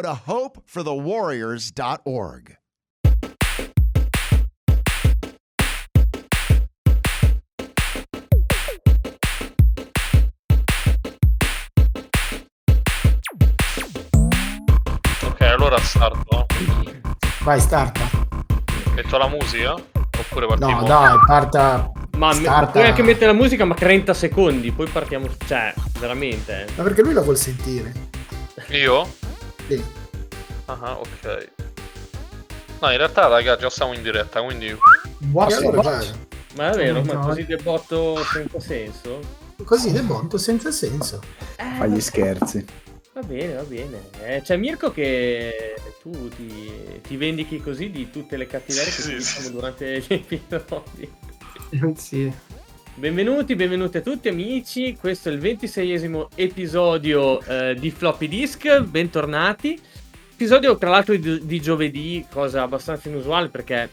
to hopeforthewarriors.org. Ok, allora starto. Vai, starta. Metto la musica? Oppure partiamo? No, dai, parta. Ma starta. puoi anche mettere la musica, ma 30 secondi, poi partiamo. Cioè, veramente. Ma perché lui la vuol sentire? Io? Sì. Ah, ok. No, in realtà, raga, già siamo in diretta, quindi... Buono. vai. Ma è vero, ma così debotto senza senso? Così del botto senza senso. Eh, Fa gli scherzi. Va bene, va bene. Eh, c'è Mirko che tu ti, ti vendichi così di tutte le cattiverie che Sì, ti sì. diciamo durante gli episodi. Sì. Benvenuti, benvenuti a tutti amici. Questo è il 26esimo episodio eh, di Floppy Disk. Bentornati. Episodio tra l'altro di, di giovedì, cosa abbastanza inusuale perché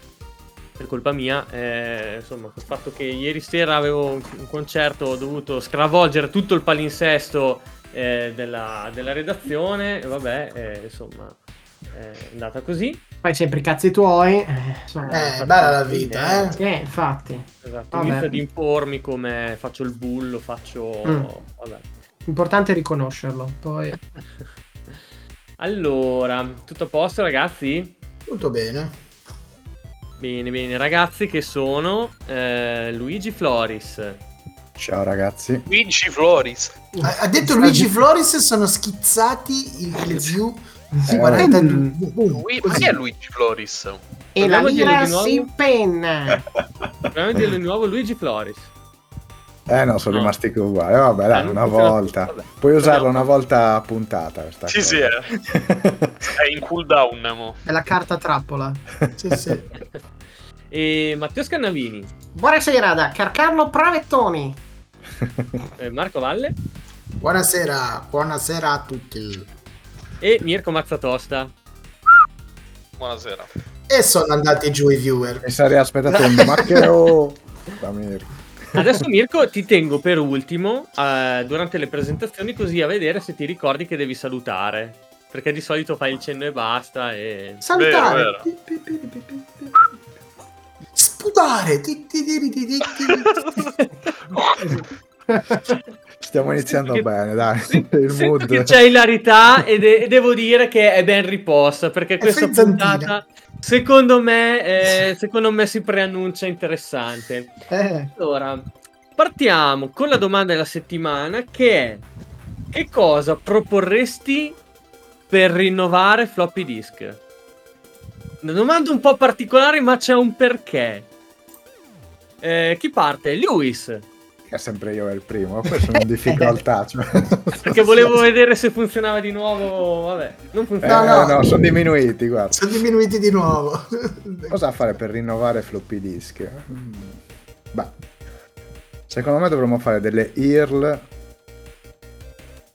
per colpa mia, eh, insomma, col fatto che ieri sera avevo un, concerto, ho dovuto stravolgere tutto il palinsesto eh, della, della redazione. Vabbè, eh, insomma, è andata così. Fai sempre i cazzi tuoi. Eh, insomma. Eh, bella la vita, eh. Eh, infatti. Esatto, inizio ad impormi come faccio il bullo, faccio... Mm. Vabbè. Importante riconoscerlo. Poi. Allora, tutto a posto ragazzi? Tutto bene. Bene, bene, ragazzi che sono eh, Luigi Floris. Ciao ragazzi. Luigi Floris. Ha, ha detto Luigi Floris sono schizzati i- le view Eh, 42. Boom, Lui... Ma chi è Luigi Floris? E la Proviamo a dirlo lira di nuovo? si penna. Probabilmente di nuovo Luigi Floris. Eh no, sono No. rimasti uguali. Vabbè, dai, non una volta. vabbè. Puoi usarla una volta puntata. Questa Sì, cosa. sì, è. È in cooldown, mo. È la carta trappola. Sì, sì. E Matteo Scannavini. Buonasera da Carcarlo Pravettoni. eh, Marco Valle. Buonasera, buonasera a tutti. E Mirko Mazzatosta. Buonasera. E sono andati giù i viewer. Mi sarei aspettato un macchero. Dammi- Adesso Mirko ti tengo per ultimo eh, durante le presentazioni così a vedere se ti ricordi che devi salutare. Perché di solito fai il cenno e basta e... Salutare. Vero. Sputare. Ti, ti, ti, ti, ti, ti. Stiamo iniziando che- bene, dai. Il mood. che c'è ilarità e, de- devo dire che è ben riposta perché questa frizzantina. puntata secondo me, eh, secondo me si preannuncia interessante. Eh, Allora, partiamo con la domanda della settimana che è che cosa proporresti per rinnovare floppy disk? Una domanda un po' particolare ma c'è un perché. Eh, chi parte? Lewis. È sempre io il primo, poi sono in difficoltà. cioè. Perché volevo vedere se funzionava di nuovo. Vabbè, non Eh, funziona. No, no, no. sono diminuiti, guarda. sono diminuiti di nuovo. Cosa fare per rinnovare floppy disk? Mm, Beh, secondo me dovremmo fare delle IRL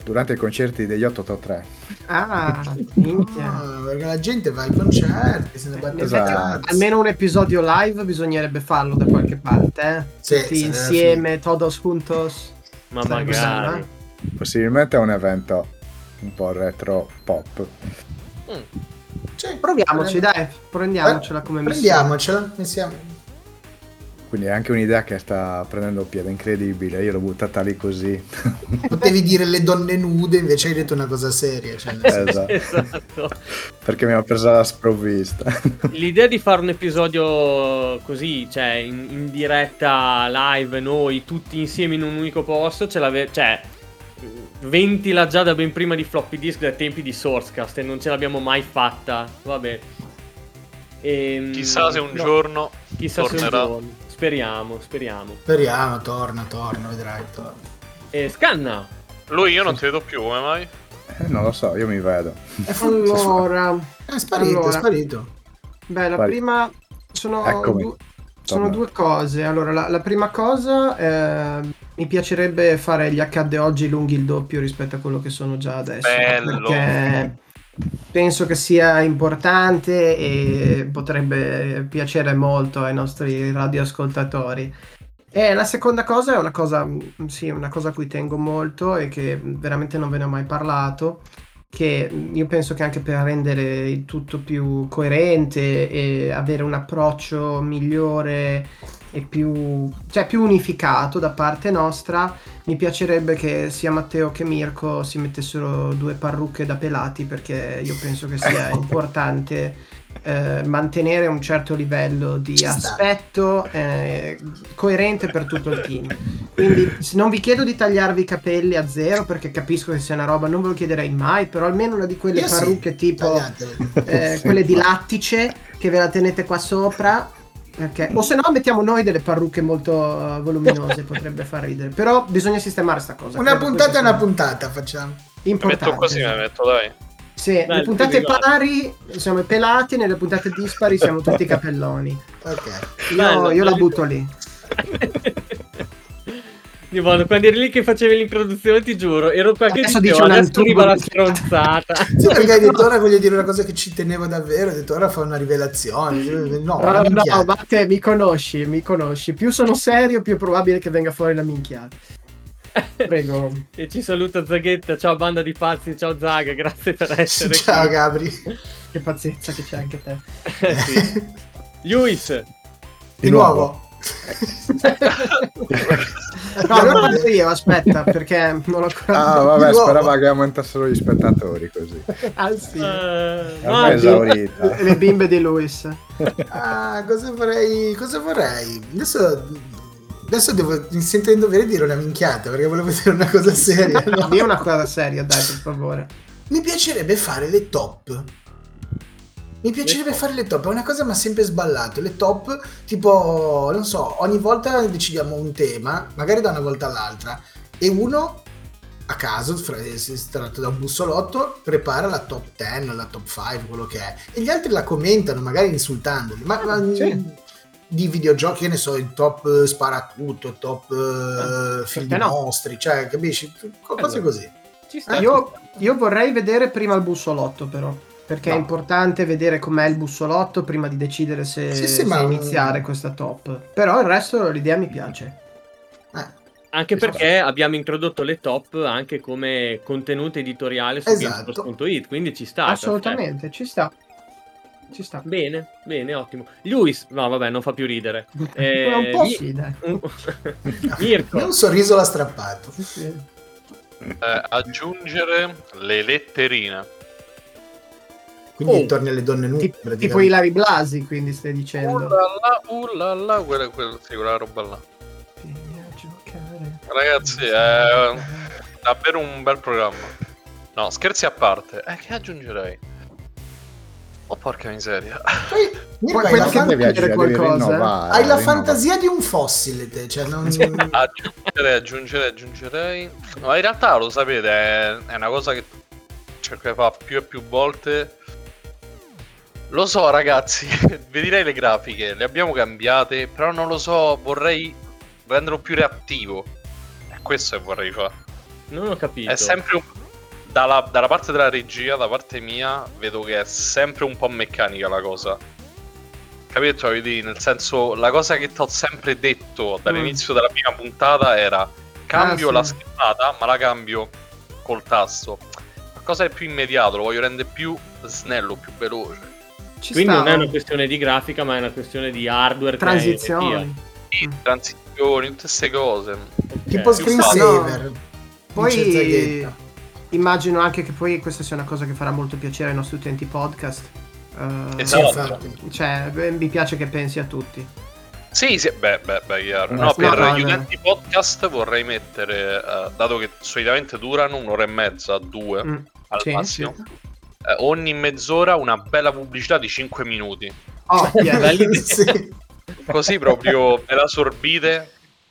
durante i concerti degli 883. Ah, minchia. Ah, perché la gente va ai concerti, se ne batte Esatto. almeno un episodio live bisognerebbe farlo da qualche parte. Eh? Sì, Tutti sì, insieme, todos juntos. Ma Sarebbe magari. bello, Possibilmente è un evento un po' retro pop. Sì, Proviamoci, dai, prendiamocela come missione. Prendiamocela, iniziamo. Quindi è anche un'idea che sta prendendo piede incredibile. Io l'ho buttata lì così. Potevi dire le donne nude, invece hai detto una cosa seria. Cioè, esatto. Esatto. Perché mi ha presa la sprovvista. L'idea di fare un episodio così, cioè in, in diretta live, noi tutti insieme in un unico posto, ce l'ave- cioè ventila già da ben prima di floppy disk dai tempi di Sourcecast e non ce l'abbiamo mai fatta. Vabbè. Ehm, Chissà se un no, giorno chissà se un tornerà. giorno. Speriamo, speriamo. Speriamo, torna, torna, vedrai, torna. E scanna. Lui io non ti vedo più, come mai? Eh, non lo so, io mi vedo. Allora, È sparito, Allora. è sparito. beh, la Vai. prima sono, du- sono due cose. Allora, la, la prima cosa, eh, mi piacerebbe fare gli accadde oggi lunghi il doppio rispetto a quello che sono già adesso. Bello. Perché penso che sia importante e potrebbe piacere molto ai nostri radioascoltatori. E la seconda cosa è una cosa, sì, una cosa a cui tengo molto e che veramente non ve ne ho mai parlato, che io penso che anche per rendere il tutto più coerente e avere un approccio migliore e più, cioè più unificato da parte nostra, mi piacerebbe che sia Matteo che Mirko si mettessero due parrucche da pelati perché io penso che sia importante eh, mantenere un certo livello di Ci aspetto eh, coerente per tutto il team. Quindi non vi chiedo di tagliarvi i capelli a zero perché capisco che sia una roba, non ve lo chiederei mai, però almeno una di quelle Io sì, parrucche tipo eh, Sì. quelle di lattice che ve la tenete qua sopra. Perché, o se no mettiamo noi delle parrucche molto uh, voluminose, potrebbe far ridere. Però bisogna sistemare sta cosa. Una puntata è una puntata, facciamo. Importante. metto così, esatto. metto, dai. Sì, Dai, le puntate pari siamo pelati, nelle puntate dispari siamo tutti capelloni. Ok. Io, Bello, io la butto lì. Di modo, quando eri lì che facevi l'introduzione, ti giuro, ero qua che Adesso dicevo, adesso arriva la minchiata." stronzata. Sì, perché hai detto ora voglio dire una cosa che ci tenevo davvero, ho detto ora fa una rivelazione. No, una No, no, minchiata. ma te mi conosci, mi conosci. Più sono serio, più è probabile che venga fuori la minchiata. Prego. E ci saluta Zaghetta, ciao banda di pazzi, ciao Zag, grazie per essere Ciao qui. Gabri. Che pazienza che c'è anche te. Eh, sì. Luis, Di nuovo. No, non parlo io, aspetta, perché non ho ancora... Ah, vabbè, nuovo. sperava che aumentassero gli spettatori così. Ah, sì. Ormai è Marco, esaurita. Le bimbe di Luis. Ah, cosa vorrei? Cosa vorrei? Adesso, adesso devo, mi sento in dovere di dire una minchiata perché volevo dire una cosa seria. no? Dio una cosa seria, dai, per favore. Mi piacerebbe fare le top. Mi piacerebbe fare le top, è una cosa che mi ha sempre sballato. Le top, tipo, non so, ogni volta decidiamo un tema, magari da una volta all'altra, e uno a caso, tratto da un bussolotto, prepara la top 10, la top 5, quello che è, e gli altri la commentano, magari insultandoli. Ma, ma- Sì. Di videogiochi, che ne so, il top eh, sparatutto, il top eh, film di perché no? mostri, cioè, capisci? Cose Bello. così. ci sta. Io, io vorrei vedere prima il bussolotto, però. Perché è No. importante vedere com'è il bussolotto prima di decidere se, Sì, sì, se ma- iniziare questa top. Però il resto l'idea mi piace. Eh. Anche perché abbiamo introdotto le top anche come contenuto editoriale su Esatto. Quindi ci sta. Assolutamente, ci sta. Ci sta. Bene, bene, ottimo. Luis, no vabbè, non fa più ridere. Eh, un po' Mi- sì, dai. Mirko, un sorriso l'ha strappato. Sì. Eh, aggiungere le letterine. Quindi Oh. torni alle donne nude. Ti- tipo praticamente. Ilari Blasi, quindi stai dicendo. Ullala, ullala, quella, quella, sì, quella roba là. Vieni a giocare. Ragazzi, è davvero un bel programma. No, scherzi a parte. Eh, che aggiungerei? Oh, porca miseria. Poi, Poi- la fan- devi devi qualcosa, eh? rinnovare, hai la rinnovare. fantasia di un fossile, te. Cioè, non... Aggiungerei, aggiungerei, aggiungerei. Ma in realtà lo sapete, è, è una cosa che cerco di fare più e più volte. Lo so, ragazzi, vi direi le grafiche, le abbiamo cambiate, però non lo so, vorrei renderlo più reattivo. È questo che vorrei fare. non ho capito. È sempre un... dalla, dalla parte della regia, da parte mia, vedo che è sempre un po' meccanica la cosa. Capito? Vedi? Nel senso, la cosa che ti ho sempre detto dall'inizio della prima puntata era cambio Ah, la sì. schermata, ma la cambio col tasto. Qualcosa è più immediato, lo voglio rendere più snello, più veloce. Ci Quindi sta. non è una questione di grafica, ma è una questione di hardware. transizioni. Sì, Mm. transizioni, tutte queste cose. via. tipo screensaver. Poi Dice Zaghetta. Immagino anche che poi questa sia una cosa che farà molto piacere ai nostri utenti podcast. Eh, Esatto. Cioè, beh, mi piace che pensi a tutti. Sì, sì, beh, beh, beh, chiaro. No, No, per no, gli no. utenti podcast vorrei mettere, eh, dato che solitamente durano un'ora e mezza, due Mm, al sì, massimo, sì. eh, ogni mezz'ora una bella pubblicità di 5 minuti. Oh, yeah. Belli- Sì. Così proprio ve la sorbite,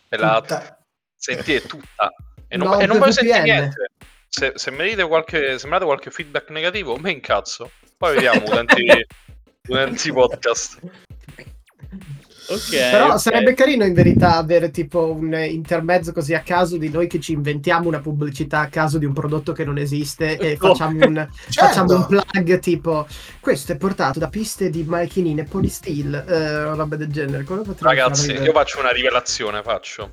ve la Tutta. sentite tutta. E non, No, e non voglio sentire niente. Se, se mi dite qualche, se mi date qualche feedback negativo, me incazzo. Poi vediamo utenti, utenti podcast. Ok. Però ok. sarebbe carino in verità avere tipo un intermezzo così a caso di noi che ci inventiamo una pubblicità a caso di un prodotto che non esiste e No. facciamo un, Certo. facciamo un plug tipo questo è portato da piste di macchinine polysteel eh, o roba del genere. Ragazzi, io faccio una rivelazione, faccio.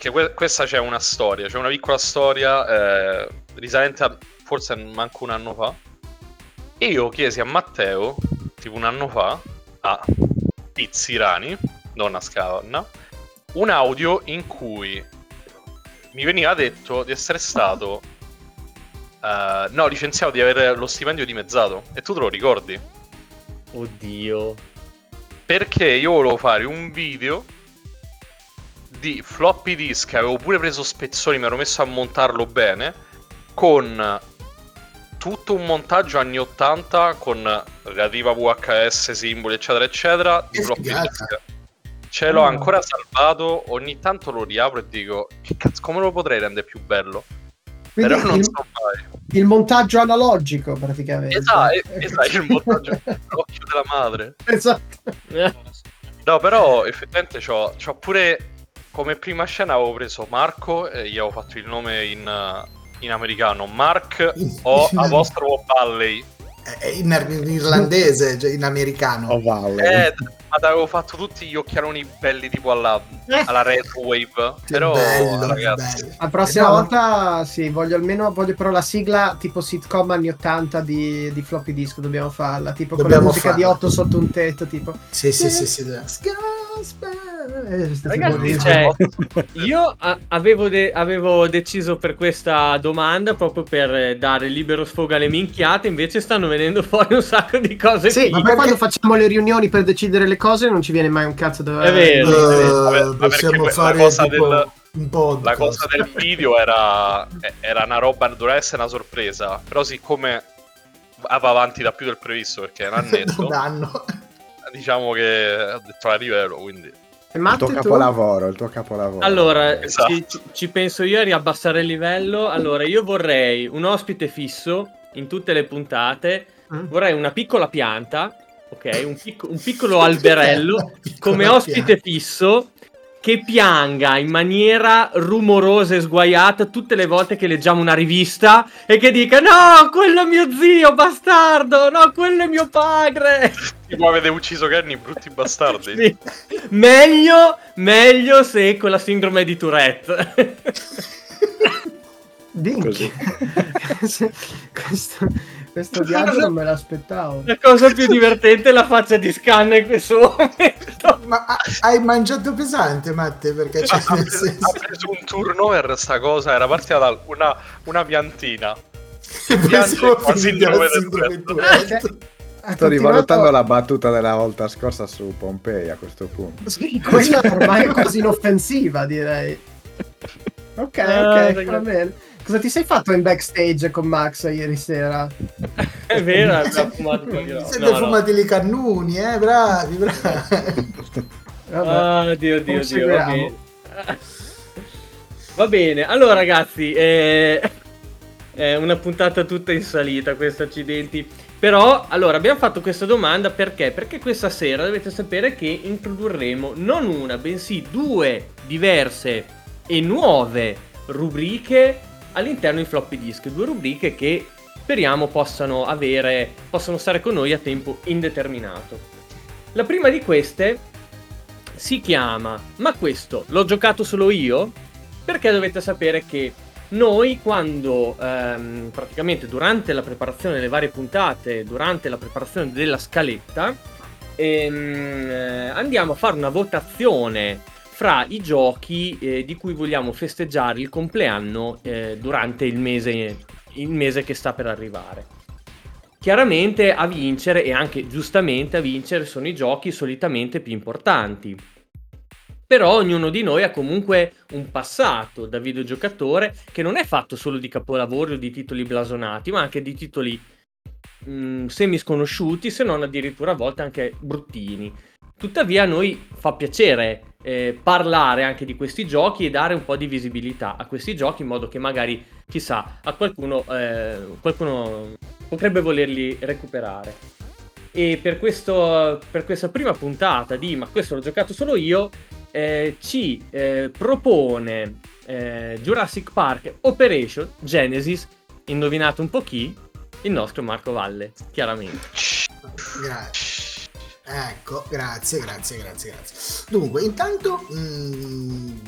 Perché que- questa c'è una storia, c'è una piccola storia eh, risalente a forse manco un anno fa. E io chiesi a Matteo, tipo un anno fa, a Pizzirani, donna scavanna, un audio in cui mi veniva detto di essere stato... eh, no, licenziato di avere lo stipendio dimezzato. E tu te lo ricordi? Oddio. perché io volevo fare un video di floppy disk, avevo pure preso spezzoni, mi ero messo a montarlo bene, con tutto un montaggio anni 80 con relativa VHS, simboli, eccetera, eccetera, di Che floppy figata. disk. Ce l'ho Oh. ancora salvato, ogni tanto lo riapro e dico, che cazzo, come lo potrei rendere più bello? Quindi Però non il, so mai. il montaggio analogico praticamente. Esatto, esatto, il montaggio l'occhio della madre. Esatto. No, però effettivamente c'ho, c'ho pure come prima scena avevo preso Marco e gli avevo fatto il nome in, uh, in americano Mark o apostropho Valley. È in, in irlandese, cioè in americano. Oh, Valley. Eh, ma avevo fatto tutti gli occhialoni belli tipo alla, Eh. alla Red Wave. Che però bello, ragazzi, bello. La prossima Eh, no, volta sì, voglio almeno voglio però la sigla tipo sitcom anni 80 di, di floppy disk, dobbiamo farla, tipo con Dobbiamo la musica di farla. 8 sotto un tetto, tipo Sì, sì, sì, sì. Eh, sta Ragazzi, tipo di- cioè, Io a- avevo, de- avevo deciso per questa domanda proprio per eh, dare libero sfogo alle minchiate, invece stanno venendo fuori un sacco di cose Sì, ma poi perché- quando facciamo le riunioni per decidere le cose non ci viene mai un cazzo da È vero. Eh, ma perché possiamo la fare cosa tipo del- la cosa del video era, eh, era una roba, doveva essere una sorpresa. Però siccome va avanti da più del previsto perché è un annetto, un anno. Diciamo che ho detto la rivelo, quindi... E Il tuo tu? capolavoro, il tuo capolavoro. Allora, Esatto. ci, ci- penso io a riabbassare il livello. Allora, io vorrei un ospite fisso in tutte le puntate. Mm. Vorrei una piccola pianta, ok? Un, picco- un piccolo alberello come ospite fisso che pianga in maniera rumorosa e sguaiata tutte le volte che leggiamo una rivista e che dica no, quello è mio zio, bastardo, no, quello è mio padre. Tipo avete ucciso Kenny, brutti bastardi. Sì. Meglio, meglio se con la sindrome di Tourette. Dinchi. questo, questo viaggio non me l'aspettavo. La cosa più divertente è la faccia di Scan in questo momento. Ma ha- hai mangiato pesante, Matte? Perché c'è ha, preso, senso... ha preso un turnover sta cosa, era partita da una, una piantina. Sindrome del. Tourette. Ha Sto rivalutando la battuta della volta scorsa su Pompei a questo punto. Sì, quella ormai è quasi inoffensiva, direi. Ok, Ah, ok, ragazzi. va bene. Cosa ti sei fatto in backstage con Max ieri sera? È vero, abbiamo fumato. Siete fumati le cannuni, eh? Bravi, bravi. Vabbè. Ah, Dio, Dio, Dio. Va bene. Va bene, allora ragazzi, eh, è una puntata tutta in salita, questi accidenti. Però, allora, abbiamo fatto questa domanda perché? Perché questa sera dovete sapere che introdurremo non una, bensì due diverse e nuove rubriche all'interno di floppy disk. Due rubriche che speriamo possano avere, possano stare con noi a tempo indeterminato. La prima di queste si chiama Ma questo l'ho giocato solo io? Perché dovete sapere che noi quando ehm, praticamente durante la preparazione delle varie puntate, durante la preparazione della scaletta, ehm, eh, andiamo a fare una votazione fra i giochi eh, di cui vogliamo festeggiare il compleanno eh, durante il mese, il mese che sta per arrivare. Chiaramente a vincere e anche giustamente a vincere sono i giochi solitamente più importanti. Però ognuno di noi ha comunque un passato da videogiocatore che non è fatto solo di capolavori o di titoli blasonati, ma anche di titoli mh, semi sconosciuti, se non addirittura a volte anche bruttini. Tuttavia a noi fa piacere eh, parlare anche di questi giochi e dare un po' di visibilità a questi giochi in modo che magari, chissà, a qualcuno, eh, qualcuno potrebbe volerli recuperare. E per, questo, per questa prima puntata di Ma questo l'ho giocato solo io, eh, ci eh, propone eh, Jurassic Park Operation Genesis, indovinato un po' chi? Il nostro Marco Valle, chiaramente. Grazie. Ecco, grazie, grazie, grazie, grazie. Dunque, intanto mm,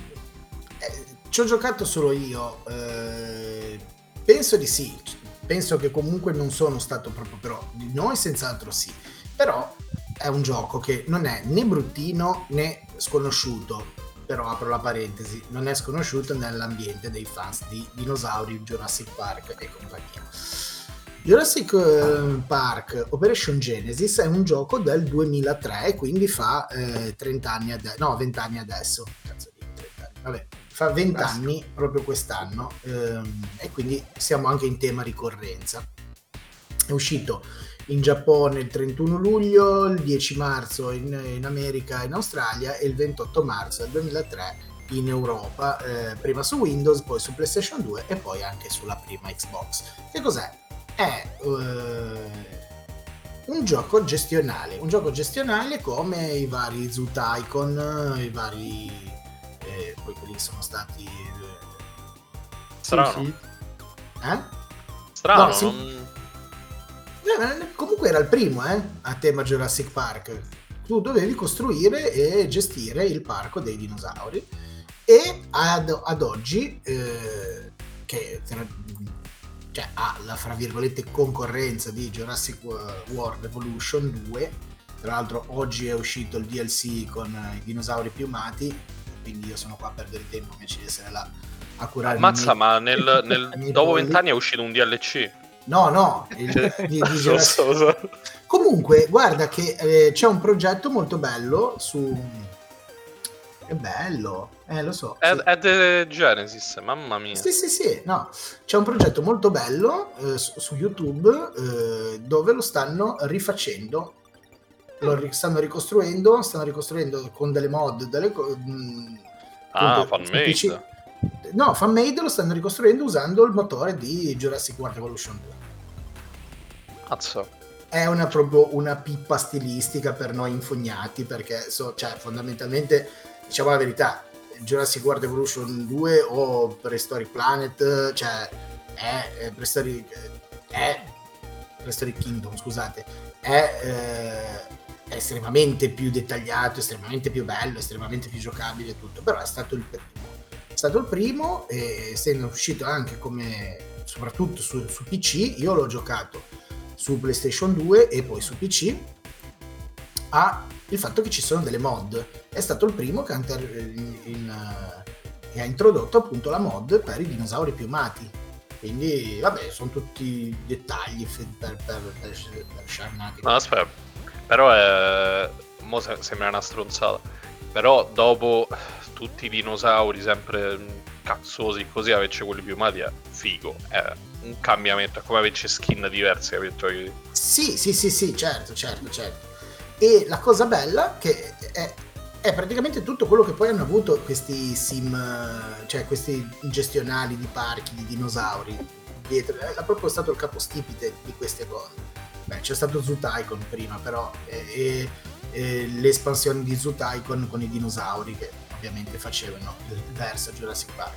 eh, ci ho giocato solo io. eh, penso di sì. Penso che comunque non sono stato proprio però di noi senz'altro sì. Però è un gioco che non è né bruttino né sconosciuto. Però apro la parentesi, non è sconosciuto nell'ambiente dei fans di dinosauri, Jurassic Park e compagnia. Jurassic eh, Park Operation Genesis è un gioco del 2003, quindi fa eh, 30 anni adesso, no 20 anni adesso, cazzo di 30 anni, vabbè, fa 20 Basta. anni proprio quest'anno ehm, e quindi siamo anche in tema ricorrenza. È uscito in Giappone il 31 luglio, il 10 marzo in, in America e in Australia e il 28 marzo del 2003 in Europa, eh, prima su Windows, poi su PlayStation 2 e poi anche sulla prima Xbox. Che cos'è? È eh, un gioco gestionale, un gioco gestionale come i vari Zoo Tycoon, i vari... eh, poi quelli che sono stati... eh, Strano. Sì, eh? Strano, No, sì. non- Eh, comunque era il primo, eh, a tema Jurassic Park. Tu dovevi costruire e gestire il parco dei dinosauri e ad, ad oggi, eh, che cioè, ha la fra virgolette concorrenza di Jurassic World Evolution 2, tra l'altro oggi è uscito il DLC con i dinosauri piumati, quindi io sono qua a perdere tempo invece di essere là a curare... Ammazza, ma nel, nel- dopo vent'anni è uscito un DLC. No, no, il- di, di Jurassic so, lo so. Comunque, guarda che eh, c'è un progetto molto bello su... È bello, eh lo so. È, sì. è The Genesis, mamma mia. Sì, sì, sì, no. C'è un progetto molto bello eh, su, su YouTube eh, dove lo stanno rifacendo, lo ri- stanno ricostruendo, stanno ricostruendo con delle mod, delle co- mh, Ah, appunto, fan su PC. made. No, fanmade lo stanno ricostruendo usando il motore di Jurassic World Evolution 2. Mazza. è una proprio una pippa stilistica per noi infognati perché so, cioè, fondamentalmente diciamo la verità Jurassic World Evolution 2 o Prehistoric Planet cioè è, è Prehistoric è Prehistoric Kingdom scusate è, eh, è estremamente più dettagliato estremamente più bello estremamente più giocabile e tutto però è stato il primo. È stato il primo e essendo uscito anche come soprattutto su, su PC io l'ho giocato su PlayStation 2 e poi su PC ha il fatto che ci sono delle mod. È stato il primo che ha, inter- in- in, che ha introdotto appunto la mod per i dinosauri piumati. Quindi, vabbè, sono tutti dettagli per, per, per, per sciarnati. No, aspetta. Però è... Mo se- sembra una stronzata. Però dopo tutti i dinosauri sempre cazzosi così, averci quelli piumati è figo. È un cambiamento, è come averci skin diverse, capito? Sì, sì, sì, sì, certo, certo, certo. E la cosa bella che è, è praticamente tutto quello che poi hanno avuto questi sim, eh, cioè questi gestionali di parchi, di dinosauri. Dietro. È proprio stato il capostipite di queste cose. Beh, c'è stato Zoo Tycoon prima, però, e, e- e le espansioni di Zoo Tycoon con i dinosauri che ovviamente facevano verso Jurassic Park.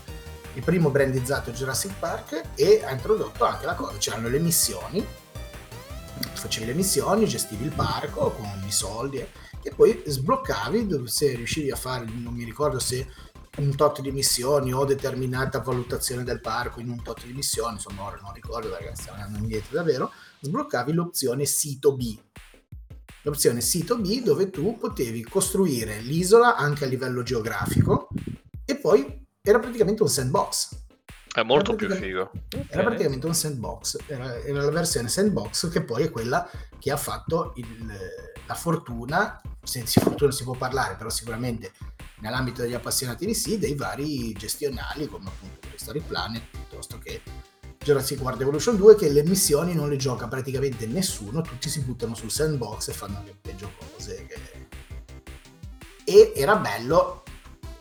Il primo brandizzato Jurassic Park e ha introdotto anche la cosa, c'erano le missioni facevi le missioni, gestivi il parco con i soldi e poi sbloccavi se riuscivi a fare, non mi ricordo se un tot di missioni o determinata valutazione del parco in un tot di missioni, insomma ora non ricordo perché stiamo andando indietro davvero, sbloccavi l'opzione sito B. L'opzione sito B dove tu potevi costruire l'isola anche a livello geografico e poi era praticamente un sandbox. È molto più figo. Era praticamente un sandbox, era, era la versione sandbox che poi è quella che ha fatto il- la fortuna, se di fortuna si può parlare, però sicuramente nell'ambito degli appassionati di sì, dei vari gestionali come appunto Story Planet piuttosto che Jurassic World Evolution 2 che le missioni non le gioca praticamente nessuno, tutti si buttano sul sandbox e fanno le peggio cose che e era bello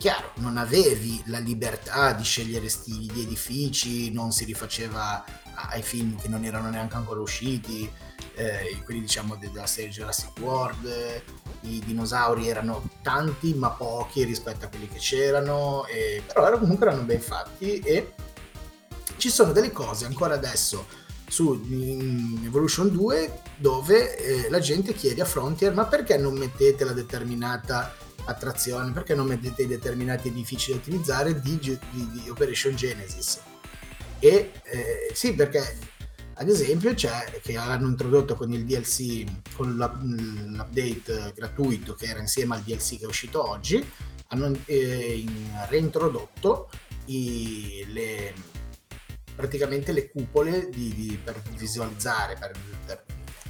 chiaro, non avevi la libertà di scegliere stili di edifici, non si rifaceva ai film che non erano neanche ancora usciti, eh, quelli diciamo della serie Jurassic World, i dinosauri erano tanti ma pochi rispetto a quelli che c'erano, e, però erano, comunque erano ben fatti e ci sono delle cose ancora adesso su Evolution 2 dove eh, la gente chiede a Frontier ma perché non mettete la determinata attrazione, perché non mettete determinati edifici da utilizzare di, di, di Operation Genesis? E eh, sì, perché ad esempio c'è che hanno introdotto con il DLC, con l'update gratuito che era insieme al DLC che è uscito oggi, hanno eh, reintrodotto i, le, praticamente le cupole di, di, per visualizzare, per, per,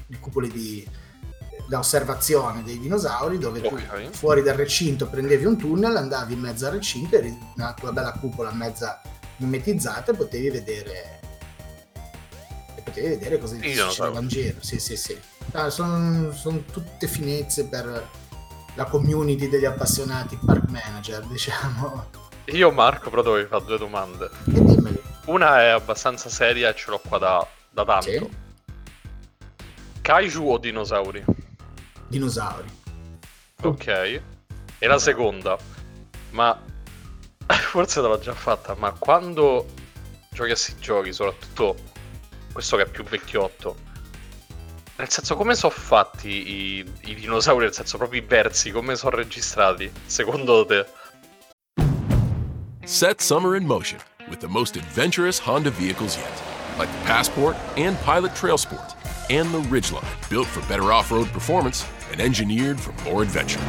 le cupole di, da osservazione dei dinosauri dove tu okay. fuori dal recinto prendevi un tunnel, andavi in mezzo al recinto, eri una tua bella cupola mezza mimetizzata e potevi vedere e potevi vedere cosa succedeva in giro. Sì, sì, sì. Ah, sono, sono tutte finezze per la community degli appassionati park manager, diciamo. Io Marco però dovevi fare due domande. E dimmeli. Una è abbastanza seria e ce l'ho qua da, da tanto. Sì? Kaiju o dinosauri? Dinosauri. Ok. E la seconda, ma forse te l'ho già fatta, ma quando giochi a questi giochi, soprattutto questo che è più vecchiotto, nel senso come sono fatti i, i dinosauri, nel senso proprio i versi, come sono registrati, secondo te? Set summer in motion with the most adventurous Honda vehicles yet, like the Passport and Pilot Trail Sport, and the Ridgeline, built for better off-road performance and engineered for more adventure.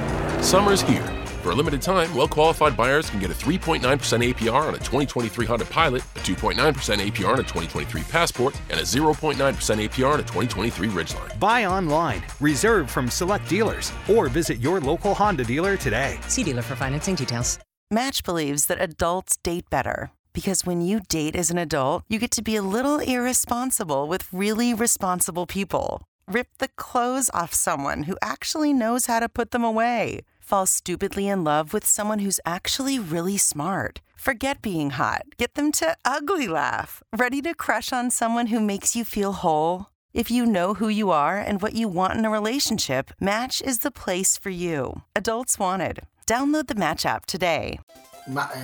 Summer's here. For a limited time, well qualified buyers can get a 3.9% APR on a 2023 Honda Pilot, a 2.9% APR on a 2023 Passport, and a 0.9% APR on a 2023 Ridgeline. Buy online, reserve from select dealers, or visit your local Honda dealer today. See dealer for financing details. Match believes that adults date better because when you date as an adult, you get to be a little irresponsible with really responsible people. Rip the clothes off someone who actually knows how to put them away. Fall stupidly in love with someone who's actually really smart. Forget being hot. Get them to ugly laugh. Ready to crush on someone who makes you feel whole? If you know who you are and what you want in a relationship, Match is the place for you. Adults wanted. Download the Match app today. Ma, eh,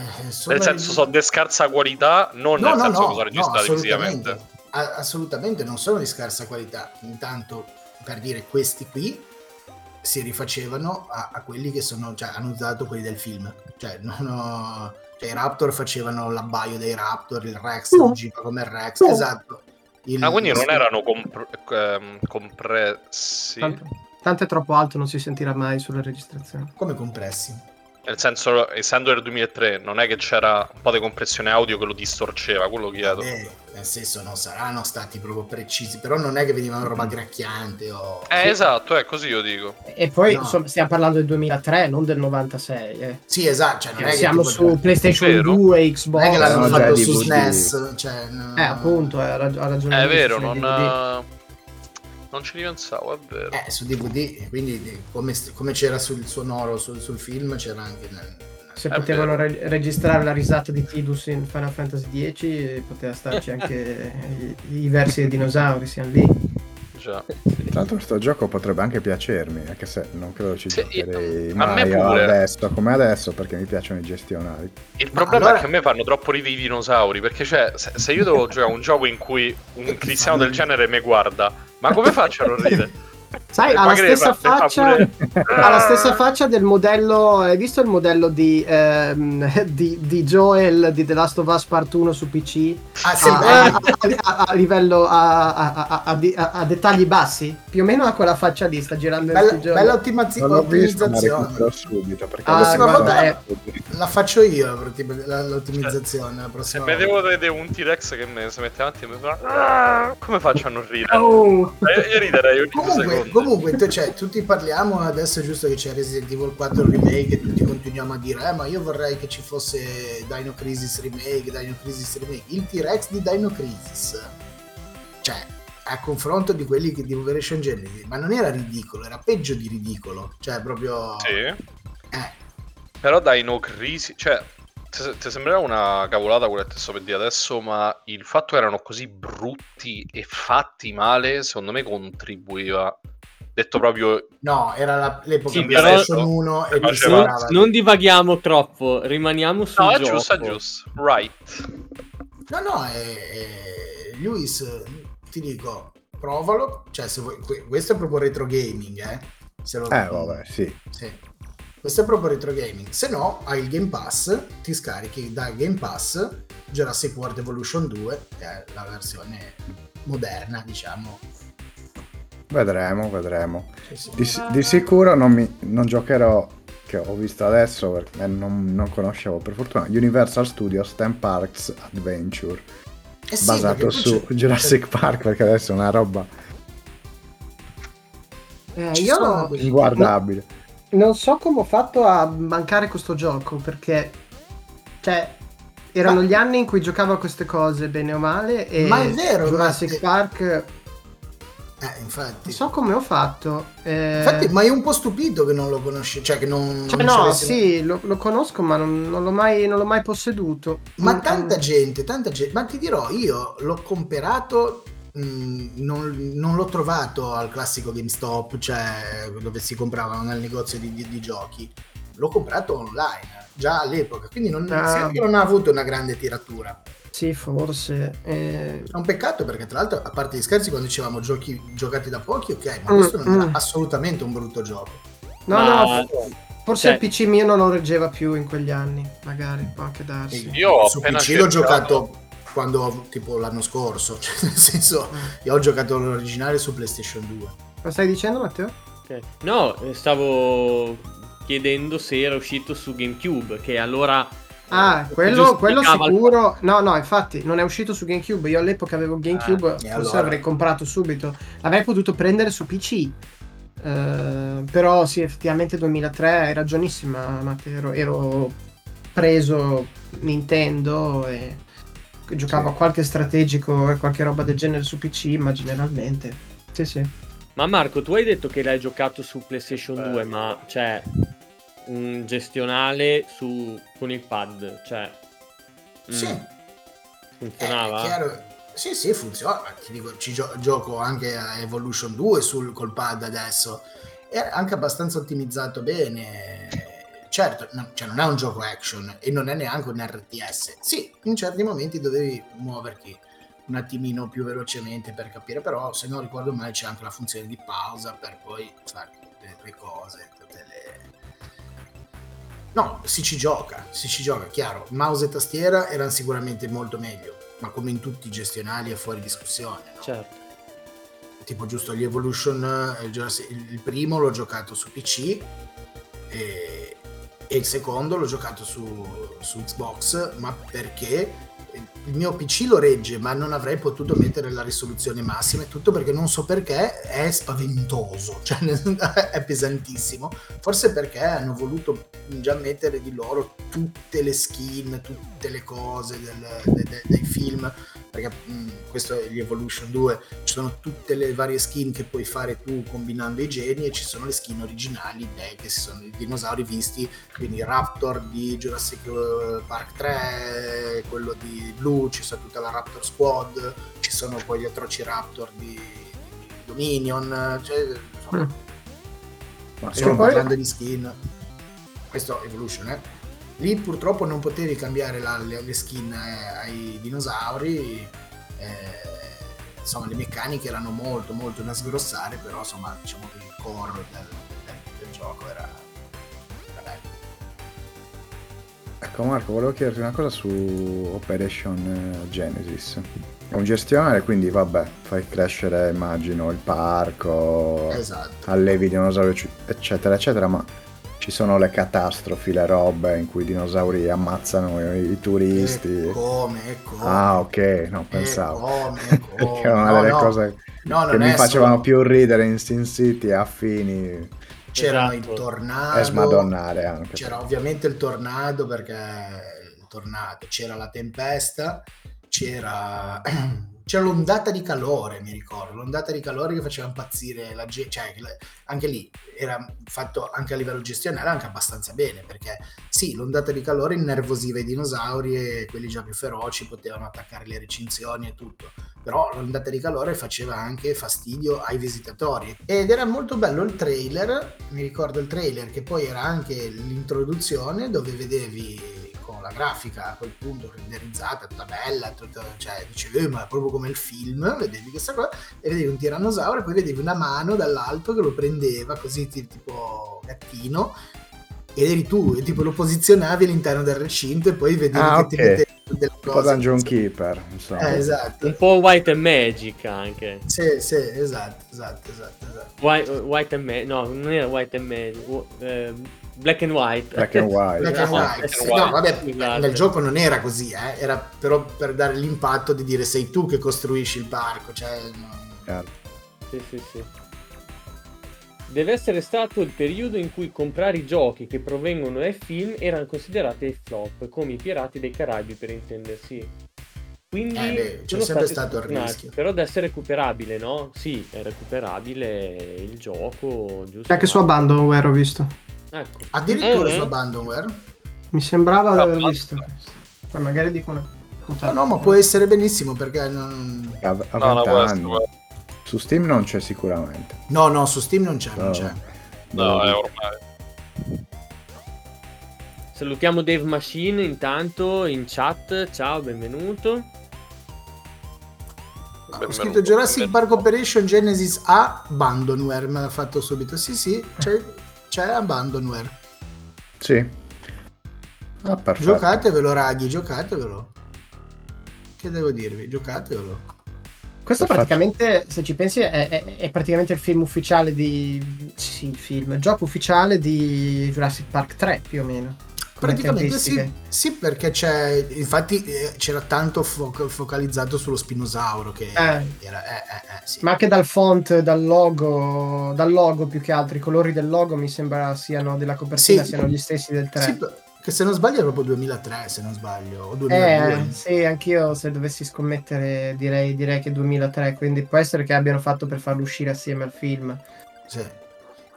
Nel senso, sono di scarsa qualità, non no, nel no, senso no, che sono registrati no, visivamente. assolutamente non sono di scarsa qualità. Intanto, per dire, questi qui si rifacevano a, a quelli che sono, cioè, hanno usato quelli del film. Cioè, ho, cioè, i Raptor facevano l'abbaio dei Raptor, il Rex uh. agiva come il Rex, uh. esatto. Il, ah, quindi non erano comp- ehm, compressi. Tanto, tanto è troppo alto, non si sentirà mai sulle registrazioni. Come compressi? Nel senso, essendo del 2003, non è che c'era un po' di compressione audio che lo distorceva, quello chiedo. Eh, nel senso, non saranno stati proprio precisi, però non è che venivano roba gracchiante o... Eh, sì. esatto, è così io dico. E poi, no. insomma, stiamo parlando del 2003, non del 96. Eh. Sì, esatto. Cioè, non eh, siamo su da... PlayStation vero. 2, Xbox. Non è che l'hanno no, fatto su SNES. Cioè, no. Eh, appunto, ha ragione. È vero, non... Non ci ripensavo, è vero. Eh, su DVD, quindi come, come c'era sul sonoro sul, sul film, c'era anche nel, se è potevano re- registrare la risata di Tidus in Final Fantasy X, poteva starci anche i, i, versi dei dinosauri, siamo lì. Già. Tra l'altro questo gioco potrebbe anche piacermi, anche se non credo ci sì, giocherei io, mai adesso, come adesso, perché mi piacciono i gestionali. Il problema allora... è che a me fanno troppo ridere i dinosauri, perché cioè, se, se io devo giocare a un gioco in cui un cristiano del genere mi guarda ma come faccio a non ridere? Sai, ha la, stessa faccia, ha la stessa faccia del modello. Hai visto il modello di, ehm, di, di, Joel di The Last of Us Part 1 su PC? Ah, sì, a, a, a, a, livello a, dettagli bassi? Più o meno ha quella faccia lì. Sta girando bella, bella ottimazzi- non ottimizzazione. subito perché ah, volta è... la faccio io l'ottimizzazione. La Se vedevo vedere un T-Rex che mi si mette avanti e mi fa. Ah, come faccio a non ridere? Oh. Io, io riderei ogni Comunque, comunque cioè, tutti parliamo adesso è giusto che c'è Resident Evil 4 remake e tutti continuiamo a dire eh ma io vorrei che ci fosse Dino Crisis remake Dino Crisis remake. Il T-Rex di Dino Crisis cioè a confronto di quelli che di Operation Genesis ma non era ridicolo era peggio di ridicolo cioè proprio sì. Eh, Però dai, no crisi, cioè, ti ti sembrerà una cavolata quello che ti sto per dire adesso, ma il fatto che erano così brutti e fatti male, secondo me contribuiva. Detto proprio, no, era la- l'epoca Sì, di però- PlayStation 1 e Non, non divaghiamo troppo, rimaniamo sul no, è gioco. giusto, è giusto, right. No, no, è, è- Luis, ti dico, provalo. Cioè, se vuoi, que- questo è proprio retro gaming, eh. Se lo- Eh, vabbè, sì. Sì. Questo è proprio retro gaming. Se no, hai il Game Pass, ti scarichi dal Game Pass Jurassic World Evolution 2, che è la versione moderna, diciamo. Vedremo, vedremo. Sì, sì. Di, di sicuro non, mi, non giocherò, che ho visto adesso perché non, non conoscevo per fortuna, Universal Studios Theme Parks Adventure, Eh sì, basato su c'è- Jurassic Park perché adesso è una roba Eh, io inguardabile. Non so come ho fatto a mancare questo gioco perché, cioè, erano Ma- gli anni in cui giocavo a queste cose bene o male. E Ma è vero, Jurassic ma- Park, Eh, infatti. non so come ho fatto. eh, Infatti, ma è un po' stupito che non lo conosci, cioè che non... cioè, non no, sì, lo, lo conosco, ma non, non l'ho mai, non l'ho mai posseduto. Ma Mm, tanta mm. gente, tanta gente, ma ti dirò, io l'ho comprato, mh, non, non l'ho trovato al classico GameStop, cioè dove si compravano nel negozio di, di- di giochi, l'ho comprato online, già all'epoca, quindi non, Ah. non ha avuto una grande tiratura. Sì, forse. eh, È un peccato perché tra l'altro, a parte gli scherzi, quando dicevamo giochi giocati da pochi, ok, ma Mm, questo non era mm. assolutamente un brutto gioco. No, Ma- no, forse cioè- il PC mio non lo reggeva più in quegli anni, magari, può anche darsi. Io ho su PC l'ho cercato- giocato quando tipo l'anno scorso, cioè nel senso, Mm. io ho giocato l'originale su PlayStation 2. Cosa stai dicendo, Matteo? Ok. No, eh, stavo chiedendo se era uscito su GameCube, che allora... Ah, eh, quello, quello giustificava il- sicuro. No, no, infatti non è uscito su GameCube. Io all'epoca avevo GameCube, Ah, forse allora? l'avrei comprato subito. L'avrei potuto prendere su PC. Eh, però sì, effettivamente 2003 hai ragionissima, Matteo. Ero, ero preso Nintendo e giocavo a qualche strategico e qualche roba del genere su PC, ma generalmente. Sì, sì. Ma Marco, tu hai detto che l'hai giocato su PlayStation Eh. 2, ma c'è un gestionale su... con il pad, cioè... mm, Sì, Funzionava? è chiaro. Sì, sì, funziona. Ti dico, ci gio- gioco anche a Evolution 2 sul, col pad adesso. È anche abbastanza ottimizzato bene. Certo, no- cioè non è un gioco action e non è neanche un RTS. Sì, in certi momenti dovevi muoverti un attimino più velocemente per capire, però se non ricordo male c'è anche la funzione di pausa per poi fare le, le cose, tutte le... No, si ci gioca, si ci gioca, chiaro. Mouse e tastiera erano sicuramente molto meglio, ma come in tutti i gestionali è fuori discussione. no? Certo. Tipo giusto gli Evolution, eh, il il primo l'ho giocato su PC e, e il secondo l'ho giocato su, su Xbox, ma perché il mio PC lo regge, ma non avrei potuto mettere la risoluzione massima e tutto perché non so perché è spaventoso, cioè è pesantissimo. Forse perché hanno voluto già mettere di loro tutte le skin, tutte le cose del- de- de- dei film, perché mh, questo è gli Evolution 2, ci sono tutte le varie skin che puoi fare tu combinando i geni e ci sono le skin originali dei, che sono i dinosauri visti, quindi Raptor di Jurassic eh, Park 3, quello di Blue, ci sono tutta la Raptor Squad, ci sono poi gli atroci Raptor di, di Dominion, cioè, insomma, Mm. Stiamo poi- parlando di skin. Questo Evolution, eh. Lì purtroppo non potevi cambiare la- le, le skin eh, ai dinosauri. eh, insomma, le meccaniche erano molto, molto da sgrossare, però insomma, diciamo che il core del, del- del gioco era, era bello. Ecco Marco, volevo chiederti una cosa su Operation eh, Genesis. È un gestionale, quindi vabbè, fai crescere, immagino, il parco, Esatto. allevi dinosauri, ecc- eccetera, eccetera, ma ci sono le catastrofi, le robe in cui i dinosauri ammazzano i, i turisti. E come, e come. Ah, ok, no, e pensavo. come, e come. Perché è una No, delle no. cose No, che non mi facevano solo- più ridere in Sin City e affini C'erano Esatto. i tornado. e smadonnare anche. C'era ovviamente il tornado perché il tornado, c'era la tempesta, c'era c'era l'ondata di calore, mi ricordo, l'ondata di calore che faceva impazzire la gente, cioè anche lì era fatto anche a livello gestionale anche abbastanza bene, perché sì, l'ondata di calore innervosiva i dinosauri e quelli già più feroci potevano attaccare le recinzioni e tutto, però l'ondata di calore faceva anche fastidio ai visitatori. Ed era molto bello il trailer, mi ricordo il trailer che poi era anche l'introduzione dove vedevi la grafica a quel punto renderizzata, tutta bella, tutta, cioè dicevi "Eh, ma è proprio come il film, vedevi questa cosa e vedevi un tirannosauro e poi vedevi una mano dall'alto che lo prendeva così ti- tipo gattino ed eri tu e tipo lo posizionavi all'interno del recinto e poi vedevi Ah, che ti ok. metteva delle Un po' cose Dungeon Keeper, insomma. eh, esatto Un po' White and Magic anche. sì sì esatto esatto esatto, esatto. White, white and Magic, no, non era White and Magic, ehm, Black and White. Black and white. Black and Esatto. white. Black and No, vabbè, Esatto. nel gioco non era così, eh, era però per dare l'impatto di dire sei tu che costruisci il parco, cioè no. Sì, sì, sì. Deve essere stato il periodo in cui comprare i giochi che provengono dai film erano considerati flop, come i Pirati dei Caraibi per intendersi. Quindi Eh beh, c'è sempre stato il rischio. Però deve essere recuperabile, no? Sì, è recuperabile il gioco, giusto? Anche su Abandonware ho visto. Ecco. Addirittura Eh, su eh. Abandonware? Mi sembrava di aver visto. Poi magari dico una No, puntata. no, ma può essere benissimo perché non... A, a No, no, 20 può essere, anni. guarda. Su Steam non c'è sicuramente. No, no, su Steam non c'è, non No. c'è. No, è ormai. Salutiamo Dave Machine intanto in chat. Ciao, benvenuto. Ho Benvenuto. scritto Jurassic Park Operation Genesis A Abandonware, me l'ha fatto subito. Sì, sì, c'è, c'è Abandonware. Sì. Ah, perfetto. Giocatevelo, raghi, giocatevelo. Che devo dirvi? Giocatevelo. Questo Perfetto. praticamente, se ci pensi, è, è- è praticamente il film ufficiale di. Sì, il film, il gioco ufficiale di Jurassic Park 3, più o meno. Praticamente sì, sì, perché c'è, infatti eh, c'era tanto fo- focalizzato sullo spinosauro che Eh. era, eh, eh, eh, sì. Ma anche dal font, dal logo, dal logo più che altro, i colori del logo mi sembra siano della copertina Sì. siano gli stessi del 3. Sì, che se non sbaglio è proprio 2003, se non sbaglio, o 2002. Eh, sì, anch'io se dovessi scommettere direi, direi che 2003, quindi può essere che abbiano fatto per farlo uscire assieme al film. Sì.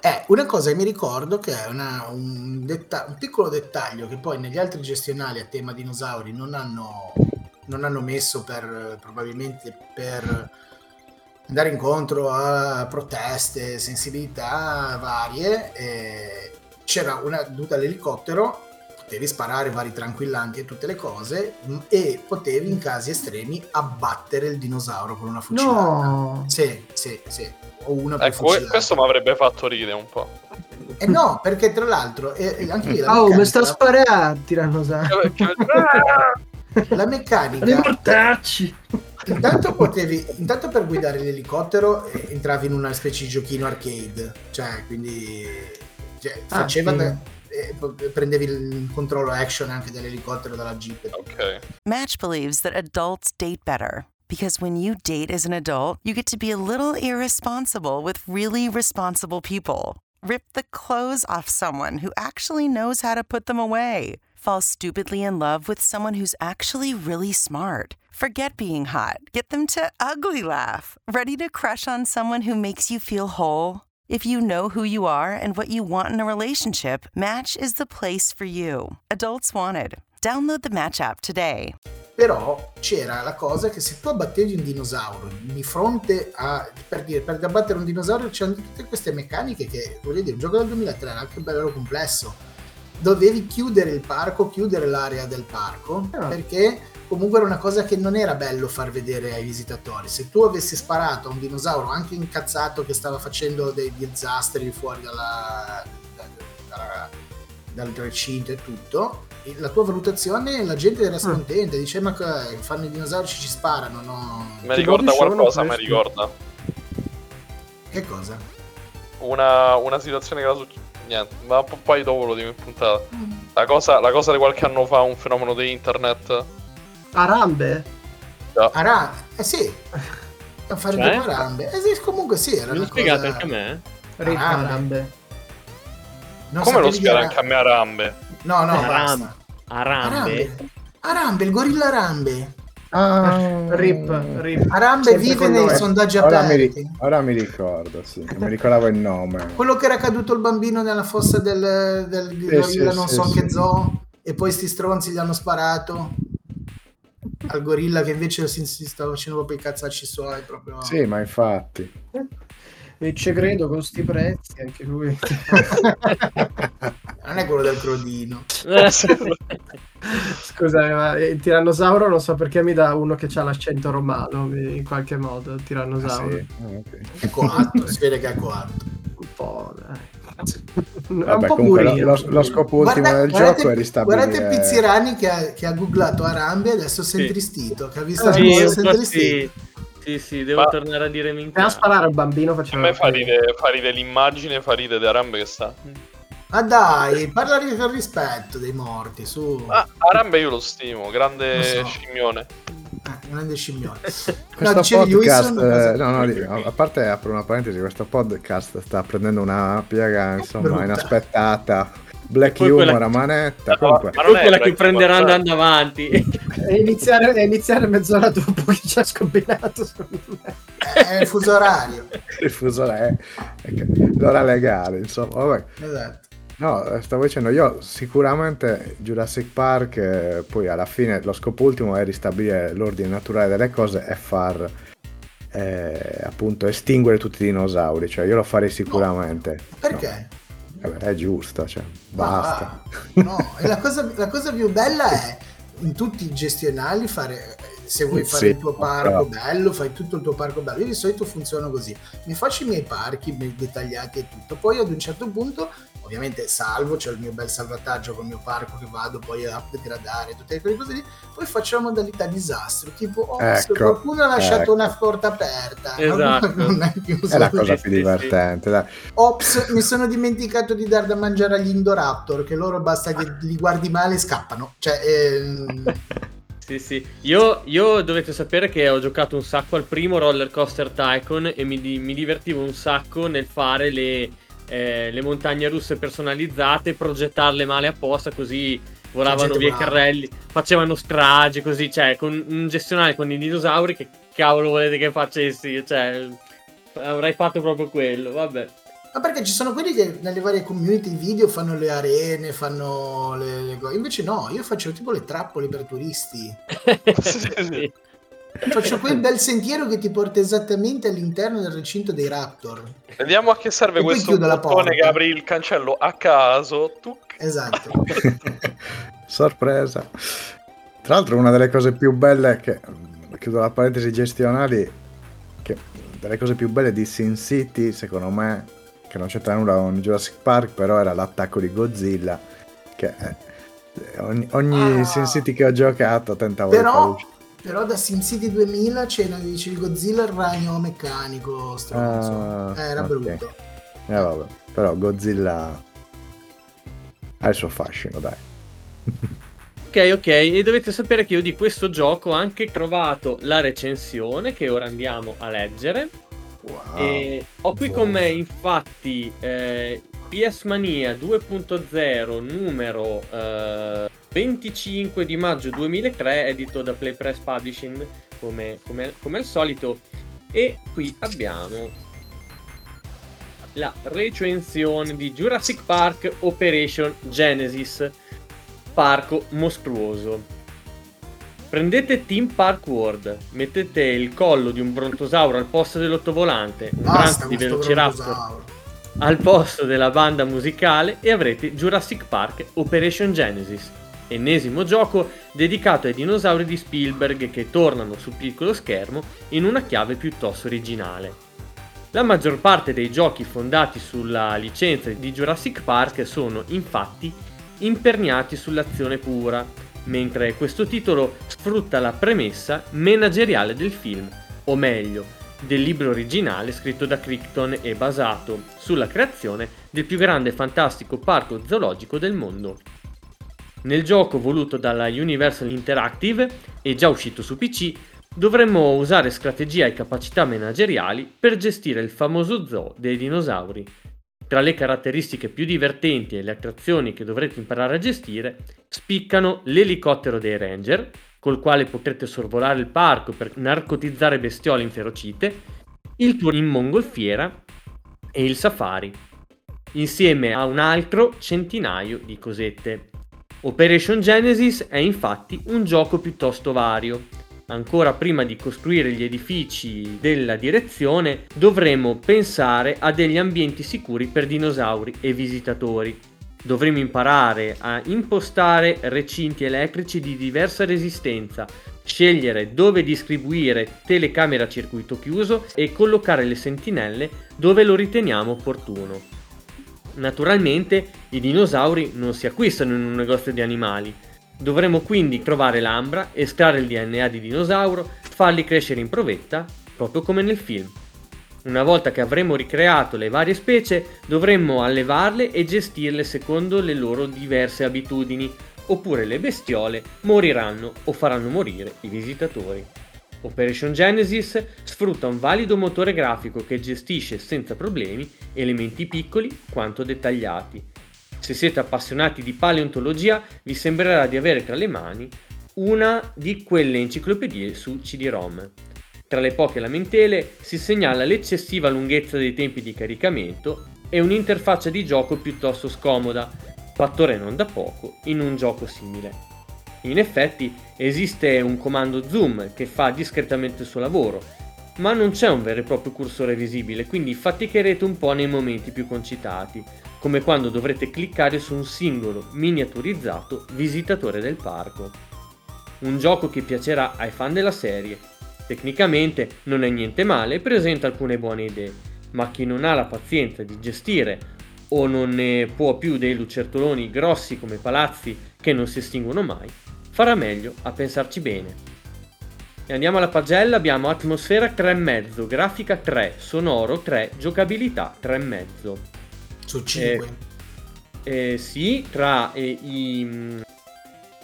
Eh, una cosa che mi ricordo che è una- un, detta- un piccolo dettaglio che poi negli altri gestionali a tema dinosauri non hanno, non hanno messo per probabilmente per andare incontro a proteste, sensibilità varie. eh, c'era una caduta all'elicottero, potevi sparare vari tranquillanti e tutte le cose m- e potevi in casi estremi abbattere il dinosauro con una fucilata. No! Sì, sì, sì. O una per Ecco, fucilata. questo mi avrebbe fatto ridere un po'. Eh no, perché tra l'altro eh, eh, anche lì la Oh, mi meccanica, sta sparando, tirannosauro. la meccanica Devi mortacci! intanto potevi intanto per guidare l'elicottero eh, entravi in una specie di giochino arcade, cioè quindi cioè, Ah, faceva sì. da- eh, Eh, prendevi il controllo action anche dell'elicottero dalla jeep. ok. Match believes that adults date better because when you date as an adult, you get to be a little irresponsible with really responsible people. Rip the clothes off someone who actually knows how to put them away. Fall stupidly in love with someone who's actually really smart. Forget being hot. Get them to ugly laugh. Ready to crush on someone who makes you feel whole? If you know who you are and what you want in a relationship, Match is the place for you. Adults wanted. Download the Match app today. Però c'era la cosa che se tu abbattevi un dinosauro di fronte a per dire per abbattere un dinosauro c'erano tutte queste meccaniche che voglio dire, un gioco del 2003 era anche bello complesso. Dovevi chiudere il parco, chiudere l'area del parco Ah. perché comunque era una cosa che non era bello far vedere ai visitatori. Se tu avessi sparato a un dinosauro anche incazzato che stava facendo dei disastri fuori dalla, da- dalla- dal recinto e tutto, la tua valutazione la gente era scontenta, dice ma fanno i dinosauri ci sparano, no? Mi ricorda qualcosa, mi ricorda. Che cosa? Una, una situazione che era successa. Niente, ma poi dopo lo dico in puntata. La cosa, la cosa di qualche anno fa, un fenomeno di internet. Arambe? Ara- eh sì, a fare Cioè? due marambe. Eh sì, comunque sì, era una spiegate cosa... anche a me? Arambe. Arambe. Non Come lo spiega anche a me Arambe? No, no, Aram- basta. Arambe. Arambe. Arambe, il gorilla Arambe. Ah, Rip, rip. Arambe Sempre vive nei noi. sondaggi Ora mi, aperti. ri- ora mi ricordo, sì. Non mi ricordavo il nome. Quello che era caduto il bambino nella fossa del, del di Sì, gorilla, sì, non sì, so sì. che zoo, e poi sti stronzi gli hanno sparato al gorilla che invece si, si stava facendo proprio i cazzacci suoi. Proprio... Sì, ma infatti. E ci credo con sti prezzi, anche lui. Non è quello del crodino. Scusa, ma il tirannosauro non so perché mi dà uno che ha l'accento romano, in qualche modo, il Ah, tirannosauro. sì. Ah, ok. È coatto, si vede che è coatto. Un po', dai. È un Vabbè, po' comunque lo, lo- lo scopo ultimo Guarda- del guardate- gioco è ristabilire... Guardate Pizzirani che ha, che ha googlato Arambe e adesso si è Sì. intristito. Che ha visto Ah, la Sì, cosa, intristito. sì. Sì, sì, devo Ma- tornare a dire minchia. sparare al bambino A faceva... me fa ridere, fa ridere l'immagine, fa ridere di Arambe che sta. Ma dai, parla di- con rispetto dei morti, su. Ah, Arambe io lo stimo, grande Lo so. scimmione. Eh, grande scimmione. Questo No, podcast, eh, no, no, di- a parte apro una parentesi, questo podcast sta prendendo una piega insomma Brutta. inaspettata. Black quella- humor a manetta. No, Comunque, ma non è quella che prenderà andando avanti. E iniziare, e iniziare mezz'ora dopo che ci ha scombinato. È il fuso orario. il fuso che- l'ora legale, insomma. Vabbè. Esatto. No, eh, stavo dicendo, io sicuramente Jurassic Park, eh, poi alla fine lo scopo ultimo è ristabilire l'ordine naturale delle cose e far eh, appunto estinguere tutti i dinosauri, cioè io lo farei sicuramente. Perché? No, vabbè, è giusto, cioè, basta. Ma- no, e la cosa, la cosa più bella è in tutti i gestionali fare se vuoi fare Sì, il tuo parco però- bello, fai tutto il tuo parco bello. Io di solito funziono così: mi faccio i miei parchi dettagliati e tutto. Poi ad un certo punto, ovviamente, salvo, c'è il mio bel salvataggio con il mio parco che vado poi a degradare, tutte quelle cose lì. Poi faccio la modalità disastro, tipo, oh, Ecco, qualcuno ha lasciato ecco. una porta aperta, Esatto. non è più È la cosa più divertente, dai. Ops, mi sono dimenticato di dar da mangiare agli Indoraptor, che loro basta che li guardi male e scappano. Cioè, ehm, Sì, sì. Io, io dovete sapere che ho giocato un sacco al primo Roller Coaster Tycoon e mi, mi divertivo un sacco nel fare le, eh, le montagne russe personalizzate, progettarle male apposta così volavano via i carrelli, facevano strage così, cioè con un gestionale con i dinosauri che cavolo volete che facessi? Cioè, avrei fatto proprio quello, vabbè. ma perché ci sono quelli che nelle varie community video fanno le arene, fanno le, le cose. Invece no, io faccio tipo le trappole per turisti. Sì. Faccio quel bel sentiero che ti porta esattamente all'interno del recinto dei Raptor. Vediamo a che serve E questo bottone che apri il cancello a caso. Tu Esatto. Sorpresa. Tra l'altro una delle cose più belle che chiudo la parentesi gestionali che delle cose più belle di Sin City, secondo me, che non c'entra nulla con Jurassic Park, però era l'attacco di Godzilla che eh, ogni, ogni Ah. Sin City che ho giocato tentavo di fare Però, da SimCity 2000 c'era dice il Godzilla il ragno meccanico. Ah, Eh, era ok. brutto. Eh, vabbè. Però Godzilla ha il suo fascino, dai. Ok, ok, e dovete sapere che io di questo gioco ho anche trovato la recensione che ora andiamo a leggere. Wow. E ho qui con me infatti eh, PS Mania 2.0 numero eh, 25 di maggio 2003 edito da Playpress Publishing come, come- come al solito. E qui abbiamo la recensione di Jurassic Park Operation Genesis parco mostruoso. Prendete Team Park World, mettete il collo di un brontosauro al posto dell'ottovolante, un Basta di velociraptor al posto della banda musicale e avrete Jurassic Park Operation Genesis, ennesimo gioco dedicato ai dinosauri di Spielberg che tornano sul piccolo schermo in una chiave piuttosto originale. La maggior parte dei giochi fondati sulla licenza di Jurassic Park sono infatti imperniati sull'azione pura, mentre questo titolo sfrutta la premessa manageriale del film, o meglio, del libro originale scritto da Crichton e basato sulla creazione del più grande e fantastico parco zoologico del mondo. Nel gioco voluto dalla Universal Interactive e già uscito su PC, dovremmo usare strategia e capacità manageriali per gestire il famoso zoo dei dinosauri. Tra le caratteristiche più divertenti e le attrazioni che dovrete imparare a gestire, spiccano l'elicottero dei Ranger, col quale potrete sorvolare il parco per narcotizzare bestiole inferocite, il tour in mongolfiera e il safari, insieme a un altro centinaio di cosette. Operation Genesis è infatti un gioco piuttosto vario. Ancora prima di costruire gli edifici della direzione dovremo pensare a degli ambienti sicuri per dinosauri e visitatori. Dovremo imparare a impostare recinti elettrici di diversa resistenza, scegliere dove distribuire telecamere a circuito chiuso e collocare le sentinelle dove lo riteniamo opportuno. Naturalmente i dinosauri non si acquistano in un negozio di animali. Dovremo quindi trovare l'ambra, estrarre il DNA di dinosauro, farli crescere in provetta, proprio come nel film. Una volta che avremo ricreato le varie specie, dovremmo allevarle e gestirle secondo le loro diverse abitudini, oppure le bestiole moriranno o faranno morire i visitatori. Operation Genesis sfrutta un valido motore grafico che gestisce senza problemi elementi piccoli quanto dettagliati. Se siete appassionati di paleontologia vi sembrerà di avere tra le mani una di quelle enciclopedie su CD-ROM. Tra le poche lamentele si segnala l'eccessiva lunghezza dei tempi di caricamento e un'interfaccia di gioco piuttosto scomoda, fattore non da poco in un gioco simile. In effetti esiste un comando zoom che fa discretamente il suo lavoro, ma non c'è un vero e proprio cursore visibile, quindi faticherete un po' nei momenti più concitati, come quando dovrete cliccare su un singolo miniaturizzato visitatore del parco. Un gioco che piacerà ai fan della serie. Tecnicamente non è niente male e presenta alcune buone idee, ma chi non ha la pazienza di gestire o non ne può più dei lucertoloni grossi come palazzi che non si estinguono mai, farà meglio a pensarci bene. E andiamo alla pagella, abbiamo atmosfera 3,5, grafica 3, sonoro 3, giocabilità 3,5. Su 5. Eh, eh, sì, tra eh, i,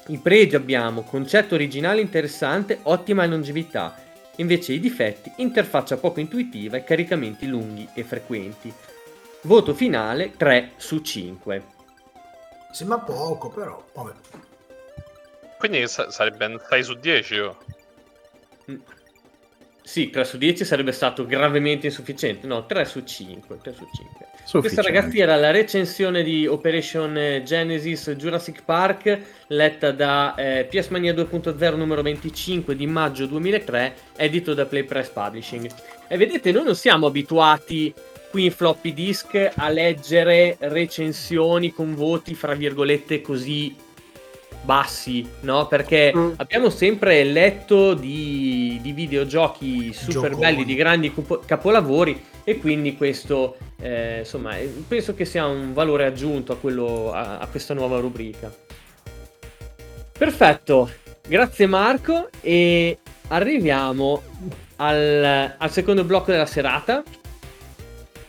i pregi abbiamo concetto originale interessante, ottima longevità, invece i difetti, interfaccia poco intuitiva e caricamenti lunghi e frequenti. Voto finale 3 su 5. Sembra poco, però, vabbè. Quindi sa- sarebbe un 6 su 10 oh. Sì, 3 su 10 sarebbe stato gravemente insufficiente. No, 3 su 5. 3 su 5. Questa ragazzi era la recensione di Operation Genesis Jurassic Park letta da eh, PS Mania 2.0 numero 25 di maggio 2003 edito da Play Press Publishing. E vedete, noi non siamo abituati qui in floppy disk a leggere recensioni con voti fra virgolette così bassi, no? Perché Mm. abbiamo sempre letto di, di videogiochi super Gioconi. belli, di grandi capo- capolavori e quindi questo, eh, insomma, eh, penso che sia un valore aggiunto a, quello, a, a questa nuova rubrica. Perfetto, grazie Marco e arriviamo al, al secondo blocco della serata.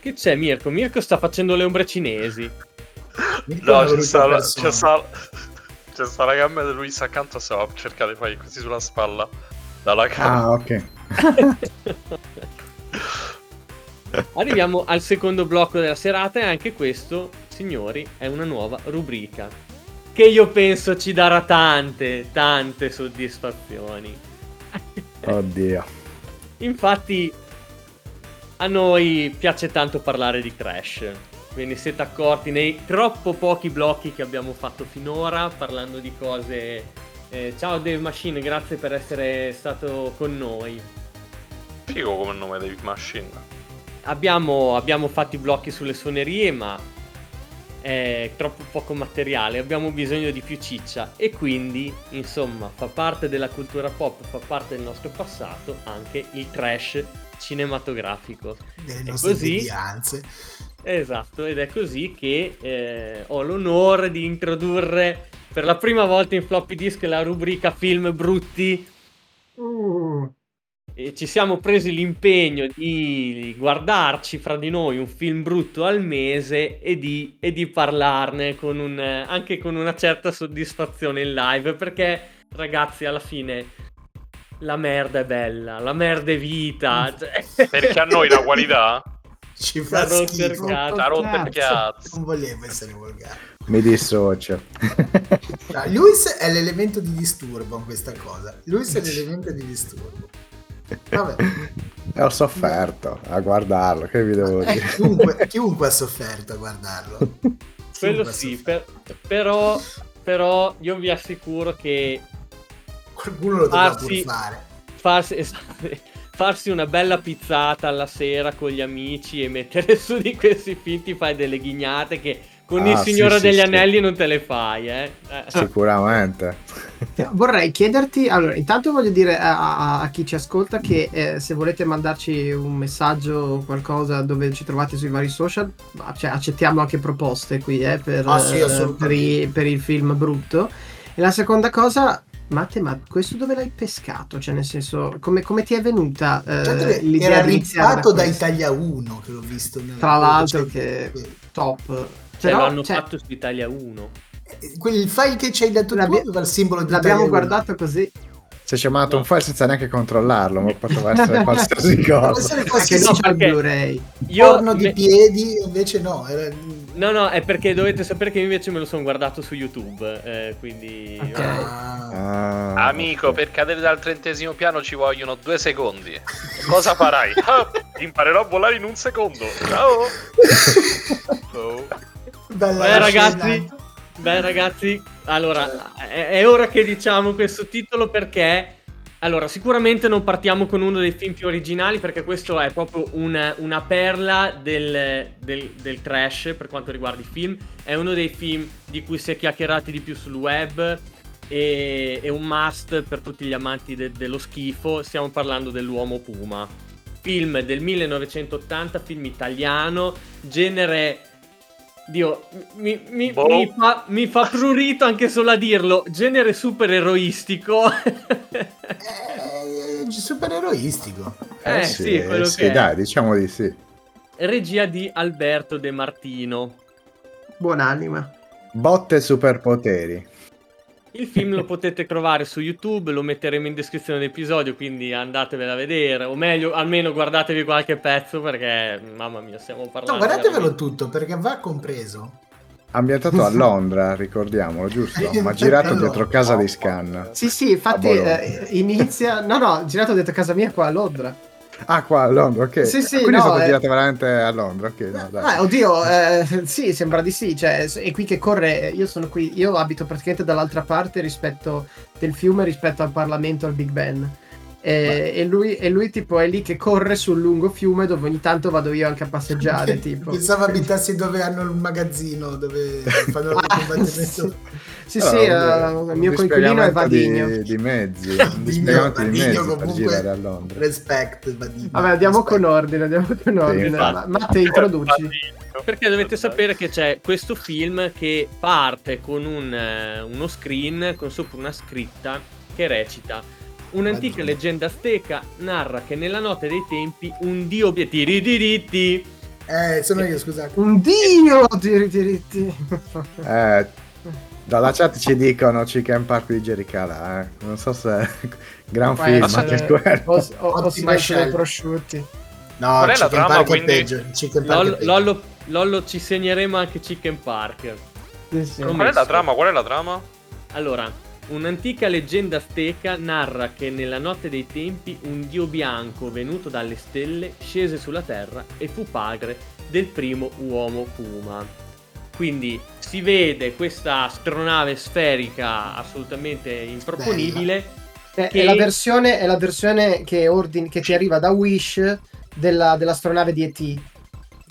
Che c'è Mirko? Mirko sta facendo le ombre cinesi. No, c'è la- c'è sta, c'è sta la gamba di Luisa accanto, stavo a cercare di fare così sulla spalla. Dalla Ah, cama. ok. Arriviamo al secondo blocco della serata e anche questo, signori, è una nuova rubrica che io penso ci darà tante, tante soddisfazioni. Oddio. Infatti a noi piace tanto parlare di trash. Ve ne siete accorti nei troppo pochi blocchi che abbiamo fatto finora parlando di cose... eh, ciao Dave Machine, grazie per essere stato con noi. Figo come nome David Machine. Abbiamo, abbiamo fatto i blocchi sulle suonerie, ma è troppo poco materiale. Abbiamo bisogno di più ciccia. E quindi, insomma, fa parte della cultura pop, fa parte del nostro passato anche il trash cinematografico. delle E nostre così- devianze. Esatto, ed è così che eh, ho l'onore di introdurre per la prima volta in floppy disk la rubrica film brutti Uh, e ci siamo presi l'impegno di guardarci fra di noi un film brutto al mese e di, e di parlarne con un, anche con una certa soddisfazione in live perché ragazzi alla fine la merda è bella, la merda è vita. Perché a noi la qualità Ci fa rotto il schifo. cazzo. Rotto il Cazzo. Non volevo essere volgare. Mi dissocio. No, Luis è l'elemento di disturbo in questa cosa. Luis è l'elemento di disturbo. Vabbè, E ho sofferto a guardarlo, che vi devo eh, dire? chiunque, chiunque ha sofferto a guardarlo. Quello Chiunque sì, per- però, però io vi assicuro che Qualcuno lo dovrà farsi- pur fare. farsi, esatto, farsi una bella pizzata alla sera con gli amici e mettere su di questi film ti fai delle ghignate che con il Ah, sì, Signore sì, degli sì. Anelli non te le fai, eh. Eh. Sicuramente. Vorrei chiederti, allora, intanto voglio dire a, a- a chi ci ascolta che eh, se volete mandarci un messaggio o qualcosa dove ci trovate sui vari social, cioè, accettiamo anche proposte qui eh, per, Ah, sì, eh, per, per il film brutto. E la seconda cosa, Matte, ma questo dove l'hai pescato? Cioè, nel senso, come, come ti è venuta eh, Certo l'idea era di iniziare da? Italia 1 che l'ho visto. Tra l'altro cioè, che top. Cioè, Però, l'hanno cioè, fatto su Italia 1. eh, quel file che ci hai dato tu L'abbi- aveva il simbolo di L'abbiamo Italia 1. Guardato così. Si è chiamato un file senza neanche controllarlo, ma poteva essere qualsiasi cosa. essere Anche qualsiasi no, c'è il perché- Blu-ray. Io porno di me- piedi, invece no. Era... No, no, è perché dovete sapere che invece me lo sono guardato su YouTube, eh, quindi... Ok. Ah. Ah, Amico, per cadere dal trentesimo piano ci vogliono due secondi. Cosa farai? Ah, imparerò a volare in un secondo. Ciao. Oh. Bella la ragazzi, scena. Beh ragazzi, allora è, è ora che diciamo questo titolo perché allora sicuramente non partiamo con uno dei film più originali perché questo è proprio una, una perla del, del- del trash per quanto riguarda i film, è uno dei film di cui si è chiacchierati di più sul web e è un must per tutti gli amanti de- dello schifo, stiamo parlando dell'uomo puma. Film del 1980, film italiano, genere Dio, mi, mi- Boh. mi fa, mi fa prurito anche solo a dirlo. Genere supereroistico. Eh, supereroistico. eh sì, quello sì, che è. dai, diciamo di sì. Regia di Alberto De Martino. Buonanima. Botte e superpoteri. Il film lo potete trovare su YouTube, lo metteremo in descrizione dell'episodio, quindi andatevelo a vedere. O meglio, almeno guardatevi qualche pezzo perché, mamma mia, stiamo parlando. No, guardatevelo veramente- tutto perché va compreso. Ambientato a Londra, ricordiamolo, giusto? Ma girato dietro casa di Scan. Sì, sì, infatti eh, inizia... No, no, girato dentro casa mia qua a Londra. Ah, qua a Londra, ok. Sì, sì, Quindi no, stato eh. girato veramente a Londra, ok, no, dai. Ah, oddio, eh, sì, sembra di sì. Cioè, è qui che corre. Io sono qui, io abito praticamente dall'altra parte rispetto del fiume rispetto al Parlamento, al Big Ben. E, e lui, e lui, tipo, è lì che corre sul lungo fiume dove ogni tanto vado io anche a passeggiare. tipo. Pensavo abitassi dove hanno il magazzino, dove fanno il Ah, combattimento. Sì, Allora, sì, un- eh, un il mio coinquilino è Vadigno. Di, di mezzi, un Vadigno- dispiegamento di Vadigno mezzi per comunque- girare a Londra. Respect, Vadigno. Vabbè, andiamo Respect. con ordine, andiamo con ordine. infatti. Ma- Matte, introduci. Perché dovete sapere che c'è questo film che parte con un, eh, uno screen con sopra una scritta che recita Un'antica leggenda azteca narra che nella notte dei tempi un dio obiettivi diritti Eh, sono io, scusate. Un dio di diritti. Eh, dalla chat ci dicono Chicken Park di Jericala, eh. Non so se... Gran Può film, essere- anche quello. O, o, o dei scelta. prosciutti. No, Qual è la Chicken trama, Park è quindi? Chicken Lollo. Lollo, Lollo, ci segneremo anche Chicken Park Sì, sì. Qual è la trama? Qual è la trama? Allora, un'antica leggenda azteca narra che nella notte dei tempi un dio bianco venuto dalle stelle scese sulla terra e fu padre del primo uomo puma. Quindi si vede questa astronave sferica assolutamente improponibile. È, che- è la versione, è la versione che, ordini, che ti arriva da Wish della, dell'astronave di ET.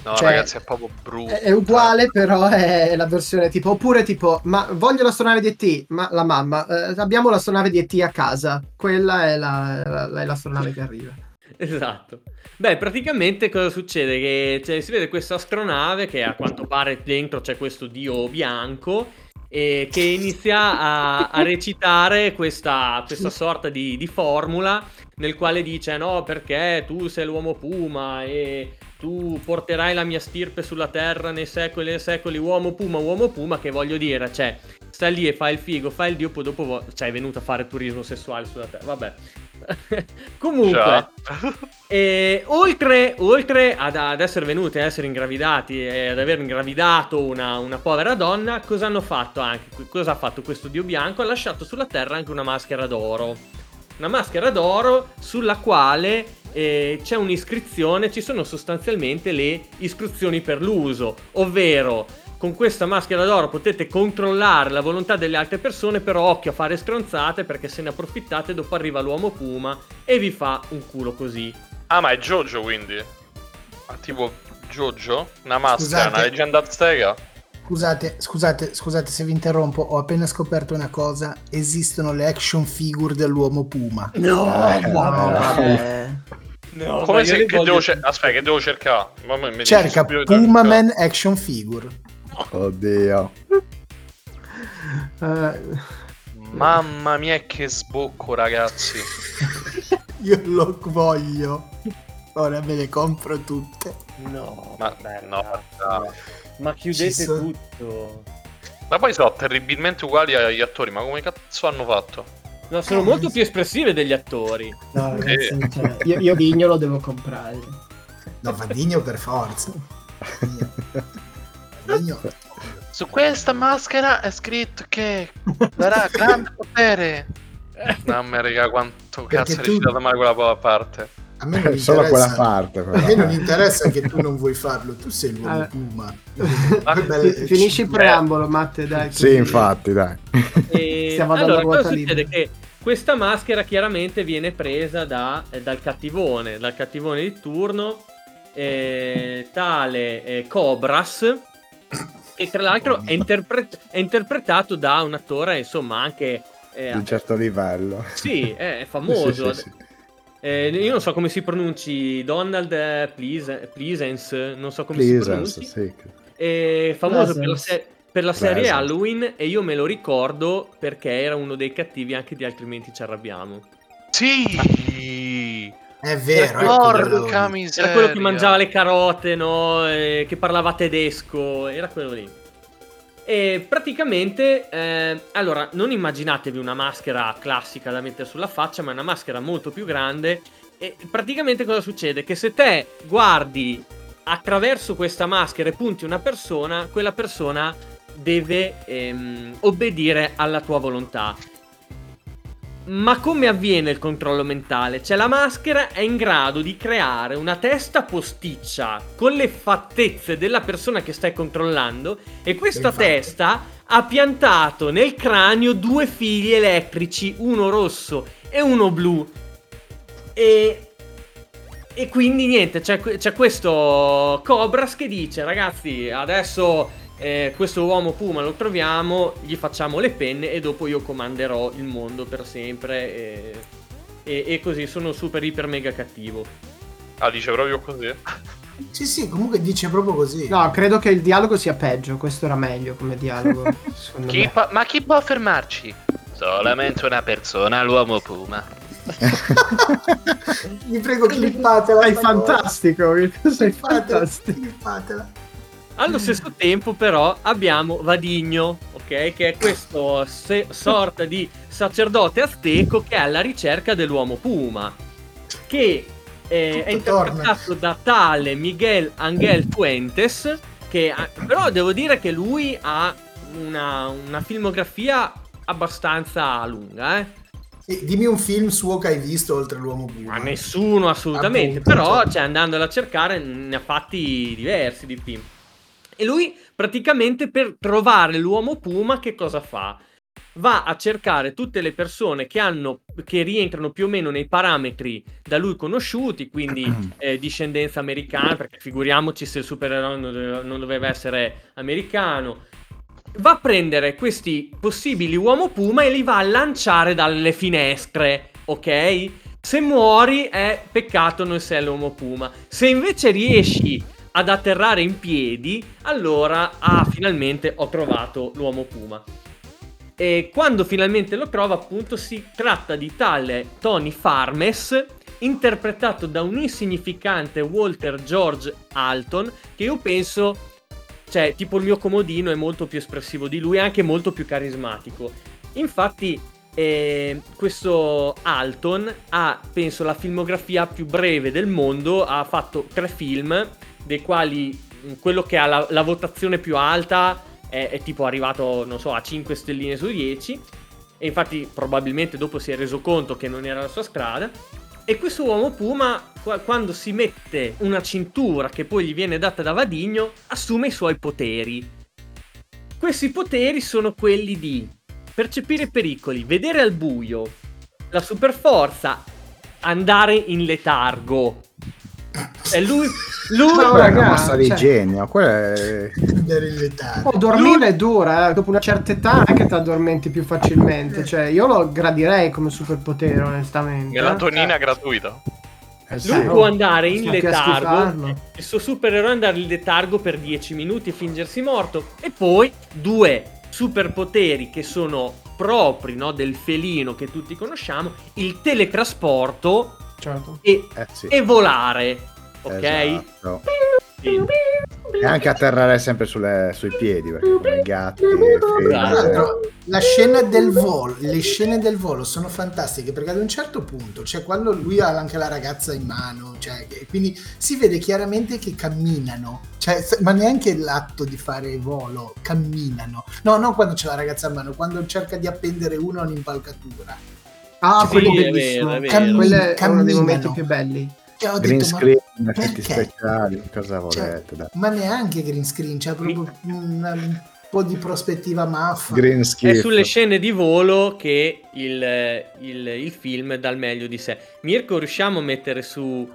No, Cioè, ragazzi, è proprio brutto. È, uguale, però è la versione tipo. Oppure tipo, ma voglio l'astronave di ET, ma la mamma, eh, abbiamo l'astronave di ET a casa. Quella è, la, la- è l'astronave che arriva. Esatto. Beh, praticamente cosa succede? Che cioè, si vede questa astronave che a quanto pare dentro c'è questo dio bianco e che inizia a, a recitare questa, questa sorta di, di formula nel quale dice no perché tu sei l'uomo puma e tu porterai la mia stirpe sulla terra nei secoli e nei secoli uomo puma uomo puma che voglio dire cioè sta lì e fa il figo fa il dio poi dopo vo- cioè è venuto a fare turismo sessuale sulla terra vabbè Comunque, eh, oltre, oltre ad, ad essere venuti a essere ingravidati e ad aver ingravidato una, una povera donna, cosa hanno fatto anche? Cosa ha fatto questo dio bianco? Ha lasciato sulla terra anche una maschera d'oro. Una maschera d'oro sulla quale eh, c'è un'iscrizione, ci sono sostanzialmente le istruzioni per l'uso, ovvero con questa maschera d'oro potete controllare la volontà delle altre persone, però occhio a fare stronzate perché se ne approfittate dopo arriva l'uomo puma e vi fa un culo così. Ah, ma è Jojo quindi? Ah, tipo Jojo? Una maschera, Scusate. una leggenda azteca? Scusate, scusate, scusate se vi interrompo, ho appena scoperto una cosa, esistono le action figure dell'uomo puma. No, Eh, No, vabbè. no, Come se che voglio- devo cer- Aspetta, che devo cercare? Mi Cerca Puma cercare. Man action figure. Oddio. Eh, Mamma mia che sbocco ragazzi. Io lo voglio. Ora me le compro tutte. No, Ma beh, no, dai. Ma chiudete tutto. Ma poi sono terribilmente uguali agli attori, ma come cazzo hanno fatto? No, sono molto più espressive degli attori. no, ragazzi, cioè, io, io Vigno lo devo comprare. No, Vadigno per forza. Vadigno. Su questa maschera è scritto che darà grande potere. Mamma raga, quanto Perché cazzo è tu- recitato male quella po- parte. A me non Solo quella interessa. parte. Però. A me non interessa che tu non vuoi farlo, tu sei l'uomo Eh. puma. Finisci il preambolo, Matte, dai. Sì, infatti, dai. E dalla allora, ruota cosa succede? libera. Che questa maschera chiaramente viene presa da- eh, dal cattivone, dal cattivone di turno, eh, tale eh, Cobras, che tra l'altro è, interpre- è interpretato da un attore, insomma, anche... eh, Di un certo livello. sì, è, è famoso. Sì, sì, sì. Eh, io non so come si pronunci, Donald eh, Please- Pleasance, non so come si Pleasance, pronunci. sì. È famoso per la, se- per la serie Presence. Halloween e io me lo ricordo perché era uno dei cattivi anche di altrimenti ci arrabbiamo. Sì! È vero, ecco Porca miseria. Era quello che mangiava le carote, no? E che parlava tedesco, era quello lì. E praticamente, eh, allora, non immaginatevi una maschera classica da mettere sulla faccia, ma una maschera molto più grande. E praticamente cosa succede? Che se te guardi attraverso questa maschera e punti una persona, quella persona deve ehm, obbedire alla tua volontà. Ma come avviene il controllo mentale? Cioè la maschera è in grado di creare una testa posticcia con le fattezze della persona che stai controllando e questa Infatti. testa ha piantato nel cranio due fili elettrici, uno rosso e uno blu. E, e quindi niente, c'è, c'è questo Cobras che dice ragazzi adesso eh, questo uomo Puma lo troviamo, gli facciamo le penne e dopo io comanderò il mondo per sempre e, e- e così sono super iper mega cattivo. Ah, dice proprio così? Sì, sì, comunque dice proprio così. No, credo che il dialogo sia peggio. Questo era meglio come dialogo. Chi me. po- ma chi può fermarci? Solamente una persona, l'uomo puma. Vi prego, clippatela. Sei fantastico. Sei fantastico. clippatela. Allo stesso tempo, però, abbiamo Vadigno, ok? Che è questo se- sorta di sacerdote azteco che è alla ricerca dell'uomo Puma. Che eh, è Tutto torna. interpretato da tale Miguel Angel Fuentes. Che ha- però devo dire che lui ha una, una filmografia abbastanza lunga, eh. Sì, dimmi un film suo che hai visto oltre l'uomo puma. Ma nessuno assolutamente, Appunto, però cioè, andandolo a cercare ne ha fatti diversi di film. E lui praticamente per trovare l'uomo puma che cosa fa? Va a cercare tutte le persone che, hanno, che rientrano più o meno nei parametri da lui conosciuti, quindi eh, discendenza americana, perché figuriamoci se il supereroe non doveva, essere americano. Va a prendere questi possibili uomo puma e li va a lanciare dalle finestre, ok? Se muori è peccato non sei l'uomo puma. Se invece riesci ad atterrare in piedi, allora ah, finalmente ho trovato l'uomo puma. E quando finalmente lo trova, appunto, si tratta di tale Tony Farmes, interpretato da un insignificante Walter George Alton, che io penso, cioè, tipo il mio comodino è molto più espressivo di lui, anche molto più carismatico. Infatti, E questo Alton ha, penso, la filmografia più breve del mondo. Ha fatto tre film, dei quali quello che ha la, la votazione più alta è, è tipo arrivato, non so, a 5 stelline su 10. E infatti, probabilmente dopo si è reso conto che non era la sua strada. E questo uomo Puma, qua- quando si mette una cintura che poi gli viene data da Vadigno, assume i suoi poteri. Questi poteri sono quelli di percepire pericoli, vedere al buio, la superforza, andare in letargo. E lui, lui è una mossa di cioè- genio. Quella è... Oh, dormire è dura, eh. dopo una certa età non è che ti addormenti più facilmente. Cioè, io lo gradirei come superpotere, onestamente. Melatonina gratuita. eh. Lui Eh, può andare in letargo. Il suo supereroe andare in letargo per 10 minuti e fingersi morto. E poi due superpoteri che sono propri no, del felino che tutti conosciamo: il teletrasporto Certo. e, Eh sì. e volare. Ok? Esatto. Sì. E anche atterrare sempre sulle- sui piedi, perché come i gatti... Tra Esatto. l'altro, la scena del volo, le scene del volo sono fantastiche perché ad un certo punto, cioè quando lui ha anche la ragazza in mano, cioè, quindi si vede chiaramente che camminano, cioè, ma neanche l'atto di fare volo, camminano. No, non quando c'è la ragazza in mano, quando cerca di appendere uno a un'impalcatura. Ah, Sì, quello è bellissimo. vero, è vero. Cammin- Quello è uno dei momenti più belli. Ho Green detto, screen, effetti speciali, cosa Cioè, volete? dai. ma neanche green screen, c'è proprio un, un po' di prospettiva maffa. Green È schifo. sulle scene di volo che il, il- il film dà il meglio di sé. Mirko, riusciamo a mettere su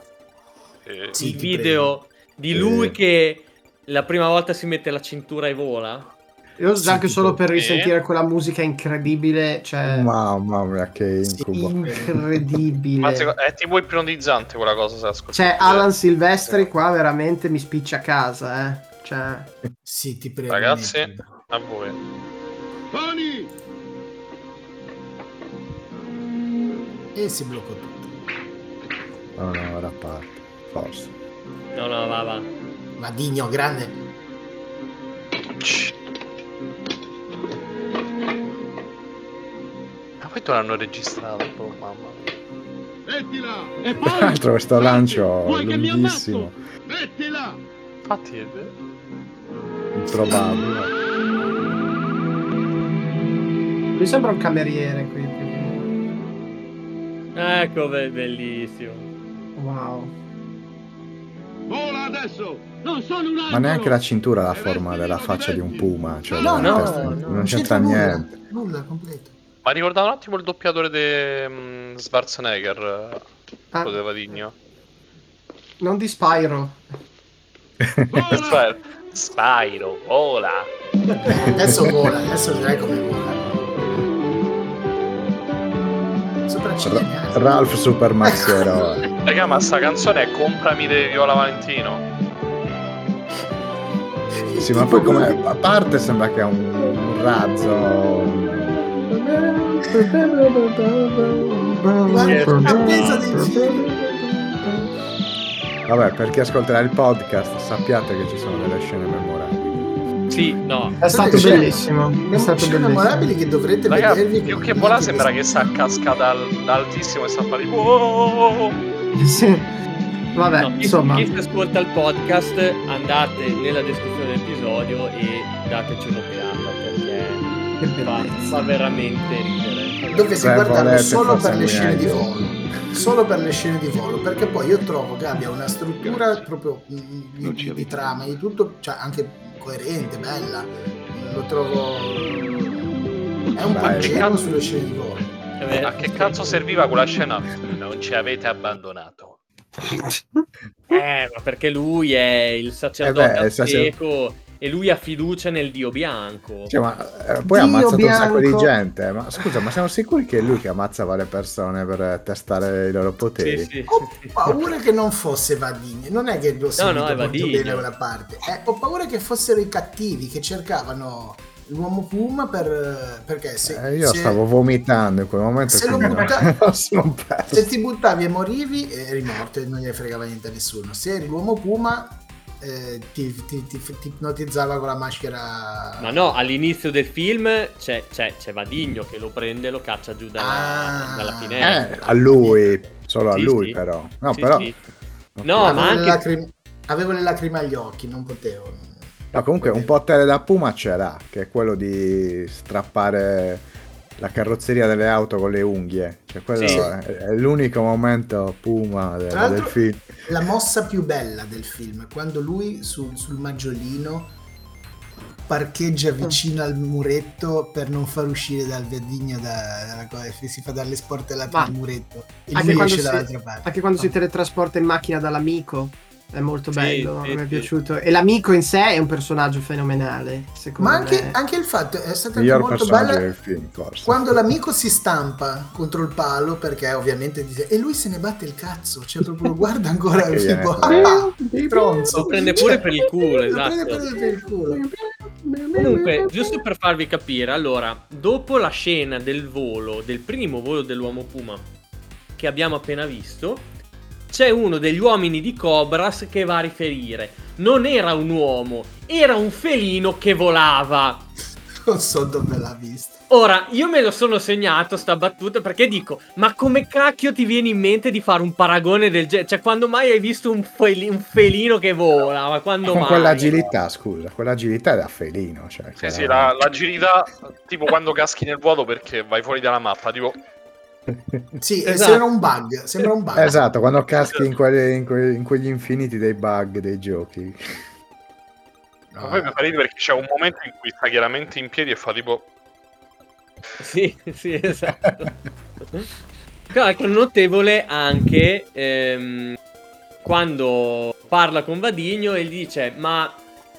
Eh, Sì, il video di lui che la prima volta si mette la cintura e vola? Io Sì, anche solo per Eh. risentire quella musica incredibile, cioè Mamma mia, che incubo. incredibile. Ma è tipo ipnotizzante quella cosa se ascolti. Cioè, Alan Silvestri qua veramente mi spiccia a casa, eh. Cioè, Sì, ti prego. Ragazzi, a voi. E si bloccò tutto. No, no, ora parte. Forse. No, no, va, va. Madigno, grande. Ma poi te l'hanno registrato, oh, mamma. Tra l'altro questo lancio lunghissimo, Infatti, è improbabile. mi sembra un cameriere qui. Ecco, be- bellissimo. Wow. Ma neanche la cintura ha la forma della faccia di un puma, cioè No, no, testa- no, non c'entra nulla. niente. Nulla, completo. Ma ricordava un attimo il doppiatore di Schwarzenegger, eh, Ah, quello di Vadigno. non di Spyro. Cioè, Spyro, vola. Adesso vola, adesso vedrai come vola. Sopracciglia Ra- neanche. Ralph Super Maxi Eroe. Raga, ma sta canzone è Comprami di Viola Valentino. Sì, ma poi come a parte sembra che ha un, un razzo. Vabbè, per chi ascolterà il podcast, sappiate che ci sono delle scene memorabili. Sì, no. È stato scene- bellissimo. È Le stato scene bellissimo. memorabili che dovrete Raga, vedervi. più che vola sembra che sta cascata dal- da altissimo e sta a fare. "Oh". Sì. Vabbè, No, chi, insomma. chi si ascolta il podcast, andate nella descrizione dell'episodio e dateci un'occhiata fa, bellezza. fa veramente ridere. Dovete Se guardarlo volete, solo per le scene di volo. Solo per le scene di volo, perché poi io trovo che abbia una struttura proprio mm, di, di- di trama, di tutto, cioè anche coerente, bella. Lo trovo. È un pancino cazzo. sulle scene di volo. Eh A che cazzo serviva quella scena? Non ci avete abbandonato. Eh, ma perché lui è il sacerdote Eh beh, sacer- e lui ha fiducia nel dio bianco. Cioè, ma eh, poi ha ammazzato un sacco di bianco. gente. Ma scusa, ma siamo sicuri che è lui che ammazzava le persone per eh, testare i loro poteri? Sì, sì, Ho paura che non fosse Vadigno, non è che lo no, è molto Vadigno. bene da una parte. Eh, ho paura che fossero i cattivi che cercavano l'uomo Puma per, perché se, Eh, io se- stavo vomitando in quel momento. se lo butta- se ti buttavi e morivi eri morto e non gli fregava niente a nessuno. Se eri l'uomo Puma eh, ti, ti- ti- ti ipnotizzava con la maschera. Ma no, all'inizio del film c'è, c'è, c'è Vadigno che lo prende e lo caccia giù dalla, Ah. dalla finestra. Eh, a lui, solo a Sì, lui sì. però. No, Sì, però... sì. No, avevo, ma le anche... lacrime, avevo le lacrime agli occhi, non potevo. No, comunque un potere da Puma ce l'ha, che è quello di strappare la carrozzeria delle auto con le unghie. Cioè, quello Sì. è, è l'unico momento Puma de- del film. La mossa più bella del film è quando lui sul, sul maggiolino parcheggia vicino al muretto per non far uscire dal verdigno da, dalla cosa, si fa dalle sportellate Ma- al muretto e Anche lui esce si, dall'altra parte. anche quando si teletrasporta in macchina dall'amico è molto Sì, bello, sì, mi è sì. piaciuto. E l'amico in sé è un personaggio fenomenale, secondo Ma anche, me. anche il fatto è stato anche Miglior molto personaggio bello del film, forse. quando l'amico si stampa contro il palo perché ovviamente dice e lui se ne batte il cazzo cioè proprio lo guarda ancora gliene tipo ah, stronzo Lo prende pure per il culo, Lo prende esatto. il- per il culo Comunque, giusto per farvi capire, allora, dopo la scena del volo, del primo volo dell'uomo Puma che abbiamo appena visto, c'è uno degli uomini di Cobras che va a riferire. Non era un uomo, era un felino che volava. non so dove l'ha visto Ora, io me lo sono segnato sta battuta perché dico, ma come cacchio ti viene in mente di fare un paragone del genere? Cioè, quando mai hai visto un, feli- un felino che vola? Ma quando Con mai? quell'agilità, scusa, quell'agilità è da felino. Cioè, Sì, quella- sì, la- l'agilità, tipo quando caschi nel vuoto perché vai fuori dalla mappa, tipo... sì eh, Esatto. sembra un bug sembra un bug Esatto, quando caschi in, quelli- in que- in quegli infiniti dei bug dei giochi. Ma poi mi fa ridere perché c'è un momento in cui sta chiaramente in piedi e fa tipo... Sì, sì, esatto. Tra l'altro notevole anche ehm, quando parla con Vadigno e gli dice ma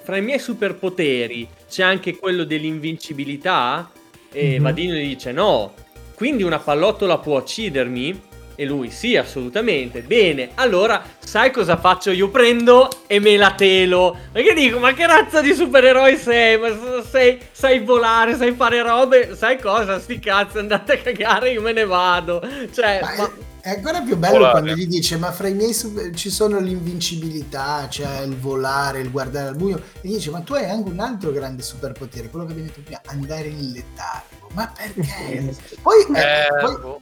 fra i miei superpoteri c'è anche quello dell'invincibilità? E Mhm. Vadigno gli dice no, quindi una pallottola può uccidermi? E lui sì, assolutamente. Bene, allora sai cosa faccio? Io prendo e me la telo. Perché dico, ma che razza di supereroi sei? Ma sei, sai volare, sai fare robe, sai cosa? Sti cazzi, andate a cagare, io me ne vado. Cioè, Ma ma- è, ancora più bello Volare. quando gli dice ma fra i miei super- ci sono l'invincibilità c'è il volare il guardare al buio e gli dice ma tu hai anche un altro grande superpotere quello che abbiamo detto prima andare in letargo ma perché? poi, è, Eh, poi, boh.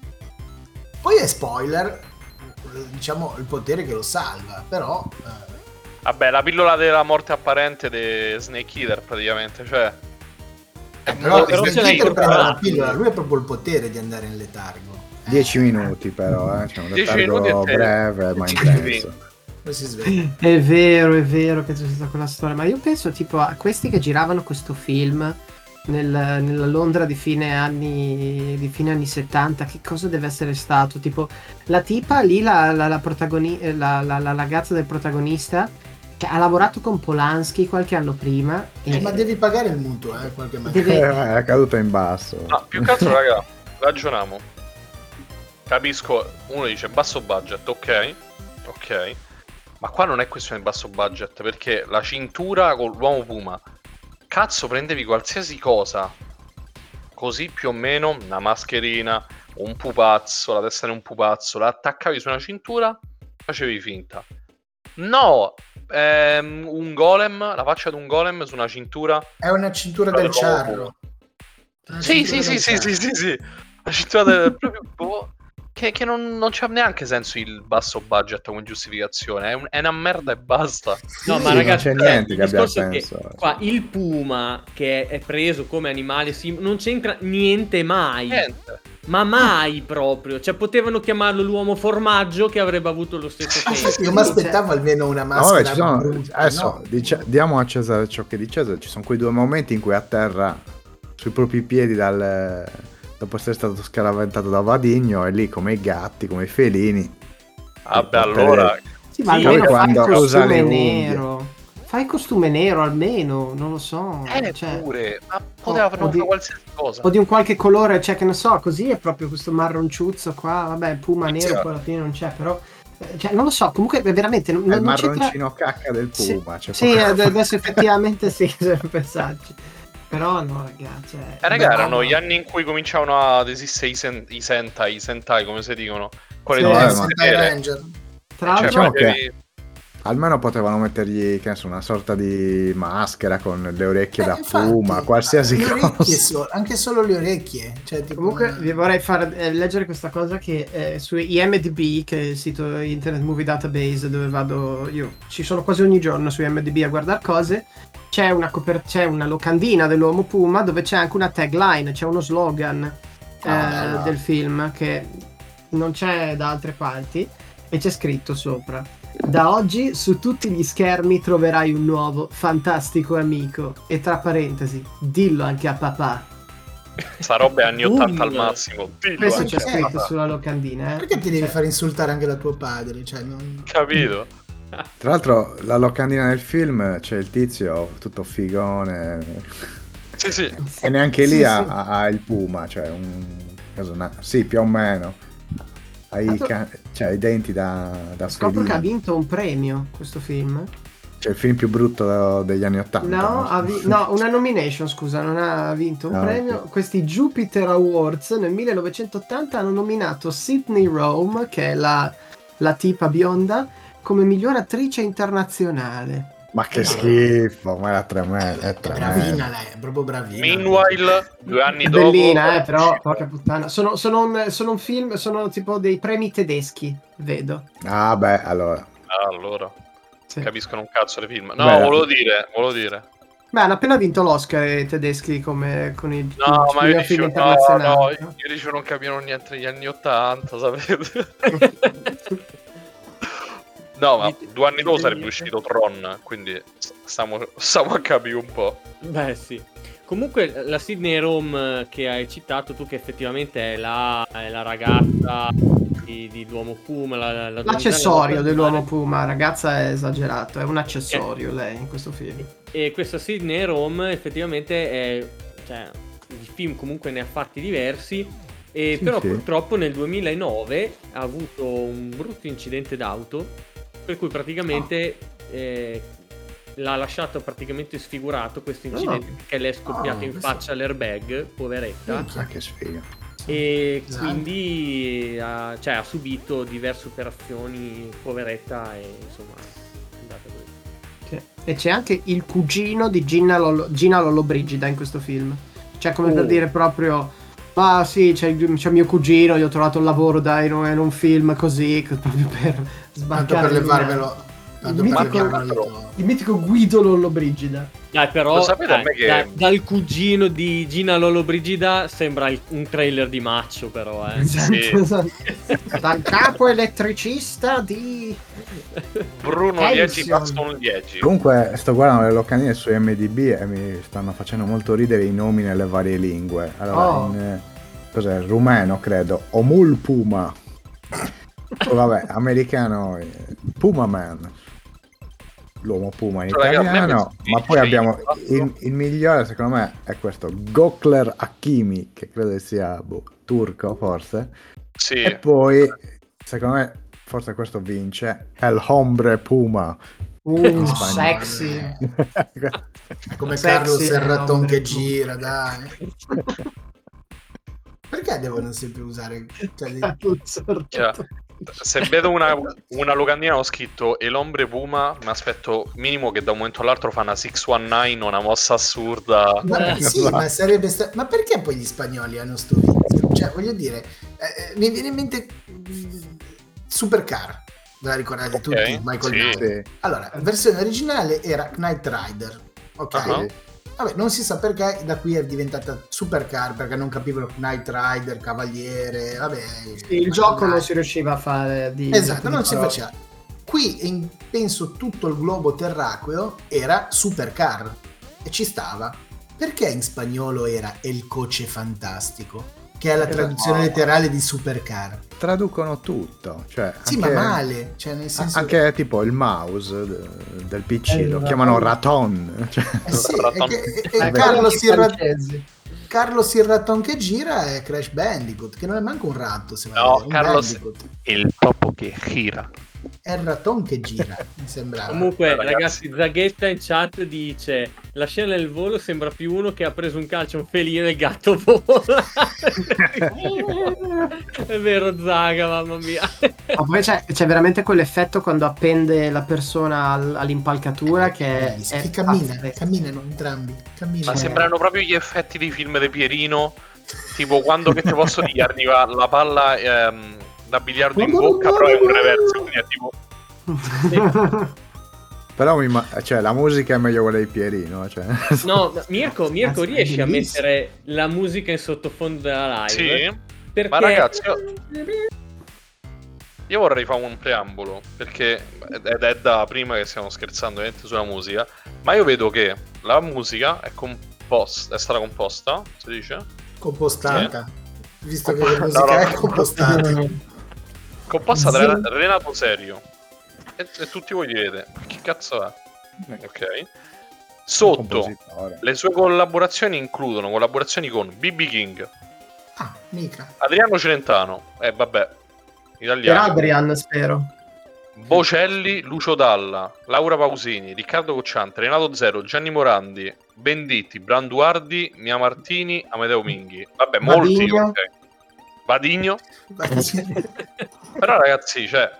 poi è spoiler diciamo il potere che lo salva però eh, Vabbè, la pillola della morte apparente di Snake Eater praticamente, cioè... eh, però, però Snake Eater prende la pillola lui ha proprio il potere di andare in letargo Eh, 10 minuti però, eh. C'è un minuti e te- breve ma intenso. È vero, è vero che c'è stata quella storia, ma io penso tipo a questi che giravano questo film nel- nella Londra di fine, anni, di fine anni 70, che cosa deve essere stato? Tipo la tipa lì, la, la, la protagoni- eh, la- la- la ragazza del protagonista, che ha lavorato con Polanski qualche anno prima. Eh, e- ma devi pagare il mutuo eh, qualche Deve- Eh, è caduta in basso. No, più che altro, raga, ragioniamo. Capisco, uno dice basso budget, ok, ok. Ma qua non è questione di basso budget, perché la cintura con l'uomo Puma, cazzo prendevi qualsiasi cosa, così più o meno, una mascherina, un pupazzo, la testa di un pupazzo, la attaccavi su una cintura, facevi finta. No, ehm, un golem, la faccia di un golem su una cintura è una cintura del Una Sì, sì, sì, sì, sì, sì, sì. La cintura del proprio boh, che, che non, non c'ha neanche senso il basso budget come giustificazione. È, un- è una merda e basta. No, Sì, ma non ragazzi, c'è cioè, niente il che abbia è che senso. qua il puma che è preso come animale sim- non c'entra niente mai. Niente. Ma mai proprio. Cioè, potevano chiamarlo l'uomo formaggio che avrebbe avuto lo stesso senso. Io mi aspettavo almeno una No, maschera vabbè, ci sono, brutta, adesso no? dice- diamo a Cesare ciò che è di Cesare. Ci sono quei due momenti in cui atterra sui propri piedi dal, dopo essere stato scaraventato da Vadigno e lì come i gatti, come i felini. Vabbè, Sì, allora. Sì, ma Sì, almeno poi fai il quando costume unghie. nero. Fai il costume nero almeno, non lo so. Eh, cioè, pure. Ma poteva fare di- qualsiasi cosa. o di un qualche colore, cioè che ne so, così è proprio questo marronciuzzo qua. Vabbè, puma nero Sì. poi alla fine non c'è, però. eh, Cioè, non lo so, comunque è veramente. Non, È il non c'entra- marroncino cacca del Sì, puma. Sì, da ad- fare. adesso effettivamente sì, se pensarci. Però no, ragazzi. Cioè, Eh, raga, erano no. gli anni in cui cominciavano ad esistere i, sen- i Sentai, i Sentai, come si dicono. Quelli Sì, dove eh, Sentai. Ranger. Tra l'altro, Cioè, Diciamo poi devi- almeno potevano mettergli che ne so, una sorta di maschera con le orecchie Eh, da infatti, puma, qualsiasi le cosa. orecchie so- anche solo le orecchie. Cioè, tipo, Comunque vi vorrei far eh, leggere questa cosa che eh, su IMDb, che è il sito Internet Movie Database dove vado io, ci sono quasi ogni giorno su IMDb a guardare cose, c'è una, coper- c'è una locandina dell'uomo Puma dove c'è anche una tagline, c'è uno slogan eh, Ah. del film che non c'è da altre parti e c'è scritto sopra. Da oggi su tutti gli schermi troverai un nuovo fantastico amico e tra parentesi, dillo anche a papà. Sta roba è anni 80 al massimo. Dillo Questo c'è scritto papà. sulla locandina. Eh? Perché ti devi far insultare anche da tuo padre? Cioè, non... Capito? Tra l'altro, la locandina del film c'è il tizio tutto figone. Sì, sì. E neanche lì Sì, ha, sì. ha- il puma, cioè un. sì, più o meno. Ha i, Tanto- ca- cioè, i denti da, da Scopro che ha vinto un premio questo film. Cioè, il film più brutto degli anni Ottanta. No, vi- no, una nomination, scusa, non ha vinto un Ah, premio. ok. Questi Jupiter Awards nel 1980 hanno nominato Sydney Rome, che è la, la tipa bionda, come miglior attrice internazionale. Ma che schifo, ma era tremendo. È tremendo. Bravina lei, è proprio bravina. Meanwhile, due anni È dopo... bellina, eh, però, porca puttana. Sono, sono un, sono un film, sono tipo dei premi tedeschi, vedo. Ah, beh, allora. Ah, allora. Sì. Capiscono un cazzo di film. No, Beh, volevo dire, volevo dire. Beh, hanno appena vinto l'Oscar i tedeschi come con i No, il ma io film dicevo, no, no, io dicevo non capivo niente degli anni 80, sapete? no, ma due anni dopo sarebbe uscito Tron, quindi stiamo, stiamo a capire un po'. Beh, sì. Comunque, la Sydney Rome che hai citato tu, che effettivamente è la, è la ragazza di, di Duomo Puma, la, la L'accessorio dell'uomo. Puma, ragazza, è esagerato. È un accessorio lei in questo film. E questa Sydney Rome effettivamente è... Cioè, il film comunque ne ha fatti diversi, e Sì, però sì. purtroppo nel 2009 ha avuto un brutto incidente d'auto, per cui praticamente eh, l'ha lasciato praticamente sfigurato questo incidente, Oh. perché le è scoppiato Oh, in questo- faccia l'airbag, poveretta. Minchia. Ah, che sfiga. E Esatto. quindi ha, cioè, ha subito diverse operazioni, poveretta, e insomma, è andata così. Sì. E c'è anche il cugino di Gina, Lollo- Gina Lollobrigida in questo film. Cioè, come per Oh. dire proprio. Ah sì, c'è, c'è mio cugino, gli ho trovato un lavoro dai, in un, in un film così, proprio per Tanto sbancare per il levarvelo. Tanto Il mitico-. Il mitico Guido Lollobrigida. Dai, però Lo sapete a dai, che- dai, dal cugino di Gina Lollobrigida sembra il- un trailer di Maccio, però, eh. Esatto, Sì. esatto. Dal capo elettricista di... Bruno. Liegi, Gaston Liegi. Comunque, sto guardando le locandine su MDB e mi stanno facendo molto ridere i nomi nelle varie lingue. Allora, Oh. in eh, cos'è? Rumeno, credo. Omul Puma. Vabbè, americano, eh, Puma Man. L'uomo Puma in Cioè, a me italiano. Ma poi abbiamo il il, migliore, secondo me, è questo Gokler Hakimi, che credo sia boh, turco, forse. Sì, E poi, secondo me, forse questo vince. El Hombre Puma. Uh, spagnolo. sexy. È come Sexy, Carlo Serraton che gira, dai. Perché devono sempre usare... Cioè, Cioè, se vedo una, una locandina ho scritto e l'ombre Puma, mi aspetto minimo che da un momento all'altro fa una 619, una mossa assurda. Guarda, sì, Esatto. ma sarebbe sta- Ma perché poi gli spagnoli hanno sto? Cioè, voglio dire, eh, eh, mi viene in mente mm, Supercar. Ve la ricordate Ok, tutti? Michael sì. Knight. Allora, la versione originale era Knight Rider. Ok. Ah. Vabbè, non si sa perché da qui è diventata Supercar perché non capivano Knight Rider, Cavaliere, vabbè. Il gioco non si riusciva a fare di... Esatto, non si faceva. Qui in, penso tutto il globo terracqueo era Supercar e ci stava. Perché in spagnolo era El Coche Fantastico? Che è la Esatto. traduzione letterale di Supercar. Traducono tutto. Cioè, Sì, anche, ma male. Cioè, nel senso. Anche tipo il mouse de- del PC lo Esatto. chiamano raton. Cioè, Eh sì, e, che- e- Eh, Carlo, Sirra- francesi. Carlo Sirraton che gira è Crash Bandicoot, che non è manco un ratto, se No, Carlo. Il topo che gira. È il raton che gira, mi sembrava. Comunque, Eh, ragazzi. ragazzi, Zaghetta in chat dice: La scena del volo sembra più uno che ha preso un calcio un felino e il gatto vola. È vero, Zaga, mamma mia. Ma poi c'è, c'è veramente quell'effetto quando appende la persona al- all'impalcatura che è, Bellissimo, è che cammina, pazzesco. camminano entrambi. Camminano. Ma sembrano proprio gli effetti dei film di Pierino. Tipo quando che ti posso dire, arriva la palla ehm, da biliardo in bocca, però è un reverso. Quindi è tipo. Però mi ma- cioè, la musica è meglio quella di Pierino. Cioè. No, Mirko, Mirko riesci a mettere la musica in sottofondo della live? Sì. Perché... Ma ragazzi, io- Io vorrei fare un preambolo, perché ed è da prima che stiamo scherzando ovviamente sulla musica, ma io vedo che la musica è composta, è stata composta, si dice? Compostata. Visto che No, la musica no. è compostata. Composta da. Ren- Renato Serio. E, e tutti voi direte, ma che cazzo è? Ok. Sotto, le sue collaborazioni includono collaborazioni con BB King, Ah, mica. Adriano Celentano, e vabbè, Per italiano. Adrian, spero. Bocelli, Lucio Dalla, Laura Pausini, Riccardo Cocciante, Renato Zero, Gianni Morandi, Benditti, Branduardi, Mia Martini, Amedeo Minghi. Vabbè, molti. Vadigno. ok. Vadigno. Però ragazzi, cioè,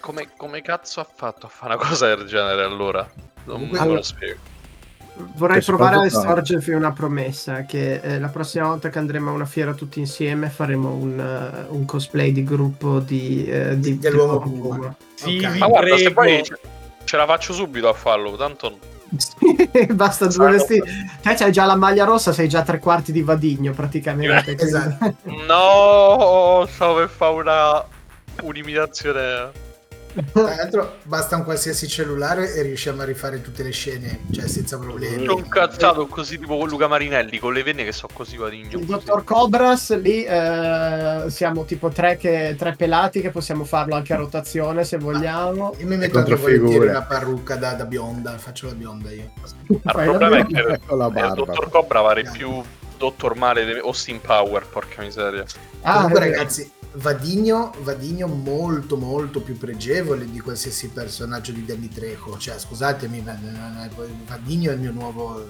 come, come cazzo ha fatto a fare una cosa del genere allora? Non me Allora- lo spiego. Vorrei Che provare a estorgervi una promessa che eh, la prossima volta che andremo a una fiera tutti insieme faremo un, eh, un cosplay di gruppo di, eh, di Dell'uomo di- Puma. Sì, Ok. vi Ma guarda, se poi ce, ce la faccio subito a farlo, tanto... Basta due Sarà- vestiti. Te c'hai già la maglia rossa, sei già tre quarti di Vadigno praticamente. Esatto. No, stavo per fare una... un'imitazione... Tra l'altro basta un qualsiasi cellulare e riusciamo a rifare tutte le scene, cioè senza problemi. C'ho un cazzato così tipo con Luca Marinelli, con le venne che so così Vadigno. Il così. dottor Cobras lì eh, siamo tipo tre, che- tre pelati che possiamo farlo anche a rotazione se vogliamo. Io mi metto anche volentieri la parrucca da, da bionda, faccio la bionda io. Il problema è che la il barba. dottor Cobra pare più dottor male di Austin Power, porca miseria. Ah, Comunque eh, ragazzi, Vadigno, Vadigno molto molto più pregevole di qualsiasi personaggio di Danny Trejo. Cioè scusatemi, Vadigno è il mio nuovo...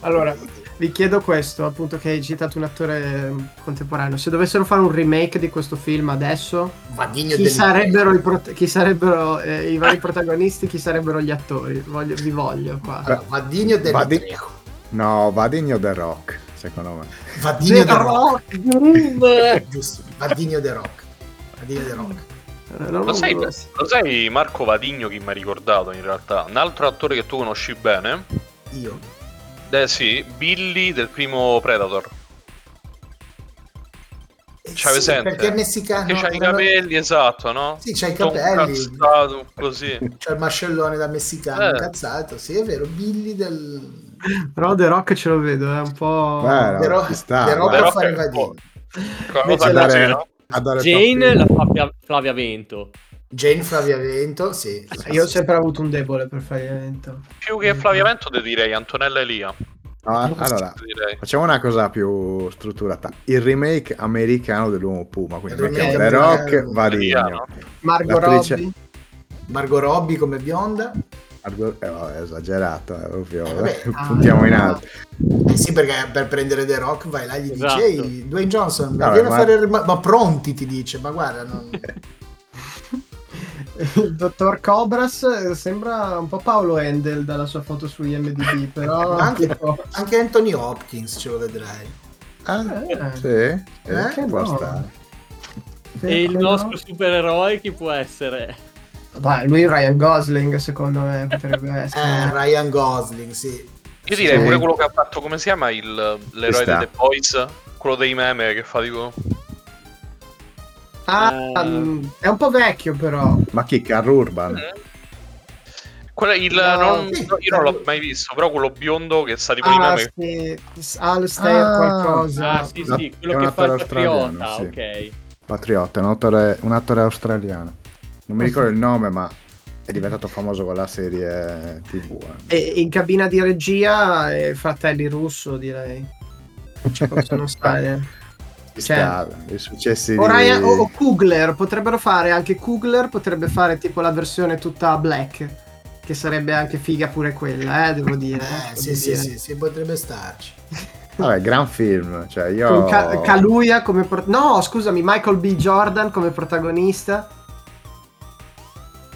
Allora, vi chiedo questo, appunto che hai citato un attore contemporaneo. Se dovessero fare un remake di questo film adesso, Vadigno chi sarebbero, i, prot- chi sarebbero eh, i vari protagonisti, chi sarebbero gli attori? Voglio- vi voglio qua. Allora, Vadigno e Danny Vadi- Trejo. No, Vadigno The Rock, secondo me. Vadigno The Rock. Boom! Giusto, Vadigno The Rock. Vadigno The Rock. Eh, Lo sai, lo- sai Marco Vadigno chi mi ha ricordato in realtà? Un altro attore che tu conosci bene? Io. Eh sì, Billy del primo Predator. Eh C'hai sì, presente? Perché è messicano. che c'ha i erano- capelli, esatto, no? Sì, c'ha i capelli. incazzato, così. C'è il mascellone da messicano Eh. incazzato. Sì, è vero. Billy del... Però The Rock ce lo vedo, è un po'... Beh, no, The Rock- sta, The Rock può Però fare è un Vadigno. Invece dare- no? a dare Jane la fa Flavia, Flavia Vento. Jane Flavia Vento, sì. Io ho sempre avuto un debole per Flaviamento. Più che Flavia Vento ti direi Antonella Elia. No, allora, facciamo una cosa più strutturata. Il remake americano dell'uomo Puma, quindi mettiamo The Rock. Vadigno. Italiano. Margot Robbie. Margot Robbie come bionda. Argo- eh, vabbè, esagerato, eh, proprio, vabbè. Ah, puntiamo in alto. Eh sì, perché per prendere The Rock vai là e gli Esatto. dici Ehi, Dwayne Johnson, Vabbè, vieni a ma- fare il ma pronti ti dice, ma guarda, non... Il dottor Cobras eh, sembra un po' Paolo Endel dalla sua foto su IMDb, però anche, tipo- anche Anthony Hopkins ce lo vedrai. Ah, Eh, sì, eh, Eh, può no. stare. E il no? nostro supereroe chi può essere? Dai, lui Ryan Gosling secondo me potrebbe Eh, essere. Ryan Gosling, sì. Io direi Sì. pure quello che ha fatto, come si chiama il, l'eroe dei The Boys? Quello dei meme che fa tipo... Ah, Eh. è un po' vecchio però. Ma chi? Carl Urban? Quello, il, No, non- sì. no, io non l'ho mai visto, però quello biondo che sta tipo Ah, meme... sì, Alistair Ah. qualcosa. Ah, sì, sì, è quello un che fa il attore australiano, patriota, sì. ok. Patriota, un attore, un attore australiano. Non mi ricordo il nome, ma è diventato famoso con la serie TV. eh. E in cabina di regia eh, fratelli russo direi. Ci possono stare. Ci Cioè, sta, i successi O, di... Ryan- o- o Kugler, potrebbero fare anche Kugler, potrebbe fare tipo la versione tutta black, che sarebbe anche figa pure quella, eh, devo dire. Eh, devo sì, sì, dire. sì, sì, potrebbe starci. Vabbè, gran film, cioè io... Con Ca- Kaluuya come pro- No, scusami, Michael B. Jordan come protagonista.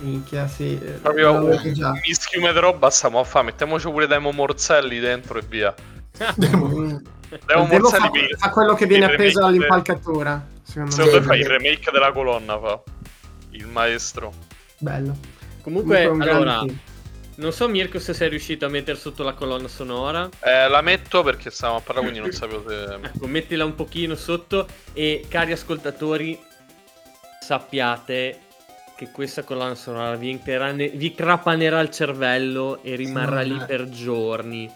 Minchia, sì. eh, Proprio un già. mischiume di roba stiamo a fare. Mettiamoci pure Demo Morzelli dentro e via. Mm. Demo Morzelli fa, fa quello che viene appeso remake- all'impalcatura. Secondo me. Secondo me fa il remake della colonna, fa. Il maestro. Bello. Comunque, un grande allora, film. non so Mirko se sei riuscito a mettere sotto la colonna sonora. Eh, la metto perché stavamo a parlare, quindi non sapevo se... Ecco, mettila un pochino sotto e cari ascoltatori, sappiate che questa colonna sonora vi, entrerà ne- vi crapanerà il cervello e rimarrà Sì, lì per giorni.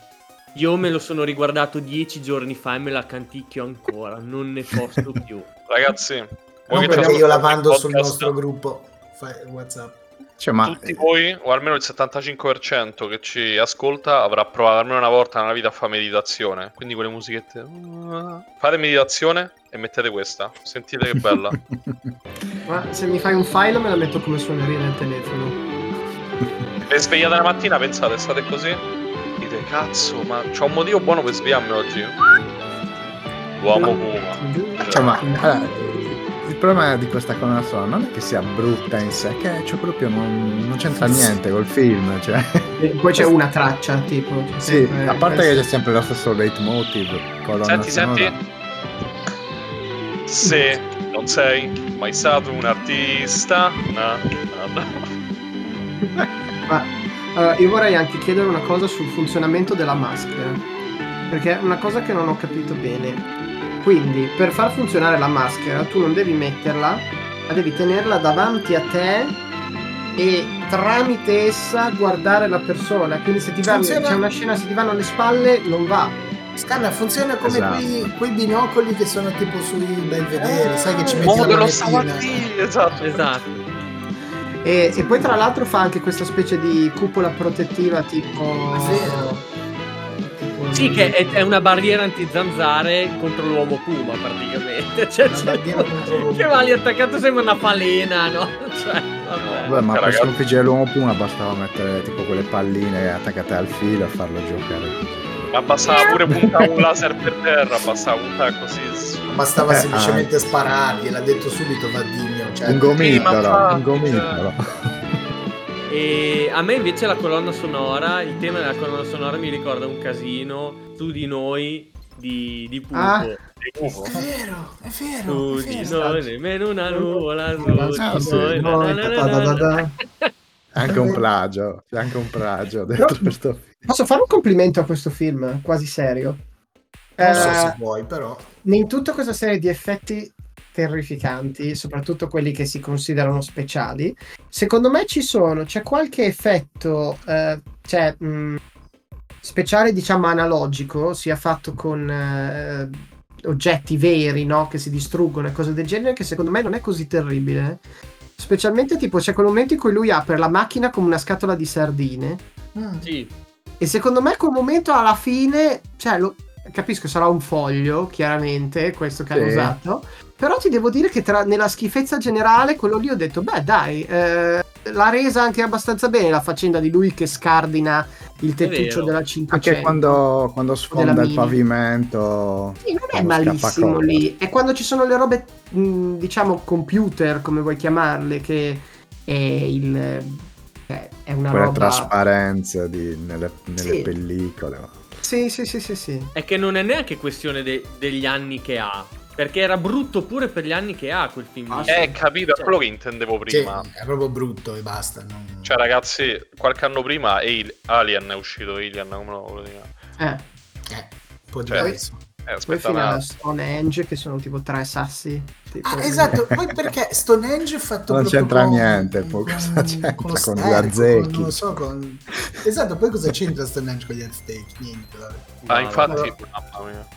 Io me lo sono riguardato dieci giorni fa e me la canticchio ancora, non ne posso più. Ragazzi, Non voi che perché ci io la ascoltate mando il sul nostro gruppo WhatsApp. Cioè, ma Tutti voi, o almeno il 75% che ci ascolta, avrà provato almeno una volta nella vita a fare meditazione. Quindi quelle musichette... Fate meditazione e mettete questa. Sentite che bella. Ma se mi fai un file me la metto come suoneria nel telefono. E svegliate la mattina, pensate, state così? Dite, cazzo, ma c'ho un motivo buono per svegliarmi oggi. L'uomo Puma. Cioè, ma allora, il problema di questa colonna sonora non è che sia brutta in sé, che cioè, proprio non, non c'entra niente col film. Cioè. E poi c'è una traccia, tipo. Sì, a parte questo. che c'è sempre lo stesso leitmotiv. colonna Senti, sonora. senti. Se non sei mai stato un artista... na, na. Ma allora, io vorrei anche chiedere una cosa sul funzionamento della maschera. Perché è una cosa che non ho capito bene. Quindi, per far funzionare la maschera, tu non devi metterla, ma devi tenerla davanti a te e tramite essa guardare la persona. Quindi se ti vanno, Funziona- c'è una scena, se ti vanno alle spalle, non va. Scanna, funziona come Esatto. quei, quei binocoli che sono tipo sui belvedere, sai che ci metti Uomo la stamattina, esatto. Esatto. E, e poi tra l'altro fa anche questa specie di cupola protettiva tipo... Vero. Sì, che è, è una barriera anti-zanzare contro l'uomo Puma, praticamente. Cioè, l'uomo che va lì attaccato sembra una falena, no? Cioè, vabbè. Vabbè, ma per Ragazzi. sconfiggere l'uomo Puma bastava mettere tipo quelle palline attaccate al filo e farlo giocare. Ma bastava pure puntare un laser per terra, bastava puntare così. Bastava Eh, semplicemente sparargli, l'ha detto subito Vaddimio. Cioè, Un gomitolo, un gomitolo. E a me invece la colonna sonora, il tema della colonna sonora mi ricorda un casino su di noi di, di Pupo. Ah. Di. È vero, è vero. Su è di vero. noi, nemmeno una nuvola Ah, di sì. da. Anche un plagio, c'è anche un plagio dentro questo film. Posso fare un complimento a questo film, quasi serio? Non so Eh, se vuoi, però. in tutta questa serie di effetti terrificanti, soprattutto quelli che si considerano speciali, secondo me ci sono, c'è qualche effetto, eh, cioè, mh, speciale diciamo analogico, sia fatto con eh, oggetti veri, no? Che si distruggono e cose del genere, che secondo me non è così terribile. Specialmente tipo c'è quel momento in cui lui apre la macchina come una scatola di sardine Mm. Sì, e secondo me quel momento alla fine, cioè, lo, capisco, sarà un foglio, chiaramente, questo che Sì. hanno usato. Però ti devo dire che tra- nella schifezza generale, quello lì ho detto, beh, dai, eh, l'ha resa anche abbastanza bene la faccenda di lui che scardina il tettuccio della 500. Anche quando, quando sfonda il pavimento. Sì, non è malissimo lì. E quando ci sono le robe, mh, diciamo, computer, come vuoi chiamarle, che è il... eh, è una Quelle roba... trasparenze di- nelle, nelle Sì. pellicole. Sì, sì, sì, sì, sì. è che non è neanche questione de- degli anni che ha. Perché era brutto pure per gli anni che ha quel film. lì. Eh, capito, è Cioè, quello che intendevo Sì, prima. è proprio brutto e basta. non- Cioè, ragazzi, qualche anno prima Al- Alien è uscito, Alien, come lo volevo dire. Eh. Eh, un po' Cioè, Poi fino a Stonehenge, che sono tipo tre sassi. tipo- Ah, esatto, poi perché Stonehenge è fatto Non c'entra con- niente, poi con- cosa c'entra con, con gli azzecchi? non lo so, con... Esatto, poi cosa c'entra Stonehenge con gli aztechi? Niente. Ah, infatti, mia.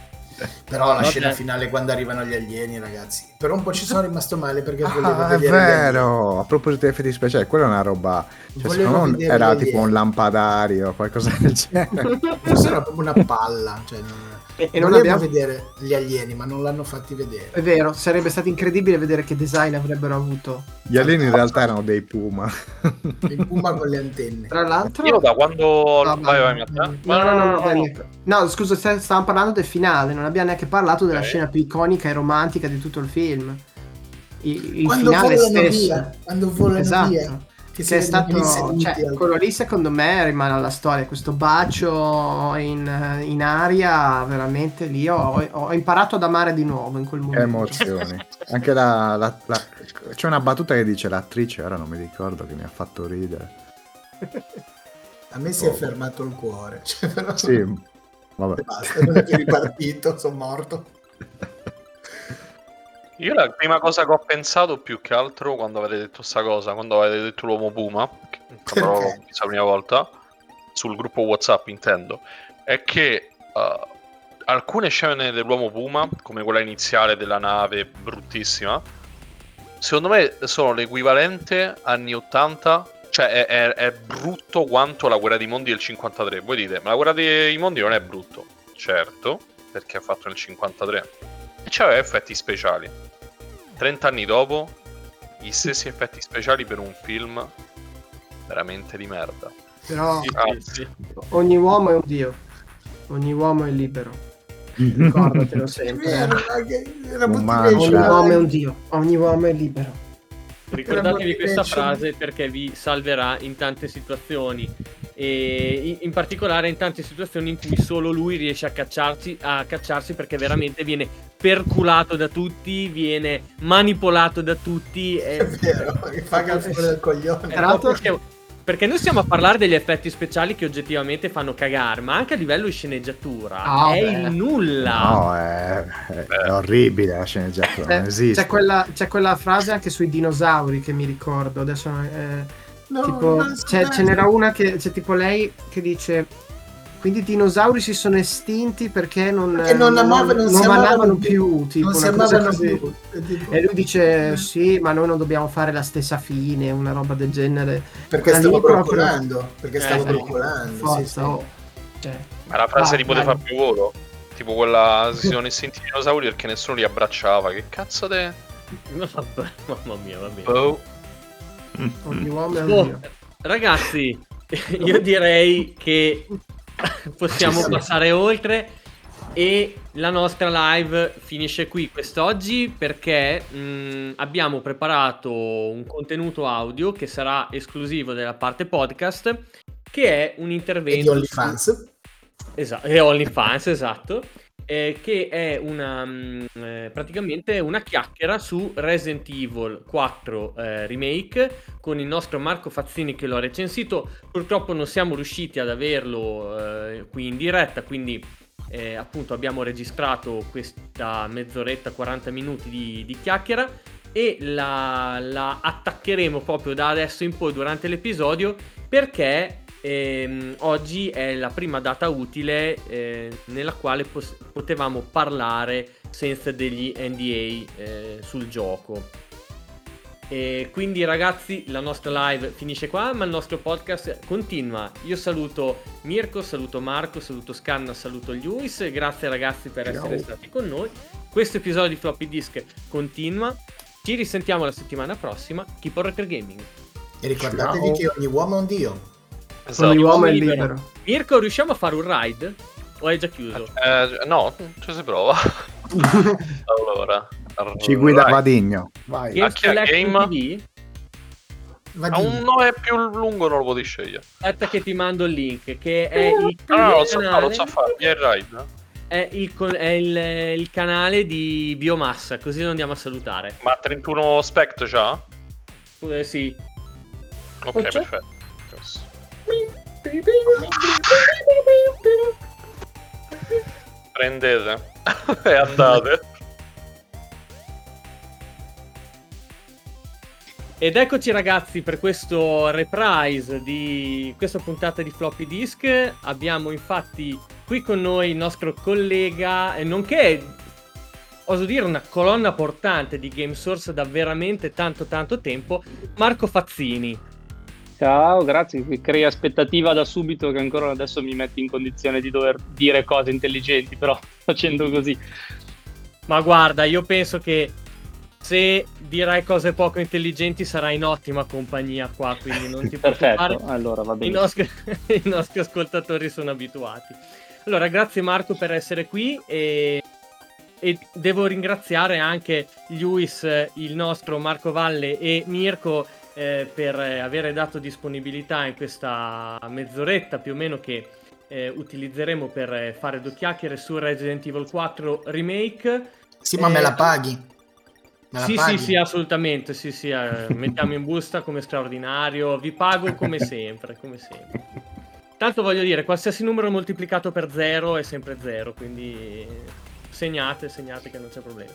Però la scena finale quando arrivano gli alieni, ragazzi. Per un po' ci sono rimasto male perché volevo Ah, è vedere alieni. vero. A proposito di effetti speciali, quella è una roba. Cioè, vedere era tipo un lampadario o qualcosa del genere. Forse era proprio una palla. Cioè, non- E, e non abbiamo... vedere gli alieni, ma non l'hanno fatti vedere. È vero, sarebbe stato incredibile vedere che design avrebbero avuto. Gli alieni in realtà erano dei puma. Il puma con le antenne. Tra l'altro... Io da quando... No, vai, vai, no, Matteo. no, no, no, no, no, no, no, scusa, st- stavamo parlando del finale, non abbiamo neanche parlato della Ok. scena più iconica e romantica di tutto il film. Il, il Quando finale volano stesso. via, quando volano Esatto. via. Che, Che è stato, cioè, al- quello lì secondo me rimane alla storia. Questo bacio in, in aria, veramente lì ho, ho imparato ad amare di nuovo in quel Che momento. emozioni. Anche la, la- la- C'è una battuta che dice l'attrice, ora non mi ricordo, che mi ha fatto ridere. A me si è fermato il cuore. Cioè, però... Sì, vabbè. Basta, non è più ripartito, sono morto. Io la prima cosa che ho pensato più che altro quando avete detto sta cosa, quando avete detto l'uomo Puma, Perché? l'ho la prima volta, sul gruppo WhatsApp intendo, è che uh, alcune scene dell'uomo Puma, come quella iniziale della nave bruttissima, secondo me sono l'equivalente anni 80, cioè è, è- è brutto quanto la guerra dei mondi del 53. Voi dite, ma la guerra dei mondi non è brutto, certo, perché è fatto nel 53. E c'aveva effetti speciali. 30 anni dopo, gli stessi effetti speciali per un film veramente di merda. Però Ah, sì. ogni uomo è un dio, ogni uomo è libero. Ricordatelo È sempre. la Non Ogni uomo è un dio, ogni uomo è libero. Ricordatevi questa frase perché vi salverà in tante situazioni e in, particolare in tante situazioni in cui solo lui riesce a cacciarsi, a cacciarsi perché veramente viene perculato da tutti, viene manipolato da tutti. È E, vero, che fa il fuori del coglione. Tra l'altro- perché, noi stiamo a parlare degli effetti speciali che oggettivamente fanno cagare, ma anche a livello di sceneggiatura Ah, è beh. il nulla. No, è, è- orribile la sceneggiatura, non Eh, esiste. C'è quella, c'è quella frase anche sui dinosauri che mi ricordo. Adesso eh, No, tipo, ce n'era una che c'è tipo lei che dice. Quindi i dinosauri si sono estinti perché non, Perché non amavano- non si amavano amavano più. tipo non si amavano così. più. E tipo- E lui dice: Sì, ma noi non dobbiamo fare la stessa fine, una roba del genere. Perché stavo proprio- broccolando. Perché Eh, stavo sì. broccolando. sì, Forza, sì. oh. Cioè, Ma la frase Vai, di poter vai. fare più volo? Tipo quella si sono estinti i dinosauri perché nessuno li abbracciava. Che cazzo de... No, vabbè, mamma mia, va bene. Boh. ogni uomo è un dio. ragazzi, io direi che possiamo passare oltre e la nostra live finisce qui quest'oggi perché mh, abbiamo preparato un contenuto audio che sarà esclusivo della parte podcast che è un E di intervento OnlyFans. Esatto, e OnlyFans, esatto. Eh, che è una mm, eh, praticamente una chiacchiera su Resident Evil 4 eh, Remake con il nostro Marco Fazzini che l'ho recensito. Purtroppo non siamo riusciti ad averlo eh, qui in diretta, quindi eh, appunto abbiamo registrato questa mezz'oretta, 40 minuti di, di chiacchiera e la, la attaccheremo proprio da adesso in poi durante l'episodio perché ehm, oggi è la prima data utile eh, nella quale pos- potevamo parlare senza degli NDA eh, sul gioco. E quindi ragazzi la nostra live finisce qua ma il nostro podcast continua. Io saluto Mirko, saluto Marco, saluto Scanna, saluto Lewis. Grazie ragazzi per essere stati con noi. Questo episodio di Floppy Disk continua. Ci risentiamo la settimana prossima. Keep on Record Gaming. E ricordatevi Ciao. che ogni uomo è un dio. Esatto. Ogni uomo è libero. libero. Mirko, riusciamo a fare un ride? O è già chiuso? Eh, no, ci si prova. allora. Ci guida Vai. Vadigno. Vai. Game game? TV? Va A di- un nome più lungo non lo puoi scegliere. Aspetta che ti mando il link, che è il, Ah, no, lo so canale- fare, lo so fare. Via il ride. è il, è il- il canale di Biomassa, così lo andiamo a salutare. Ma 31 spect già? Eh, sì. Ok. perfetto. Prendete e andate. Ed eccoci ragazzi per questo reprise di questa puntata di Floppy Disk. Abbiamo infatti qui con noi il nostro collega, nonché, oso dire, una colonna portante di Game Source da veramente tanto tanto tempo, Marco Fazzini. Ciao, grazie, crei aspettativa da subito che ancora adesso mi metti in condizione di dover dire cose intelligenti, però facendo così. Ma guarda, io penso che se dirai cose poco intelligenti sarai in ottima compagnia qua, quindi non ti Perfetto, preoccupare. allora va I bene. nostri, I nostri ascoltatori sono abituati. Allora, grazie Marco per essere qui e, e devo ringraziare anche Luis, il nostro Marco Valle e Mirko eh, per eh, avere dato disponibilità in questa mezz'oretta più o meno che eh, utilizzeremo per eh, fare due chiacchiere su Resident Evil 4 Remake. Sì, ma me Eh, la paghi? Me la sì, paghi? sì, sì, assolutamente. Sì, sì, eh, mettiamo in busta come straordinario. Vi pago come sempre, come sempre. Tanto voglio dire, qualsiasi numero moltiplicato per zero è sempre zero, quindi segnate, segnate che non c'è problema.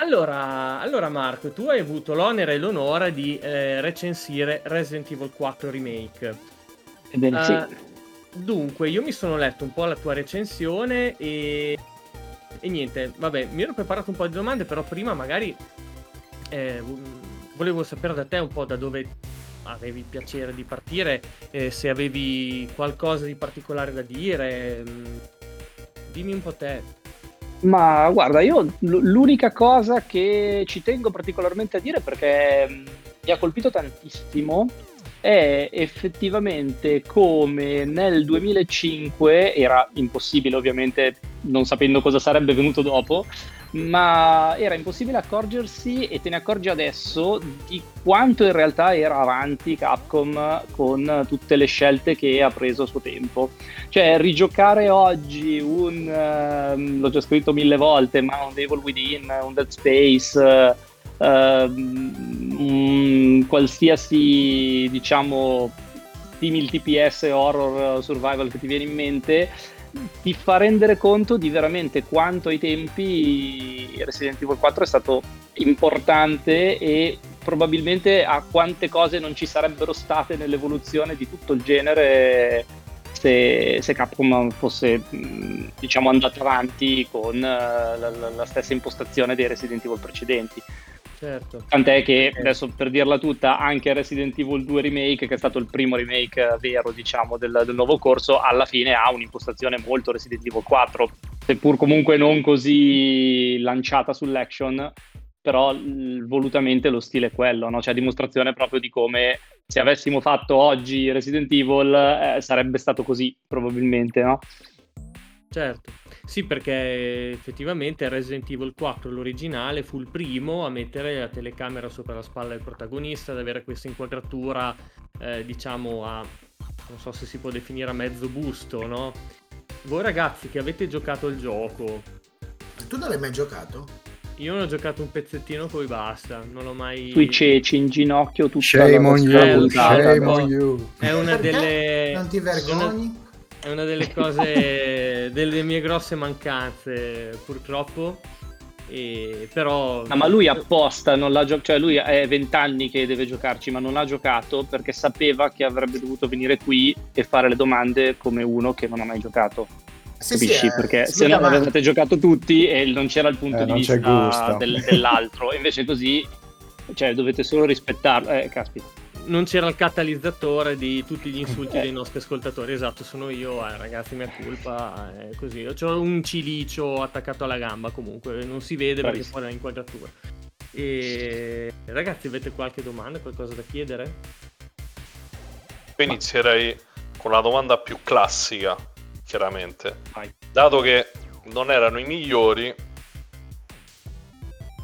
Allora, allora Marco, tu hai avuto l'onere e l'onore di eh, recensire Resident Evil 4 Remake. Ebbene sì. Eh, dunque, io mi sono letto un po' la tua recensione e, e niente, vabbè, mi ero preparato un po' di domande, però prima magari eh, volevo sapere da te un po' da dove avevi il piacere di partire, eh, se avevi qualcosa di particolare da dire. mm, Dimmi un po' te. Ma guarda, io l'unica cosa che ci tengo particolarmente a dire perché mh, mi ha colpito tantissimo è effettivamente come nel 2005 era impossibile ovviamente non sapendo cosa sarebbe venuto dopo ma era impossibile accorgersi e te ne accorgi adesso di quanto in realtà era avanti Capcom con tutte le scelte che ha preso a suo tempo. Cioè rigiocare oggi un ehm, l'ho già scritto mille volte ma un Devil Within un Dead Space un qualsiasi diciamo simil TPS horror survival che ti viene in mente ti fa rendere conto di veramente quanto ai tempi Resident Evil 4 è stato importante e probabilmente a quante cose non ci sarebbero state nell'evoluzione di tutto il genere se, se Capcom fosse diciamo andata avanti con eh, la, la- la stessa impostazione dei Resident Evil precedenti. Certo. Tant'è che adesso per dirla tutta, anche Resident Evil 2 Remake, che è stato il primo remake eh, vero, diciamo, del, del nuovo corso, alla fine ha un'impostazione molto Resident Evil 4, seppur comunque non così lanciata sull'action, però volutamente lo stile è quello, no? Cioè dimostrazione proprio di come se avessimo fatto oggi Resident Evil eh, sarebbe stato così, probabilmente, no? Certo, sì perché effettivamente Resident Evil 4, l'originale, fu il primo a mettere la telecamera sopra la spalla del protagonista, ad avere questa inquadratura, eh, diciamo, a, non so se si può definire a mezzo busto, no? Voi ragazzi che avete giocato il gioco, Tu non l'hai mai giocato? io non ho giocato un pezzettino poi basta, non l'ho mai... Sui ceci, in ginocchio, tutta Shame la on you, puntata. shame no. on you. È una Perché? delle... Non ti è una- vergogni? È una delle cose, delle mie grosse mancanze, purtroppo. E, però... No, ma lui apposta, non l'ha gio- cioè lui è vent'anni che deve giocarci, ma non ha giocato perché sapeva che avrebbe dovuto venire qui e fare le domande come uno che non ha mai giocato. Sì, Capisci? sì, eh, perché se no avevate giocato tutti e non c'era il punto Eh, di vista del- dell'altro. Invece così, cioè, dovete solo rispettarlo. Eh, caspita. Non c'era il catalizzatore di tutti gli insulti Eh. dei nostri ascoltatori. Esatto, sono io, eh, ragazzi, mia colpa. È così. Ho un cilicio attaccato alla gamba comunque, non si vede perché Bravissimo. fuori l'inquadratura. E ragazzi, avete qualche domanda, qualcosa da chiedere? Io inizierei con la domanda più classica, chiaramente. Vai. Dato che non erano i migliori,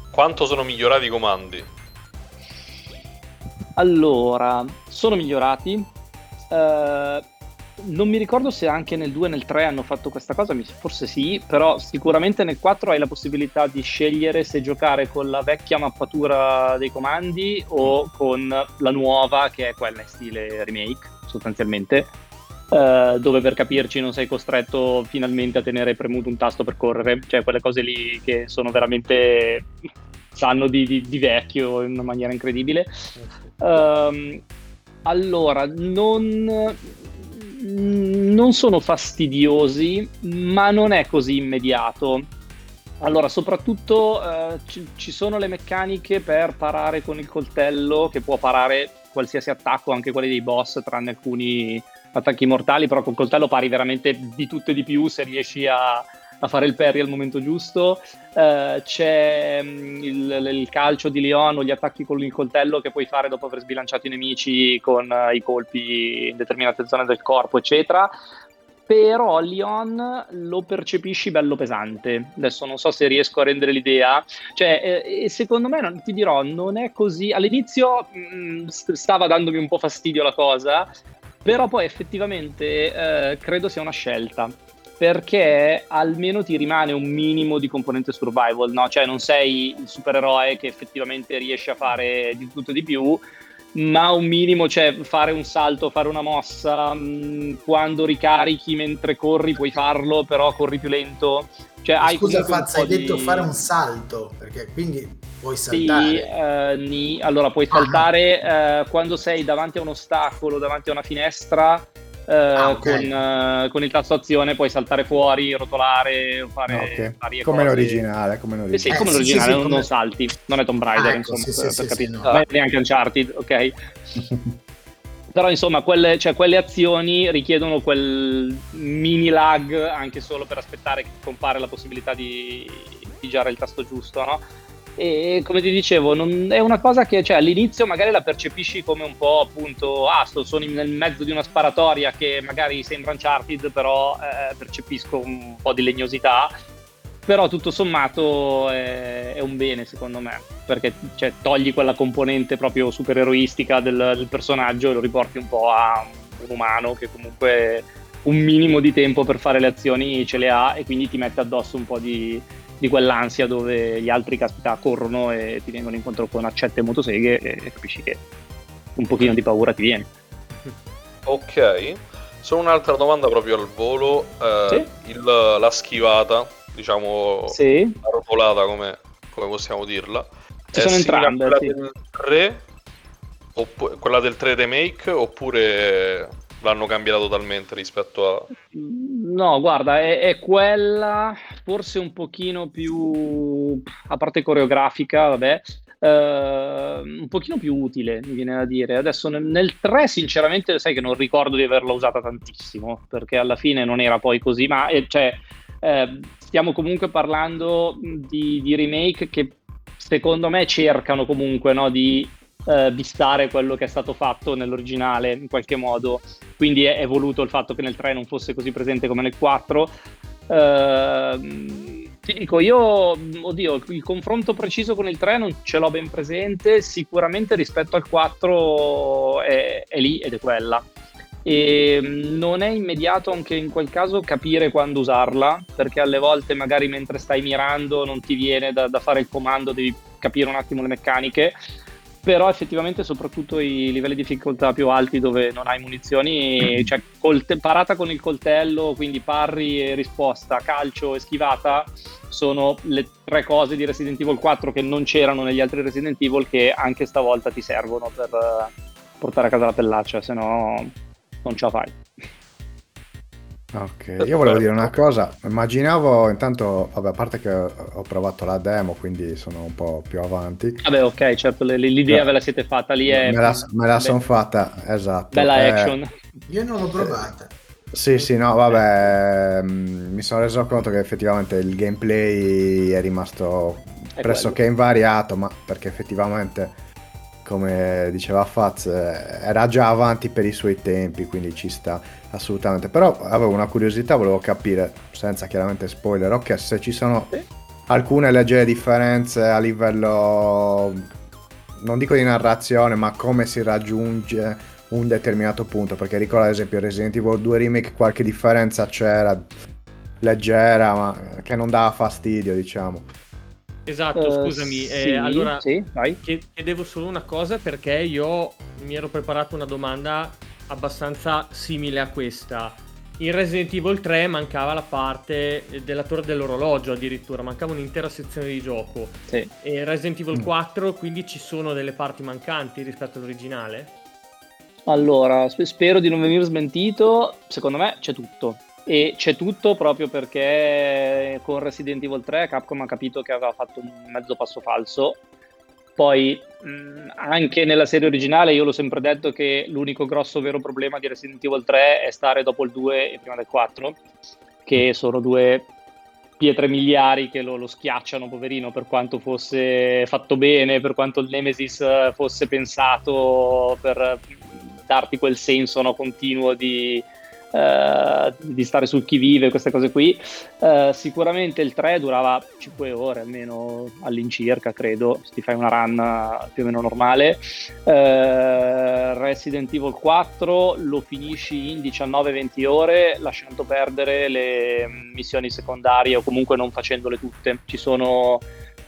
quanto sono migliorati i comandi? Allora, sono migliorati. Eh, non mi ricordo se anche nel 2 e nel 3 hanno fatto questa cosa, forse sì, però sicuramente nel 4 hai la possibilità di scegliere se giocare con la vecchia mappatura dei comandi o con la nuova, che è quella in stile remake, sostanzialmente, eh, dove per capirci non sei costretto finalmente a tenere premuto un tasto per correre, cioè quelle cose lì che sono veramente sanno di, di- di vecchio in una maniera incredibile. Ehm, allora, non, non sono fastidiosi, ma non è così immediato. Allora, soprattutto eh, ci, ci sono le meccaniche per parare con il coltello, che può parare qualsiasi attacco, anche quelli dei boss, tranne alcuni attacchi mortali, però col coltello pari veramente di tutto e di più se riesci a, a fare il parry al momento giusto. Uh, c'è um, il, il, calcio di Leon o gli attacchi con il coltello che puoi fare dopo aver sbilanciato i nemici con uh, i colpi in determinate zone del corpo, eccetera però Leon lo percepisci bello pesante. Adesso non so se riesco a rendere l'idea. Cioè, eh, secondo me, non, ti dirò, non è così. All'inizio mh, mm, stava dandomi un po' fastidio la cosa, però poi effettivamente eh, credo sia una scelta. Perché almeno ti rimane un minimo di componente survival, no? Cioè, non sei il supereroe che effettivamente riesce a fare di tutto e di più, ma un minimo, cioè fare un salto, fare una mossa, mh, mm, quando ricarichi mentre corri puoi farlo, però corri più lento. Cioè, Scusa Fazza, hai di... detto fare un salto, perché quindi puoi saltare. Sì, eh, ni... allora puoi saltare ah. eh, quando sei davanti a un ostacolo, davanti a una finestra, eh, ah, okay. con, uh, con, il tasto azione puoi saltare fuori, rotolare, fare okay. varie come cose. L'originale, come l'originale. sì, come eh, l'originale, sì, sì, non, come... salti, non è Tomb Raider, ah, ecco, insomma, per, per capire. No. Non è neanche Uncharted, ok? Però insomma, quelle, cioè, quelle, azioni richiedono quel mini lag anche solo per aspettare che compare la possibilità di pigiare il tasto giusto, no? E come ti dicevo, non, è una cosa che cioè, all'inizio magari la percepisci come un po' appunto, ah, sto, sono nel mezzo di una sparatoria che magari sembra Uncharted, però eh, percepisco un po' di legnosità. Però tutto sommato è, è un bene secondo me, perché cioè, togli quella componente proprio supereroistica del, del personaggio e lo riporti un po' a un umano che comunque un minimo di tempo per fare le azioni ce le ha e quindi ti mette addosso un po' di, di quell'ansia dove gli altri caspita corrono e ti vengono incontro con accette e motoseghe e capisci che un pochino di paura ti viene. Ok, solo un'altra domanda proprio al volo, eh, sì? il, la schivata, diciamo sì. arrotolata come, come possiamo dirla, ci sono entrambe. Quella, sì. del 3, opp- quella del 3 remake oppure l'hanno cambiata totalmente rispetto a... No, guarda, è, è, quella forse un pochino più, a parte coreografica, vabbè, eh, un pochino più utile, mi viene da dire. Adesso nel, nel 3 sinceramente sai che non ricordo di averla usata tantissimo, perché alla fine non era poi così, ma eh, cioè, eh, stiamo comunque parlando di, di remake che secondo me cercano comunque no, di eh, vistare quello che è stato fatto nell'originale in qualche modo. Quindi è, è, voluto il fatto che nel 3 non fosse così presente come nel 4. Eh, ti dico, io, oddio, il confronto preciso con il 3 non ce l'ho ben presente, sicuramente rispetto al 4 è, è lì ed è quella. E non è immediato anche in quel caso capire quando usarla, perché alle volte magari mentre stai mirando non ti viene da, da fare il comando, devi capire un attimo le meccaniche però effettivamente soprattutto i livelli di difficoltà più alti dove non hai munizioni, cioè colte- parata con il coltello, quindi parri e risposta, calcio e schivata, sono le tre cose di Resident Evil 4 che non c'erano negli altri Resident Evil che anche stavolta ti servono per portare a casa la pellaccia, se no non ce la fai. Ok, io volevo dire una cosa, immaginavo intanto, vabbè, a parte che ho provato la demo, quindi sono un po' più avanti. Vabbè, ok, certo, l'idea ve la siete fatta lì è... Me la, me la sono fatta, esatto. Bella eh, action. Io non l'ho provata. Sì, sì, no, vabbè, mm, mi sono reso conto che effettivamente il gameplay è rimasto è pressoché invariato, ma perché effettivamente come diceva Faz, eh, era già avanti per i suoi tempi, quindi ci sta assolutamente. Però avevo una curiosità, volevo capire, senza chiaramente spoiler, ok, se ci sono alcune leggere differenze a livello, non dico di narrazione, ma come si raggiunge un determinato punto, perché ricordo ad esempio Resident Evil 2 Remake qualche differenza c'era, leggera, ma che non dava fastidio, diciamo. Esatto, uh, scusami. Eh, sì, allora, sì, chiedevo solo una cosa perché io mi ero preparato una domanda abbastanza simile a questa. In Resident Evil 3 mancava la parte della torre dell'orologio addirittura, mancava un'intera sezione di gioco. Sì. E in Resident Evil 4 quindi ci sono delle parti mancanti rispetto all'originale? Allora, spero di non venire smentito, secondo me c'è tutto e c'è tutto proprio perché con Resident Evil 3 Capcom ha capito che aveva fatto un mezzo passo falso. Poi mh, anche nella serie originale io l'ho sempre detto che l'unico grosso vero problema di Resident Evil 3 è stare dopo il 2 e prima del 4, che sono due pietre miliari che lo, lo, schiacciano, poverino, per quanto fosse fatto bene, per quanto il Nemesis fosse pensato per darti quel senso no, continuo di, uh, di stare sul chi vive, queste cose qui. Uh, sicuramente il 3 durava 5 ore almeno all'incirca, credo, se ti fai una run più o meno normale. Uh, Resident Evil 4 lo finisci in 19-20 ore, lasciando perdere le missioni secondarie o comunque non facendole tutte. Ci sono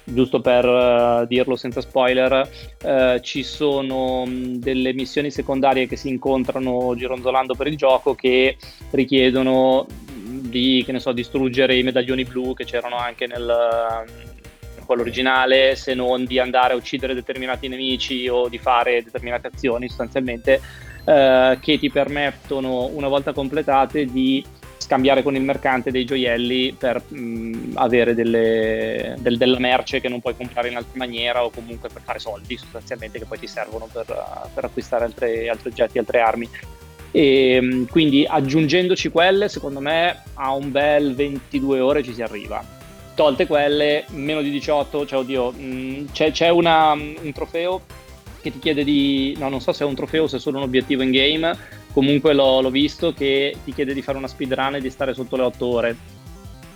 giusto per uh, dirlo senza spoiler, uh, ci sono mh, delle missioni secondarie che si incontrano gironzolando per il gioco che richiedono di, che ne so, distruggere i medaglioni blu che c'erano anche nel, uh, quello originale, se non di andare a uccidere determinati nemici o di fare determinate azioni sostanzialmente, che ti permettono, una volta completate, di scambiare con il mercante dei gioielli per mh, avere delle, del, della merce che non puoi comprare in altra maniera o comunque per fare soldi sostanzialmente che poi ti servono per, per acquistare altre, altri oggetti, altre armi. E quindi aggiungendoci quelle, secondo me a un bel 22 ore ci si arriva. Tolte quelle, meno di 18, cioè oddio, mh, c'è, c'è una, un trofeo che ti chiede di... no, non so se è un trofeo o se è solo un obiettivo in game, comunque l'ho, l'ho, visto che ti chiede di fare una speedrun e di stare sotto le 8 ore.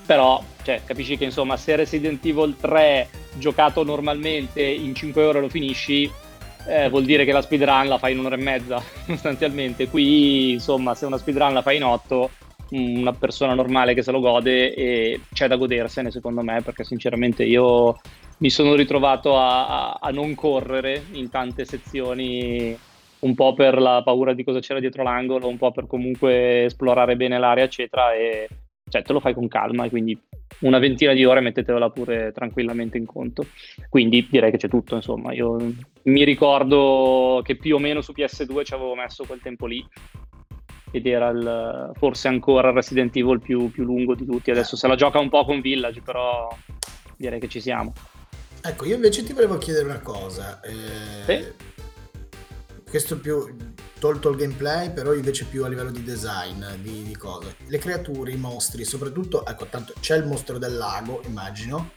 Però, cioè, capisci che insomma, se Resident Evil 3 giocato normalmente in 5 ore lo finisci, eh, vuol dire che la speedrun la fai in un'ora e mezza, sostanzialmente. Qui, insomma, se una speedrun la fai in 8, una persona normale che se lo gode e c'è da godersene, secondo me, perché sinceramente io mi sono ritrovato a, a, a non correre in tante sezioni un po' per la paura di cosa c'era dietro l'angolo, un po' per comunque esplorare bene l'area, eccetera, e cioè te lo fai con calma, e quindi una ventina di ore mettetela pure tranquillamente in conto. Quindi direi che c'è tutto, insomma. Io mi ricordo che più o meno su PS2 ci avevo messo quel tempo lì ed era il, forse ancora il Resident Evil più, più lungo di tutti. Adesso se la gioca un po' con Village, però direi che ci siamo. Ecco, io invece ti volevo chiedere una cosa. Eh, sì? Questo più tolto il gameplay, però invece più a livello di design, di, di cose. Le creature, i mostri, soprattutto, ecco, tanto c'è il mostro del lago, immagino.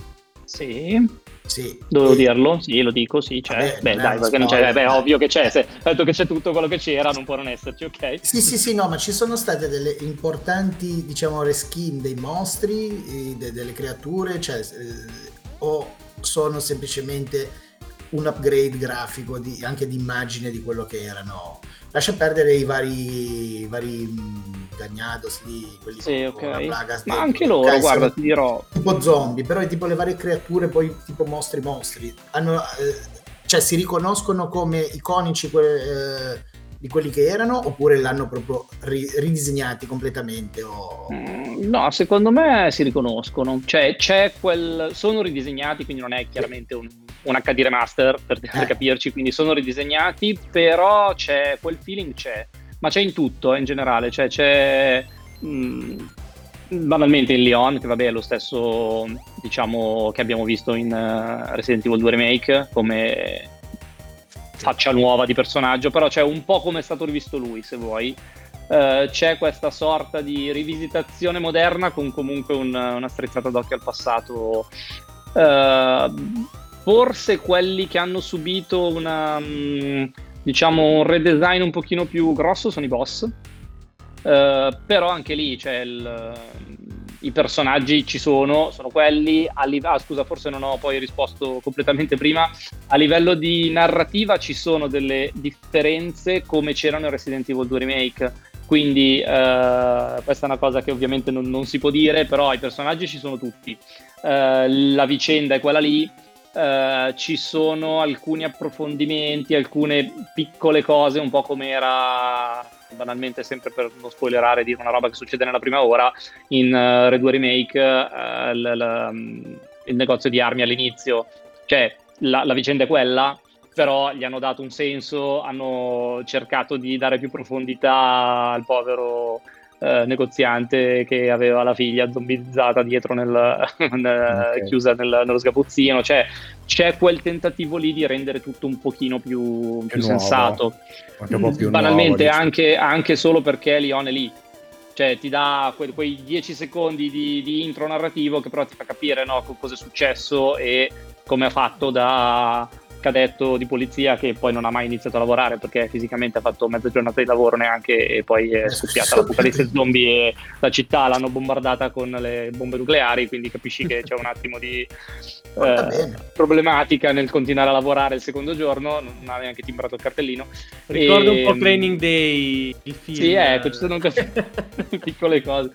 Sì. Sì. Dovevo e... dirlo? Sì, lo dico, sì, c'è. Vabbè, beh, dai, perché non c'è, beh, ovvio che c'è, se detto che c'è tutto quello che c'era, non può non esserci, ok? Sì, sì, sì, no, ma ci sono state delle importanti, diciamo, reskin dei mostri, de- delle creature, cioè, eh, o sono semplicemente un upgrade grafico di, anche di immagine di quello che erano. Lascia perdere i vari, i vari Gagnados lì, quelli sì, okay. Plagas, Ma anche loro, okay, guarda, ti dirò. Tipo zombie, però è tipo le varie creature, poi tipo mostri mostri. Hanno, eh, cioè si riconoscono come iconici que- eh, di quelli che erano oppure l'hanno proprio ri- ridisegnati completamente? O... Mm, no, secondo me si riconoscono. Cioè, c'è quel... sono ridisegnati, quindi non è chiaramente un un HD remaster per, per eh. capirci, quindi sono ridisegnati, però c'è quel feeling c'è, ma c'è in tutto eh, in generale, cioè c'è mh, mm, banalmente in Leon, che vabbè è lo stesso diciamo che abbiamo visto in uh, Resident Evil 2 Remake come faccia nuova di personaggio, però c'è un po' come è stato rivisto lui, se vuoi. Uh, c'è questa sorta di rivisitazione moderna con comunque un, una strizzata d'occhio al passato. Uh, forse quelli che hanno subito una, mm, diciamo, un redesign un pochino più grosso sono i boss. Uh, però anche lì cioè, il, i personaggi ci sono, sono quelli. Li- ah, scusa, forse non ho poi risposto completamente prima. A livello di narrativa ci sono delle differenze come c'erano in Resident Evil 2 Remake. Quindi uh, questa è una cosa che ovviamente non, non, si può dire, però i personaggi ci sono tutti. Uh, la vicenda è quella lì Uh, ci sono alcuni approfondimenti, alcune piccole cose, un po' come era banalmente sempre per non spoilerare dire una roba che succede nella prima ora in uh, Red 2 Remake uh, l- l- um, il negozio di armi all'inizio. Cioè la, la vicenda è quella però gli hanno dato un senso hanno cercato di dare più profondità al povero eh, negoziante che aveva la figlia zombizzata dietro nel, nel, okay. chiusa nel, nello sgabuzzino. Cioè c'è quel tentativo lì di rendere tutto un pochino più, più sensato. Un più banalmente nuovo, anche, anche, solo perché Leon è lì. Cioè ti dà que- quei 10 secondi di, di intro narrativo che però ti fa capire no, co- cosa è successo e come ha fatto da cadetto di polizia che poi non ha mai iniziato a lavorare perché fisicamente ha fatto mezza giornata di lavoro neanche e poi è scoppiata l'apocalisse zombie e la città l'hanno bombardata con le bombe nucleari quindi capisci che c'è un attimo di eh, problematica nel continuare a lavorare il secondo giorno non ha neanche timbrato il cartellino Ricordo un po' Ehm, Training Day, il film. sì, ecco, ci sono piccole cose.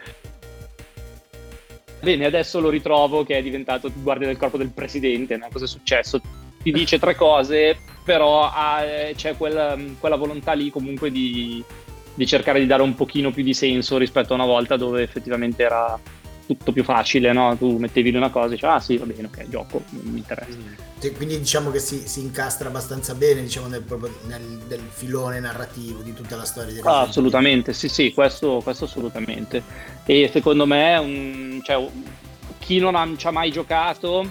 Bene, adesso lo ritrovo che è diventato guardia del corpo del presidente, no? cosa è successo? Ti dice tre cose, però ha- eh, c'è quella, quella volontà lì comunque di, di cercare di dare un pochino più di senso rispetto a una volta dove effettivamente era tutto più facile, no? Tu mettevi lì una cosa e dicevi, ah sì, va bene, ok, gioco, non mi interessa. Sì, Quindi diciamo che si, si incastra abbastanza bene diciamo, nel, proprio nel, filone narrativo di tutta la storia Ah, assolutamente, sì, sì, questo, questo assolutamente. E secondo me, un- cioè, chi non ha, ci ha mai giocato,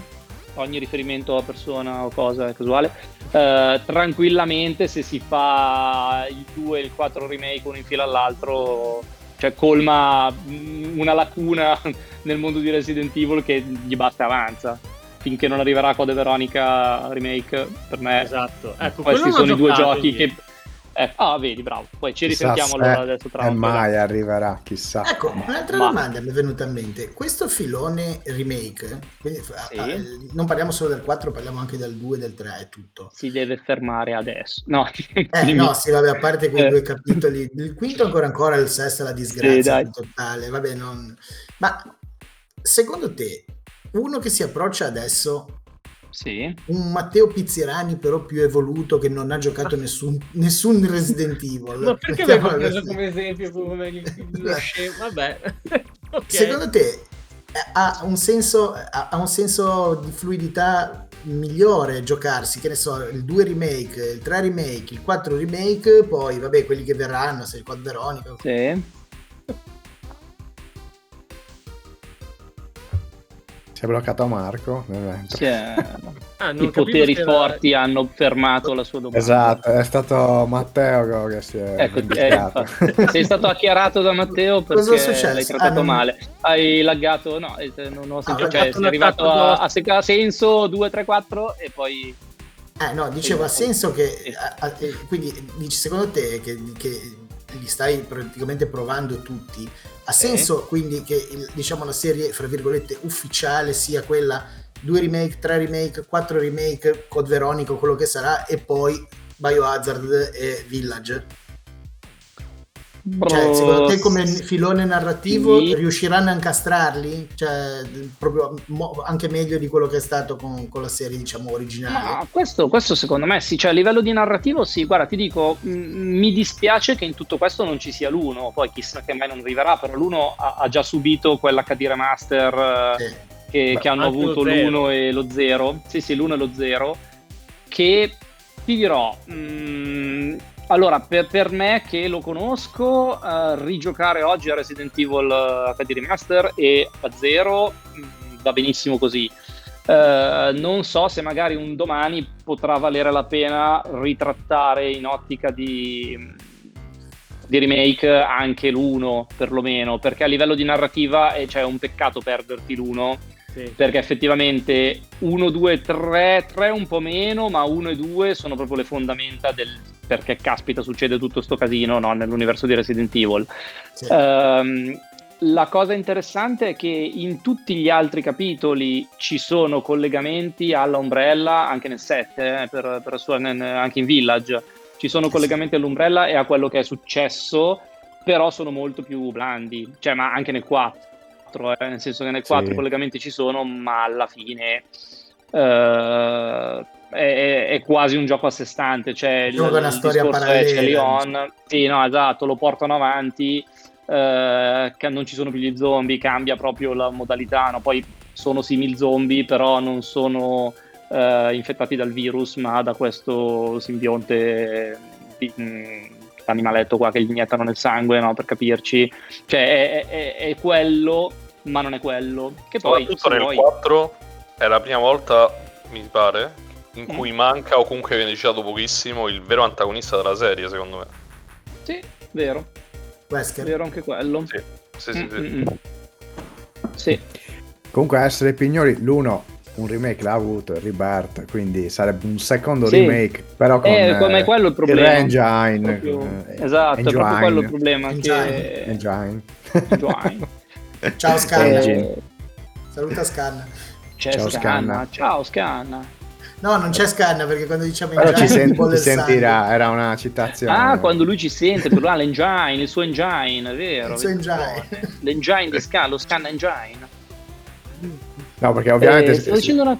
ogni riferimento a persona o cosa casuale, eh, tranquillamente se si fa il 2 e il 4 remake uno in fila all'altro, cioè colma mm, una lacuna nel mondo di Resident Evil che gli basta e avanza. Finché non arriverà Code Veronica remake, per me Esatto. Ecco, questi sono i due giochi io. che... eh, ah, vedi, bravo. Poi ci Chissà risentiamo se allora adesso tra E un po'. mai arriverà, chissà. Ecco, un'altra Ma- domanda mi è venuta in mente. Questo filone remake, quindi, Sì. ah, non parliamo solo del 4, parliamo anche del 2 e del 3 e tutto. Si deve fermare adesso. No, Eh no, sì, vabbè, a parte quei Eh. due capitoli, il quinto ancora ancora, il sesto è la disgrazia dai. totale, vabbè, non... Ma secondo te, uno che si approccia adesso, Sì. un Matteo Pizzirani però più evoluto che non ha giocato nessun, nessun Resident Evil, Ma perché mi hai preso come esempio come il- lo scemo? Vabbè. Ok. Secondo te eh, ha un senso, ha ha un senso di fluidità migliore giocarsi, che ne so, il 2 remake, il 3 remake, il 4 remake, poi vabbè quelli che verranno, se il Code Veronica. Sì. Si è bloccato Marco. nel mentre. Sì, eh, Ah, I poteri era- forti hanno fermato la sua domanda. Esatto, è stato Matteo che si è Ecco, eh, sei stato acchiarato da Matteo perché l'hai trattato Ah, male. Hai laggato, no, eh, non ho sentito, ho cioè sei arrivato a, a a senso 2, 3, 4 e poi... Eh no, dicevo, ha senso che, a- eh, quindi dici secondo te che, che li stai praticamente provando tutti, ha senso quindi che il- diciamo la serie, fra virgolette, ufficiale sia quella 2 remake, 3 remake, 4 remake, Code Veronica o quello che sarà e poi Biohazard e Village? Cioè, secondo te come filone narrativo Sì. riusciranno a incastrarli? Cioè, proprio mo- anche meglio di quello che è stato con, con la serie, diciamo, originale? Ma questo, questo secondo me sì, cioè a livello di narrativo sì, guarda ti dico, mh, mi dispiace che in tutto questo non ci sia l'uno, poi chissà che mai non arriverà, però l'uno ha, ha già subito quell'HD remaster eh, Sì. che, Beh, che hanno avuto l'uno e lo zero, sì sì l'uno e lo zero, che ti dirò, mh, allora per, per me che lo conosco, eh, rigiocare oggi a Resident Evil eh, HD remaster e a zero mh, va benissimo così. Eh, non so se magari un domani potrà valere la pena ritrattare in ottica di, di remake anche l'uno perlomeno perché a livello di narrativa eh, cioè, è un peccato perderti l'uno Sì. perché effettivamente 1, 2, 3, 3 un po' meno ma 1 e 2 sono proprio le fondamenta del perché caspita succede tutto sto casino no, nell'universo di Resident Evil Sì. Ehm, la cosa interessante è che in tutti gli altri capitoli ci sono collegamenti alla Umbrella, anche nel 7, eh, per, per sua- anche in Village, ci sono collegamenti all'Umbrella e a quello che è successo, però sono molto più blandi, cioè ma anche nel 4, eh, nel senso che nel 4 Sì. i collegamenti ci sono, ma alla fine eh, è, è- quasi un gioco a sé stante, cioè il, è una storia parallela, c'è Leon, sì, no, esatto, lo portano avanti, eh, non ci sono più gli zombie, cambia proprio la modalità, no? poi sono simil zombie, però non sono eh, infettati dal virus, ma da questo simbionte, di- mh, animaletto qua che gli iniettano nel sangue, no? per capirci, cioè è, è- è quello, ma non è quello, che poi Soprattutto se nel vuoi- 4 è la prima volta, mi pare, in Mm. cui manca o comunque viene citato pochissimo il vero antagonista della serie, secondo me. Sì, vero, Wesker. vero anche quello. Sì. Sì, sì, sì. Comunque, a essere pignoli, l'uno un remake l'ha avuto, il Rebirth, quindi sarebbe un secondo Sì. remake, però con Eh, come eh, quello il problema. Re-engine, Proprio- eh, esatto, è proprio engine, quello il problema. Engine. Che... engine. Engine. Ciao Scanna. Engine. Saluta Scanna. C'è Ciao, Scanna. Scanna. Ciao Scanna. No, non c'è Scanna perché quando diciamo Però engine ci il sangue. sentirà, era una citazione. Ah, quando lui ci sente, per lui ha l'engine, il suo engine, è vero. Il suo engine. L'engine di Scanna, lo Scanna Engine. No, perché ovviamente... Eh, sì. dicendo una...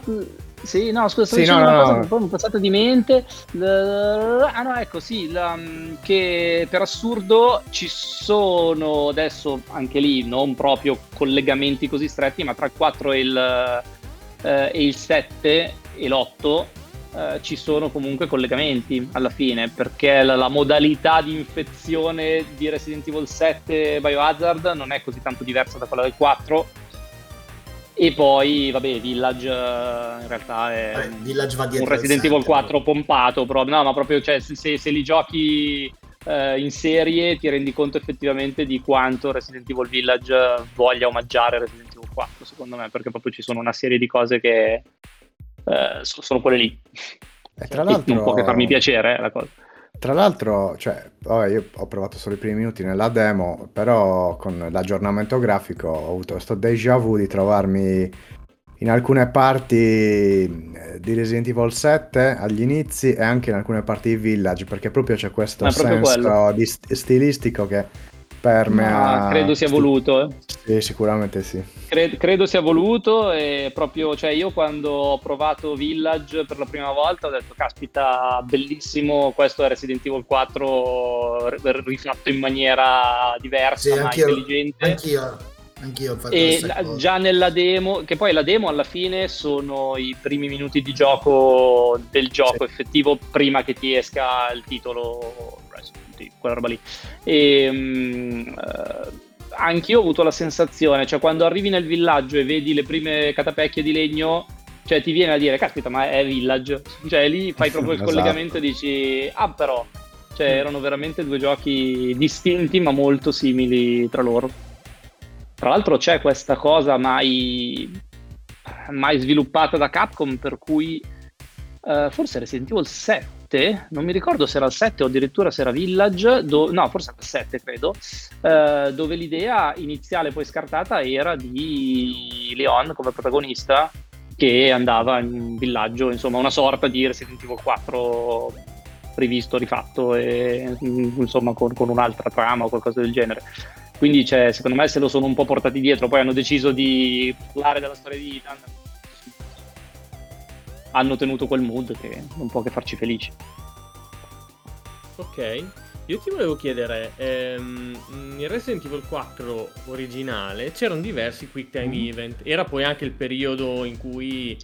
Sì, no, scusa, stavo Sì, dicendo no, una no, cosa no. che poi mi è passata di mente. Ah no, ecco, sì, la- che per assurdo ci sono adesso anche lì non proprio collegamenti così stretti, ma tra il 4 e il, eh, e il 7 e l'8 eh, ci sono comunque collegamenti alla fine, perché la, la modalità di infezione di Resident Evil 7 Biohazard non è così tanto diversa da quella del 4. E poi, vabbè, Village eh, in realtà è Vabbè, Village va un Resident 7, Evil 4 pompato, proprio. No, ma proprio, cioè, se, se- se li giochi eh, in serie ti rendi conto effettivamente di quanto Resident Evil Village voglia omaggiare Resident Evil 4, secondo me, perché proprio ci sono una serie di cose che eh, so- sono quelle lì. E tra E l'altro... non può che farmi piacere eh, la cosa. Tra l'altro, cioè, vabbè, io ho provato solo i primi minuti nella demo, però con l'aggiornamento grafico ho avuto questo déjà vu di trovarmi in alcune parti eh, di Resident Evil 7 agli inizi e anche in alcune parti di Village, perché proprio c'è questo senso quello. di st- stilistico che permea... Ma credo sia voluto, eh. Sì, sicuramente sì. Cre- credo sia voluto e proprio, cioè io quando ho provato Village per la prima volta ho detto caspita bellissimo, questo è Resident Evil 4 r- rifatto in maniera diversa Sì, ma anch'io, intelligente. Anch'io, anch'io ho fatto e la già nella demo, che poi la demo alla fine sono i primi minuti di gioco del gioco effettivo prima che ti esca il titolo Evil, quella roba lì. E, mm, eh, anch'io ho avuto la sensazione, cioè quando arrivi nel villaggio e vedi le prime catapecchie di legno, cioè ti viene a dire, caspita, ma è village. Cioè lì fai proprio il Esatto. collegamento e dici, ah però, cioè erano veramente due giochi distinti ma molto simili tra loro. Tra l'altro c'è questa cosa mai, mai sviluppata da Capcom per cui eh, forse Resident Evil 7, non mi ricordo se era il 7 o addirittura se era Village, do- no forse il 7 credo, eh, dove l'idea iniziale poi scartata era di Leon come protagonista che andava in un villaggio, insomma una sorta di Resident Evil 4 rivisto, rifatto e mm, insomma con, con un'altra trama o qualcosa del genere. Quindi cioè, secondo me se lo sono un po' portati dietro, poi hanno deciso di parlare della storia di Ethan. Hanno tenuto quel mood che non può che farci felici. Ok, io ti volevo chiedere, ehm, in Resident Evil 4 originale c'erano diversi quick time Mm-hmm. event, era poi anche il periodo in cui,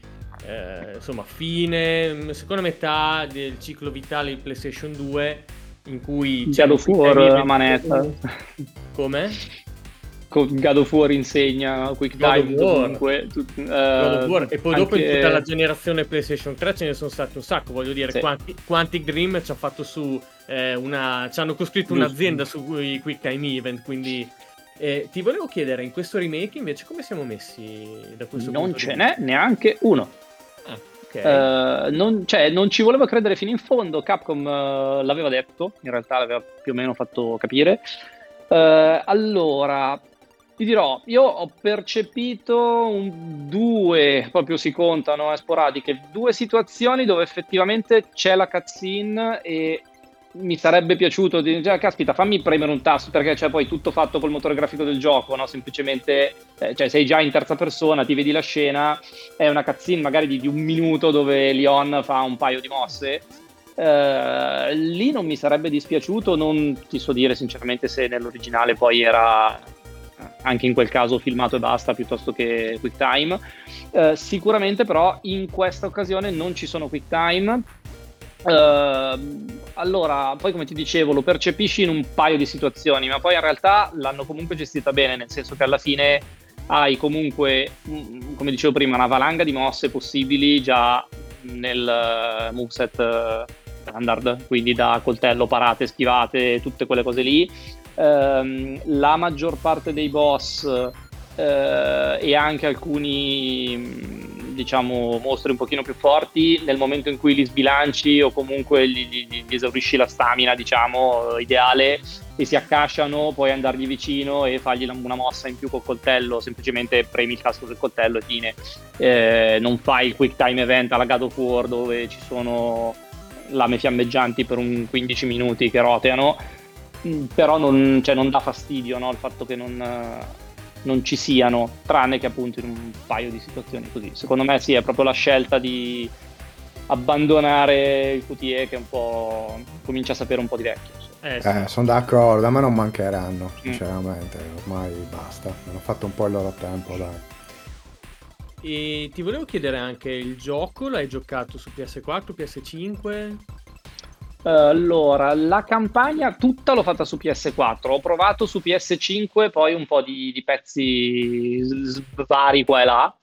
eh, insomma, fine, mm, seconda metà del ciclo vitale di PlayStation 2, in cui God of quick War time a event- manetta. Come? Con God of War insegna Quick Time War. dovunque. tu- War. E poi dopo in anche- tutta la generazione PlayStation 3 ce ne sono stati un sacco, voglio dire, Sì. Quanti- Quantic Dream ci ha fatto su eh, una... ci hanno costruito Giusto. un'azienda sui quick time event, quindi... eh, ti volevo chiedere, in questo remake invece come siamo messi da questo Non punto ce di n'è neanche uno. Ah, ok. Eh, non, cioè, non ci volevo credere fino in fondo. Capcom eh, l'aveva detto, in realtà l'aveva più o meno fatto capire. Eh, allora, ti dirò, io ho percepito un- due, proprio si contano, eh, sporadiche, due situazioni dove effettivamente c'è la cutscene e mi sarebbe piaciuto dire, "Già, caspita, fammi premere un tasto perché c'è poi tutto fatto col motore grafico del gioco, no? Semplicemente, eh, cioè, sei già in terza persona, ti vedi la scena, è una cutscene magari di, di un minuto dove Leon fa un paio di mosse. Eh, lì non mi sarebbe dispiaciuto, non ti so dire sinceramente se nell'originale poi era anche in quel caso filmato e basta piuttosto che quick time. Eh, sicuramente però in questa occasione non ci sono quick time. Eh, allora, poi come ti dicevo, lo percepisci in un paio di situazioni, ma poi in realtà l'hanno comunque gestita bene, nel senso che alla fine hai comunque, mm, come dicevo prima, una valanga di mosse possibili già nel eh, moveset eh, standard, quindi da coltello, parate, schivate, tutte quelle cose lì. Ehm, la maggior parte dei boss eh, e anche alcuni diciamo mostri un pochino più forti nel momento in cui li sbilanci o comunque gli, gli, gli esaurisci la stamina diciamo ideale e si accasciano puoi andargli vicino e fargli una mossa in più col coltello semplicemente premi il tasto del coltello e fine. Eh, non fai il quick time event alla God of War dove ci sono lame fiammeggianti per un 15 minuti che roteano però non, cioè, non dà fastidio no? il fatto che non non ci siano, tranne che appunto in un paio di situazioni così. Secondo me sì, è proprio la scelta di abbandonare il QTE che un po' comincia a sapere un po' di vecchio. Eh, sì. eh, sono d'accordo, a me non mancheranno, mm. sinceramente, mm. ormai basta, hanno fatto un po' il loro tempo, dai. E ti volevo chiedere anche il gioco, l'hai giocato su PS4, PS5? Allora, la campagna tutta l'ho fatta su PS4, ho provato su PS5, poi un po' di, di pezzi vari qua e là.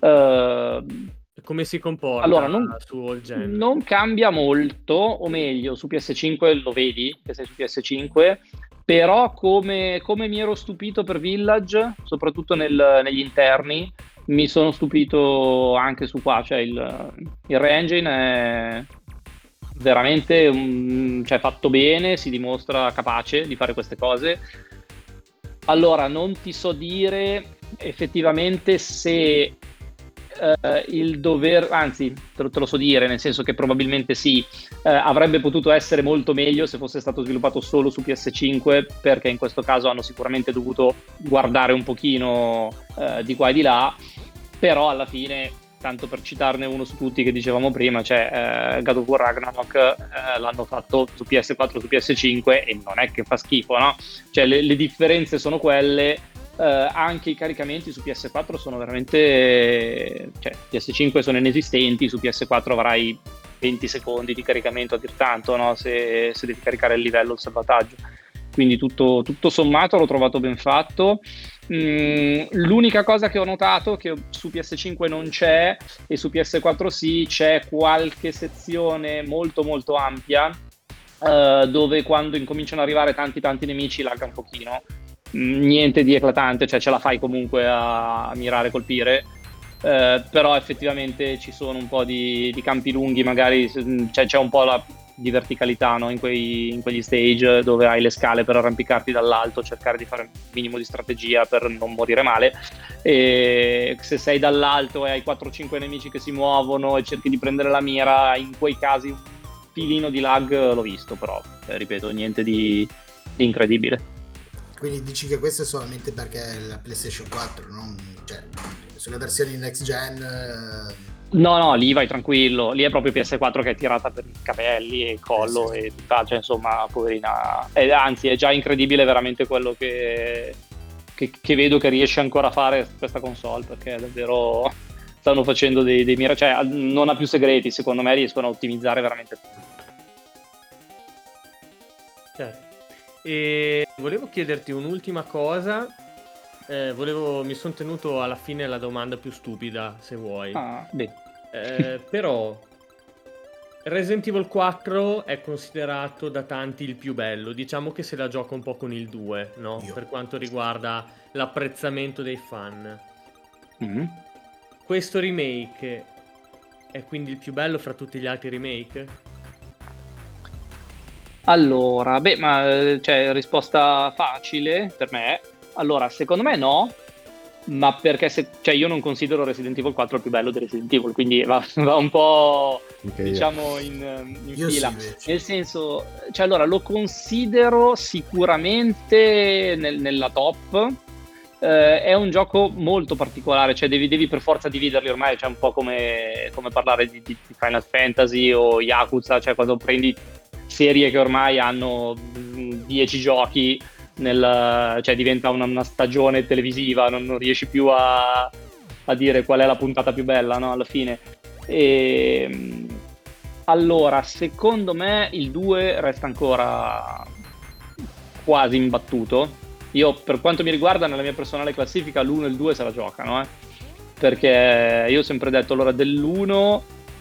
Uh, Come si comporta allora, non, su All Gen? Non cambia molto, o meglio, su PS5 lo vedi che sei su PS5, però come, come mi ero stupito per Village, soprattutto nel, negli interni, mi sono stupito anche su qua, cioè il, il re-engine è veramente um, cioè, fatto bene, si dimostra capace di fare queste cose. Allora, non ti so dire effettivamente se uh, il dover, anzi, te lo, te lo, so dire, nel senso che probabilmente sì, uh, avrebbe potuto essere molto meglio se fosse stato sviluppato solo su PS5, perché in questo caso hanno sicuramente dovuto guardare un pochino uh, di qua e di là, però alla fine tanto per citarne uno su tutti che dicevamo prima, cioè eh, God of War Ragnarok eh, l'hanno fatto su PS4, su PS5 e non è che fa schifo, no? Cioè le, le differenze sono quelle, eh, anche i caricamenti su PS4 sono veramente, cioè PS5 sono inesistenti, su PS4 avrai 20 secondi di caricamento a dir tanto, no? Se, se devi caricare il livello, il salvataggio. Quindi tutto, tutto sommato l'ho trovato ben fatto. Mm, l'unica cosa che ho notato che su PS5 non c'è e su PS4 sì, c'è qualche sezione molto molto ampia uh, dove quando incominciano ad arrivare tanti tanti nemici lagga un pochino. Mm, niente di eclatante, cioè ce la fai comunque a, mirare e colpire. Uh, però effettivamente ci sono un po' di, di campi lunghi, magari cioè, c'è un po' la, di verticalità no? in, quei, in, quegli stage dove hai le scale per arrampicarti dall'alto, cercare di fare un minimo di strategia per non morire male. E se sei dall'alto e hai 4-5 nemici che si muovono e cerchi di prendere la mira, in quei casi un filino di lag l'ho visto, però eh, ripeto, niente di, di, incredibile. Quindi dici che questo è solamente perché la PlayStation 4, non, cioè, sulle versioni next gen. Eh No, no, lì vai tranquillo, lì è proprio PS4 che è tirata per i capelli e il collo e tutta, cioè insomma, poverina. E, anzi, è già incredibile veramente quello che, che, che, vedo che riesce ancora a fare questa console, perché davvero stanno facendo dei, dei miracoli, cioè non ha più segreti, secondo me riescono a ottimizzare veramente tutto. Certo. E volevo chiederti un'ultima cosa eh, volevo, mi sono tenuto alla fine la domanda più stupida, se vuoi. Ah, beh. Eh, però Resident Evil 4 è considerato da tanti il più bello. Diciamo che se la gioca un po' con il 2, no? Per quanto riguarda l'apprezzamento dei fan. Mm-hmm. Questo remake è quindi il più bello fra tutti gli altri remake? Allora, beh, ma cioè, risposta facile per me allora, secondo me no, ma perché se, cioè io non considero Resident Evil 4 il più bello di Resident Evil, quindi va, va un po' okay, diciamo in, in fila. Sì, Nel senso, cioè allora lo considero sicuramente nel, nella top. Eh, è un gioco molto particolare, cioè devi, devi, per forza dividerli ormai, cioè un po' come, come parlare di, di, Final Fantasy o Yakuza, cioè quando prendi serie che ormai hanno 10 giochi nel, cioè diventa una, una, stagione televisiva, non, non riesci più a, a, dire qual è la puntata più bella no? alla fine. E, allora, secondo me il 2 resta ancora quasi imbattuto. Io, per quanto mi riguarda, nella mia personale classifica, l'1 e il 2 se la giocano, eh? perché io ho sempre detto, allora, dell'1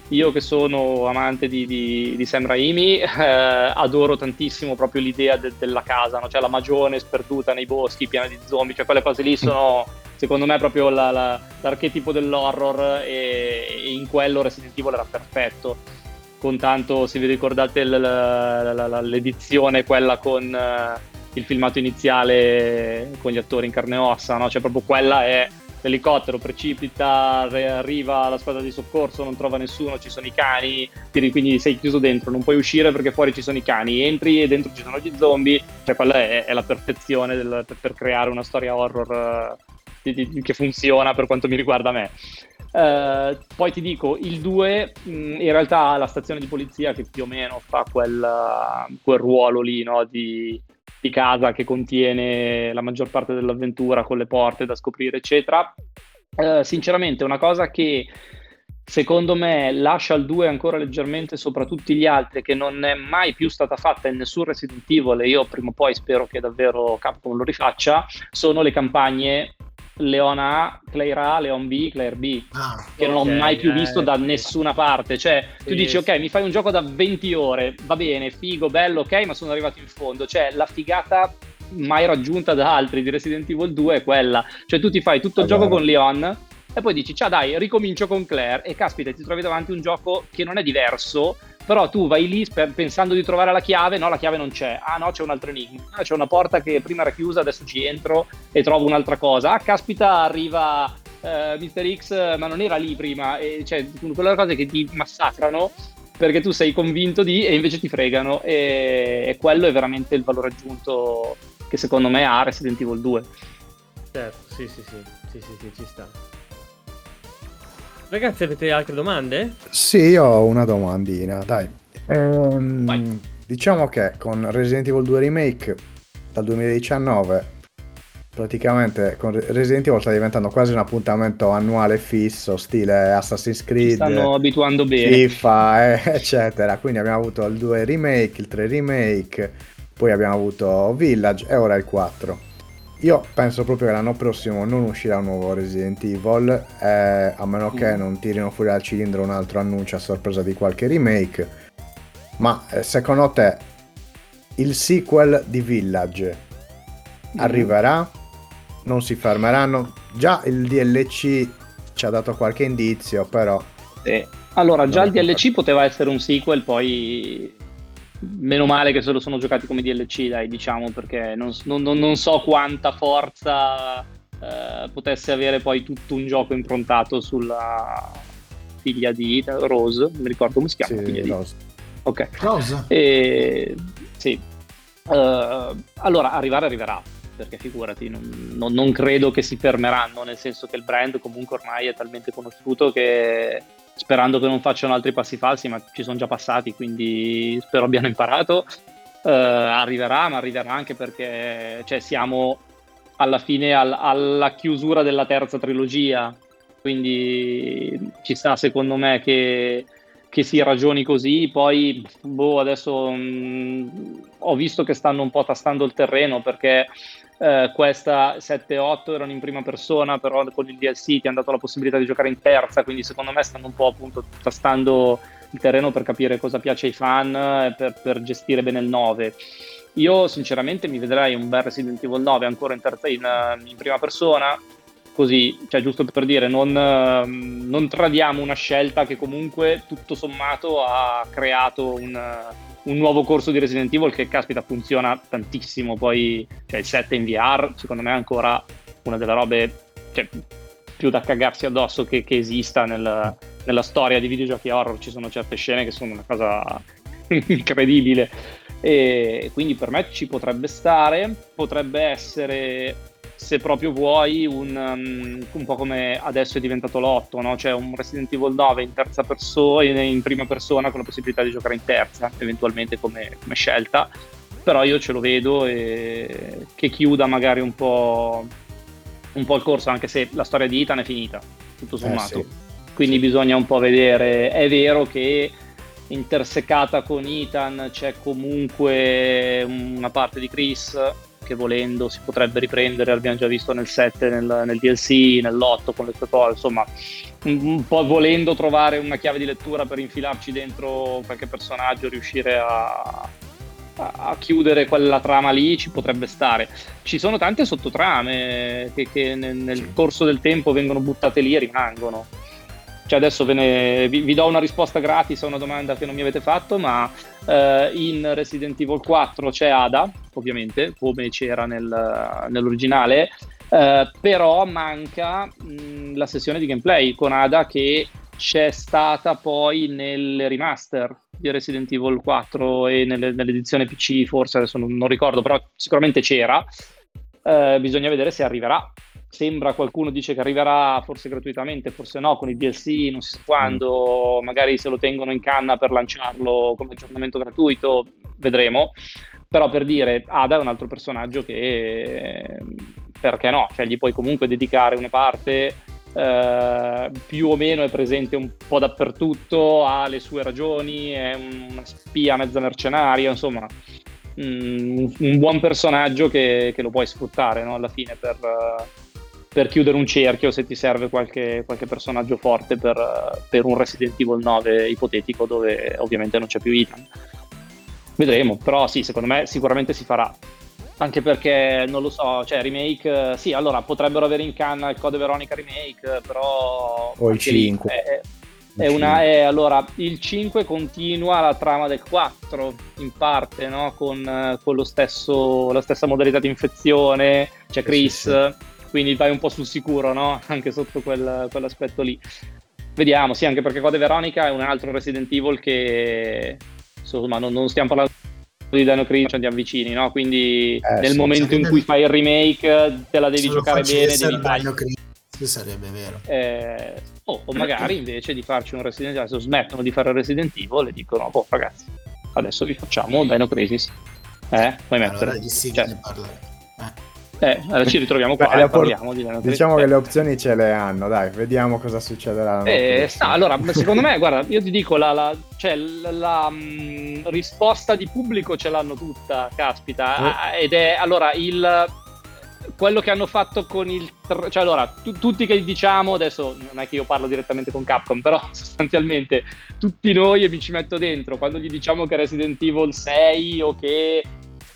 io che sono amante di, di, di Sam Raimi, eh, adoro tantissimo proprio l'idea de, della casa, no? cioè la magione sperduta nei boschi, piena di zombie, cioè quelle cose lì sono secondo me proprio la, la, l'archetipo dell'horror e, e, in quello Resident Evil era perfetto. Con tanto, se vi ricordate l, l, l'edizione, quella con uh, il filmato iniziale con gli attori in carne e ossa, no? cioè proprio quella è l'elicottero precipita, arriva la squadra di soccorso, non trova nessuno, ci sono i cani, quindi sei chiuso dentro, non puoi uscire perché fuori ci sono i cani, entri e dentro ci sono gli zombie, cioè quella è, è la perfezione del, per, creare una storia horror uh, di, di, che funziona per quanto mi riguarda me. Uh, poi ti dico, il 2 mh, in realtà la stazione di polizia che più o meno fa quel, quel ruolo lì no, di, di casa che contiene la maggior parte dell'avventura con le porte da scoprire, eccetera. Uh, sinceramente, una cosa che secondo me lascia il 2 ancora leggermente sopra tutti gli altri, che non è mai più stata fatta in nessun Resident Evil, e io prima o poi spero che davvero Capcom lo rifaccia, sono le campagne Leon A, Claire A, Leon B, Claire B, ah, che non ho mai più visto eh, da nessuna parte. Cioè, sì, tu dici, ok, mi fai un gioco da 20 ore, va bene, figo, bello, ok, ma sono arrivato in fondo. Cioè, la figata mai raggiunta da altri di Resident Evil 2 è quella. Cioè, tu ti fai tutto il allora. gioco con Leon e poi dici, ciao dai, ricomincio con Claire e caspita, ti trovi davanti un gioco che non è diverso, però tu vai lì per, pensando di trovare la chiave, no, la chiave non c'è, ah no, c'è un altro enigma, ah, c'è una porta che prima era chiusa, adesso ci entro e trovo un'altra cosa, ah caspita, arriva uh, Mr. X, ma non era lì prima, e, cioè, quelle cose che ti massacrano perché tu sei convinto di e invece ti fregano e, e quello è veramente il valore aggiunto che secondo me ha Resident Evil 2. Certo, sì, sì, sì, sì, sì, sì ci sta. Ragazzi, avete altre domande? Sì, io ho una domandina, dai. Ehm, diciamo che con Resident Evil 2 Remake dal 2019 praticamente con Resident Evil sta diventando quasi un appuntamento annuale fisso, stile Assassin's Creed. Ci stanno abituando bene. FIFA, eh, eccetera. Quindi abbiamo avuto il 2 remake, il 3 remake, poi abbiamo avuto Village e ora il 4. Io penso proprio che l'anno prossimo non uscirà un nuovo Resident Evil, eh, a meno che mm. non tirino fuori dal cilindro un altro annuncio a sorpresa di qualche remake. Ma eh, secondo te il sequel di Village mm. arriverà? Non si fermeranno? Già il DLC ci ha dato qualche indizio, però... Eh, allora, già il DLC poteva essere un sequel, poi meno male che se lo sono giocati come DLC, dai, diciamo, perché non, non, non so quanta forza eh, potesse avere poi tutto un gioco improntato sulla figlia di Rose, non mi ricordo come si chiama. Sì, Rose. Ok. Rose? E, sì. Uh, allora, arrivare arriverà, perché figurati, non, non, non credo che si fermeranno, nel senso che il brand comunque ormai è talmente conosciuto che sperando che non facciano altri passi falsi, ma ci sono già passati, quindi spero abbiano imparato. Uh, arriverà, ma arriverà anche perché cioè, siamo alla fine al, alla chiusura della terza trilogia, quindi ci sta secondo me che, che si ragioni così. Poi, boh, adesso mh, mm, ho visto che stanno un po' tastando il terreno perché eh, questa 7-8 erano in prima persona, però con il DLC ti hanno dato la possibilità di giocare in terza, quindi secondo me stanno un po' appunto tastando il terreno per capire cosa piace ai fan e per, per gestire bene il 9. Io sinceramente mi vedrei un bel Resident Evil 9 ancora in, terza, in, in prima persona, così, cioè giusto per dire, non, non, tradiamo una scelta che comunque tutto sommato ha creato un, un nuovo corso di Resident Evil che caspita funziona tantissimo. Poi cioè, il 7 in VR, secondo me è ancora una delle robe cioè, più da cagarsi addosso che, che esista nel, nella storia di videogiochi horror. Ci sono certe scene che sono una cosa incredibile. E quindi per me ci potrebbe stare, potrebbe essere se proprio vuoi, un, um, un po' come adesso è diventato l'8, no? cioè un Resident Evil 9 in terza persona, in prima persona con la possibilità di giocare in terza, eventualmente come, come scelta. Però io ce lo vedo e che chiuda magari un po', un po' il corso, anche se la storia di Ethan è finita, tutto eh, sommato. Eh, sì. Quindi sì. bisogna un po' vedere. È vero che intersecata con Ethan c'è comunque una parte di Chris che volendo si potrebbe riprendere, l'abbiamo già visto nel 7, nel, nel DLC, nell'8 con le sue cose, insomma un, un po' volendo trovare una chiave di lettura per infilarci dentro qualche personaggio, riuscire a, a chiudere quella trama lì ci potrebbe stare. Ci sono tante sottotrame che, che nel, nel corso del tempo vengono buttate lì e rimangono. Cioè adesso ne, vi, vi, do una risposta gratis a una domanda che non mi avete fatto, ma eh, in Resident Evil 4 c'è Ada, ovviamente, come c'era nel, nell'originale, eh, però manca mh, la sessione di gameplay con Ada che c'è stata poi nel remaster di Resident Evil 4 e nelle, nell'edizione PC, forse adesso non, non, ricordo, però sicuramente c'era. Eh, bisogna vedere se arriverà sembra qualcuno dice che arriverà forse gratuitamente, forse no, con i DLC, non si sa quando, mm. magari se lo tengono in canna per lanciarlo come aggiornamento gratuito, vedremo. Però per dire, Ada è un altro personaggio che, perché no, cioè gli puoi comunque dedicare una parte, eh, più o meno è presente un po' dappertutto, ha le sue ragioni, è una spia mezza mercenaria, insomma, mm, un buon personaggio che, che lo puoi sfruttare no? alla fine per per chiudere un cerchio se ti serve qualche, qualche personaggio forte per, per, un Resident Evil 9 ipotetico dove ovviamente non c'è più Ethan. Vedremo, però sì, secondo me sicuramente si farà. Anche perché non lo so, cioè remake, sì, allora potrebbero avere in canna il code Veronica remake, però... O il 5. È, è una, è, allora, il 5 continua la trama del 4 in parte, no? con, con stesso, la stessa modalità di infezione, c'è Chris, sì, sì quindi vai un po' sul sicuro, no? Anche sotto quel, quell'aspetto lì. Vediamo, sì, anche perché Code Veronica è un altro Resident Evil che insomma non, non stiamo parlando di Dino Crisis, andiamo vicini, no? Quindi eh, nel sì, momento in cui fai il remake te la devi giocare bene, devi fare. sarebbe vero. Eh, oh, o magari invece di farci un Resident Evil, adesso smettono di fare Resident Evil e dicono, oh ragazzi, adesso vi facciamo Dino Crisis. Eh, puoi mettere. Allora, sì, cioè, eh, allora ci ritroviamo qua Beh, parliamo di Diciamo che le opzioni ce le hanno, dai, vediamo cosa succederà. Eh, sta, allora, secondo me, guarda, io ti dico, la, la, cioè, la, la mh, mm, risposta di pubblico ce l'hanno tutta, caspita, eh. ed è, allora, il quello che hanno fatto con il cioè allora tu, tutti che diciamo adesso non è che io parlo direttamente con Capcom però sostanzialmente tutti noi e mi ci metto dentro quando gli diciamo che Resident Evil 6 o che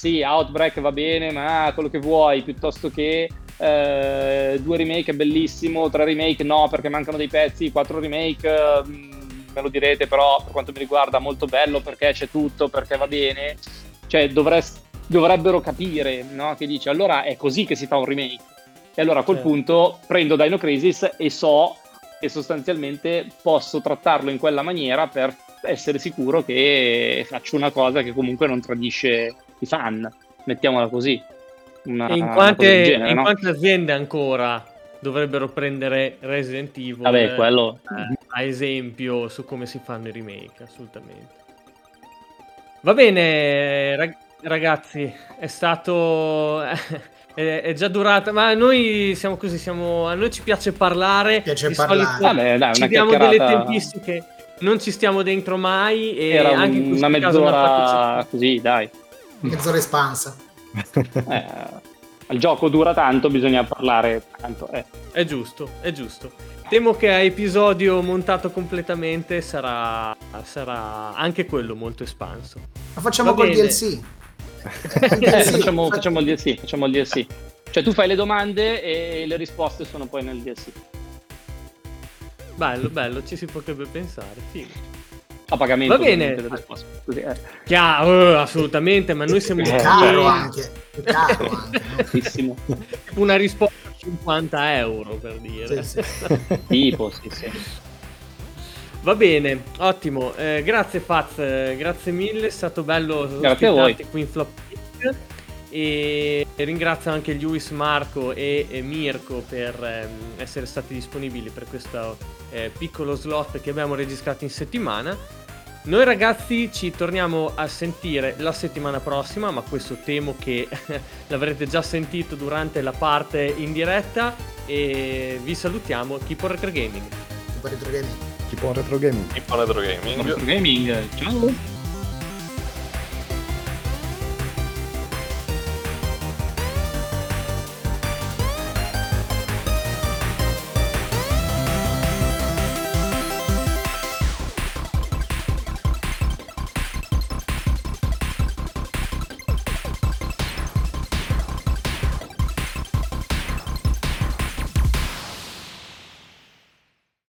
sì, Outbreak va bene, ma quello che vuoi, piuttosto che eh, due remake è bellissimo, tre remake no perché mancano dei pezzi, quattro remake eh, me lo direte, però per quanto mi riguarda molto bello perché c'è tutto, perché va bene, cioè dovrest, dovrebbero capire no? che dice allora è così che si fa un remake. E allora a quel certo. punto prendo Dino Crisis e so che sostanzialmente posso trattarlo in quella maniera per essere sicuro che faccio una cosa che comunque non tradisce i fan, mettiamola così. Una, in quante, genere, in no? quante aziende ancora dovrebbero prendere Resident Evil Vabbè, quello... eh, a esempio su come si fanno i remake, assolutamente. Va bene, rag- ragazzi, è stato... è, già durata, ma noi siamo così, siamo, a noi ci piace parlare. Piace parlare. Solito, Vabbè, dai, ci diamo delle tempistiche, non ci stiamo dentro mai. E Era anche in una mezz'ora caso, così, dai mezz'ora espansa. eh, il gioco dura tanto, bisogna parlare tanto. Eh. È giusto, è giusto. Temo che a episodio montato completamente sarà, sarà anche quello molto espanso. Ma facciamo col DLC. eh, facciamo, facciamo, il DLC, facciamo il DLC. Cioè tu fai le domande e le risposte sono poi nel DLC. Bello, bello, ci si potrebbe pensare. Figo a pagamento. Va bene. Così, eh. Chiaro, assolutamente, ma noi siamo... È caro anche. È caro anche. Una risposta a 50 euro, per dire. Sì, sì. tipo, sì, sì. Va bene, ottimo. Eh, grazie Faz, grazie mille, è stato bello grazie a voi. qui in Flop e ringrazio anche Luis, Marco e, e Mirko per ehm, essere stati disponibili per questo eh, piccolo slot che abbiamo registrato in settimana. Noi ragazzi ci torniamo a sentire la settimana prossima, ma questo temo che l'avrete già sentito durante la parte in diretta e vi salutiamo. Keep on Retro Gaming. Keep on Retro Gaming. Keep on Retro Gaming. Keep on Retro Gaming. Retro Gaming. Ciao.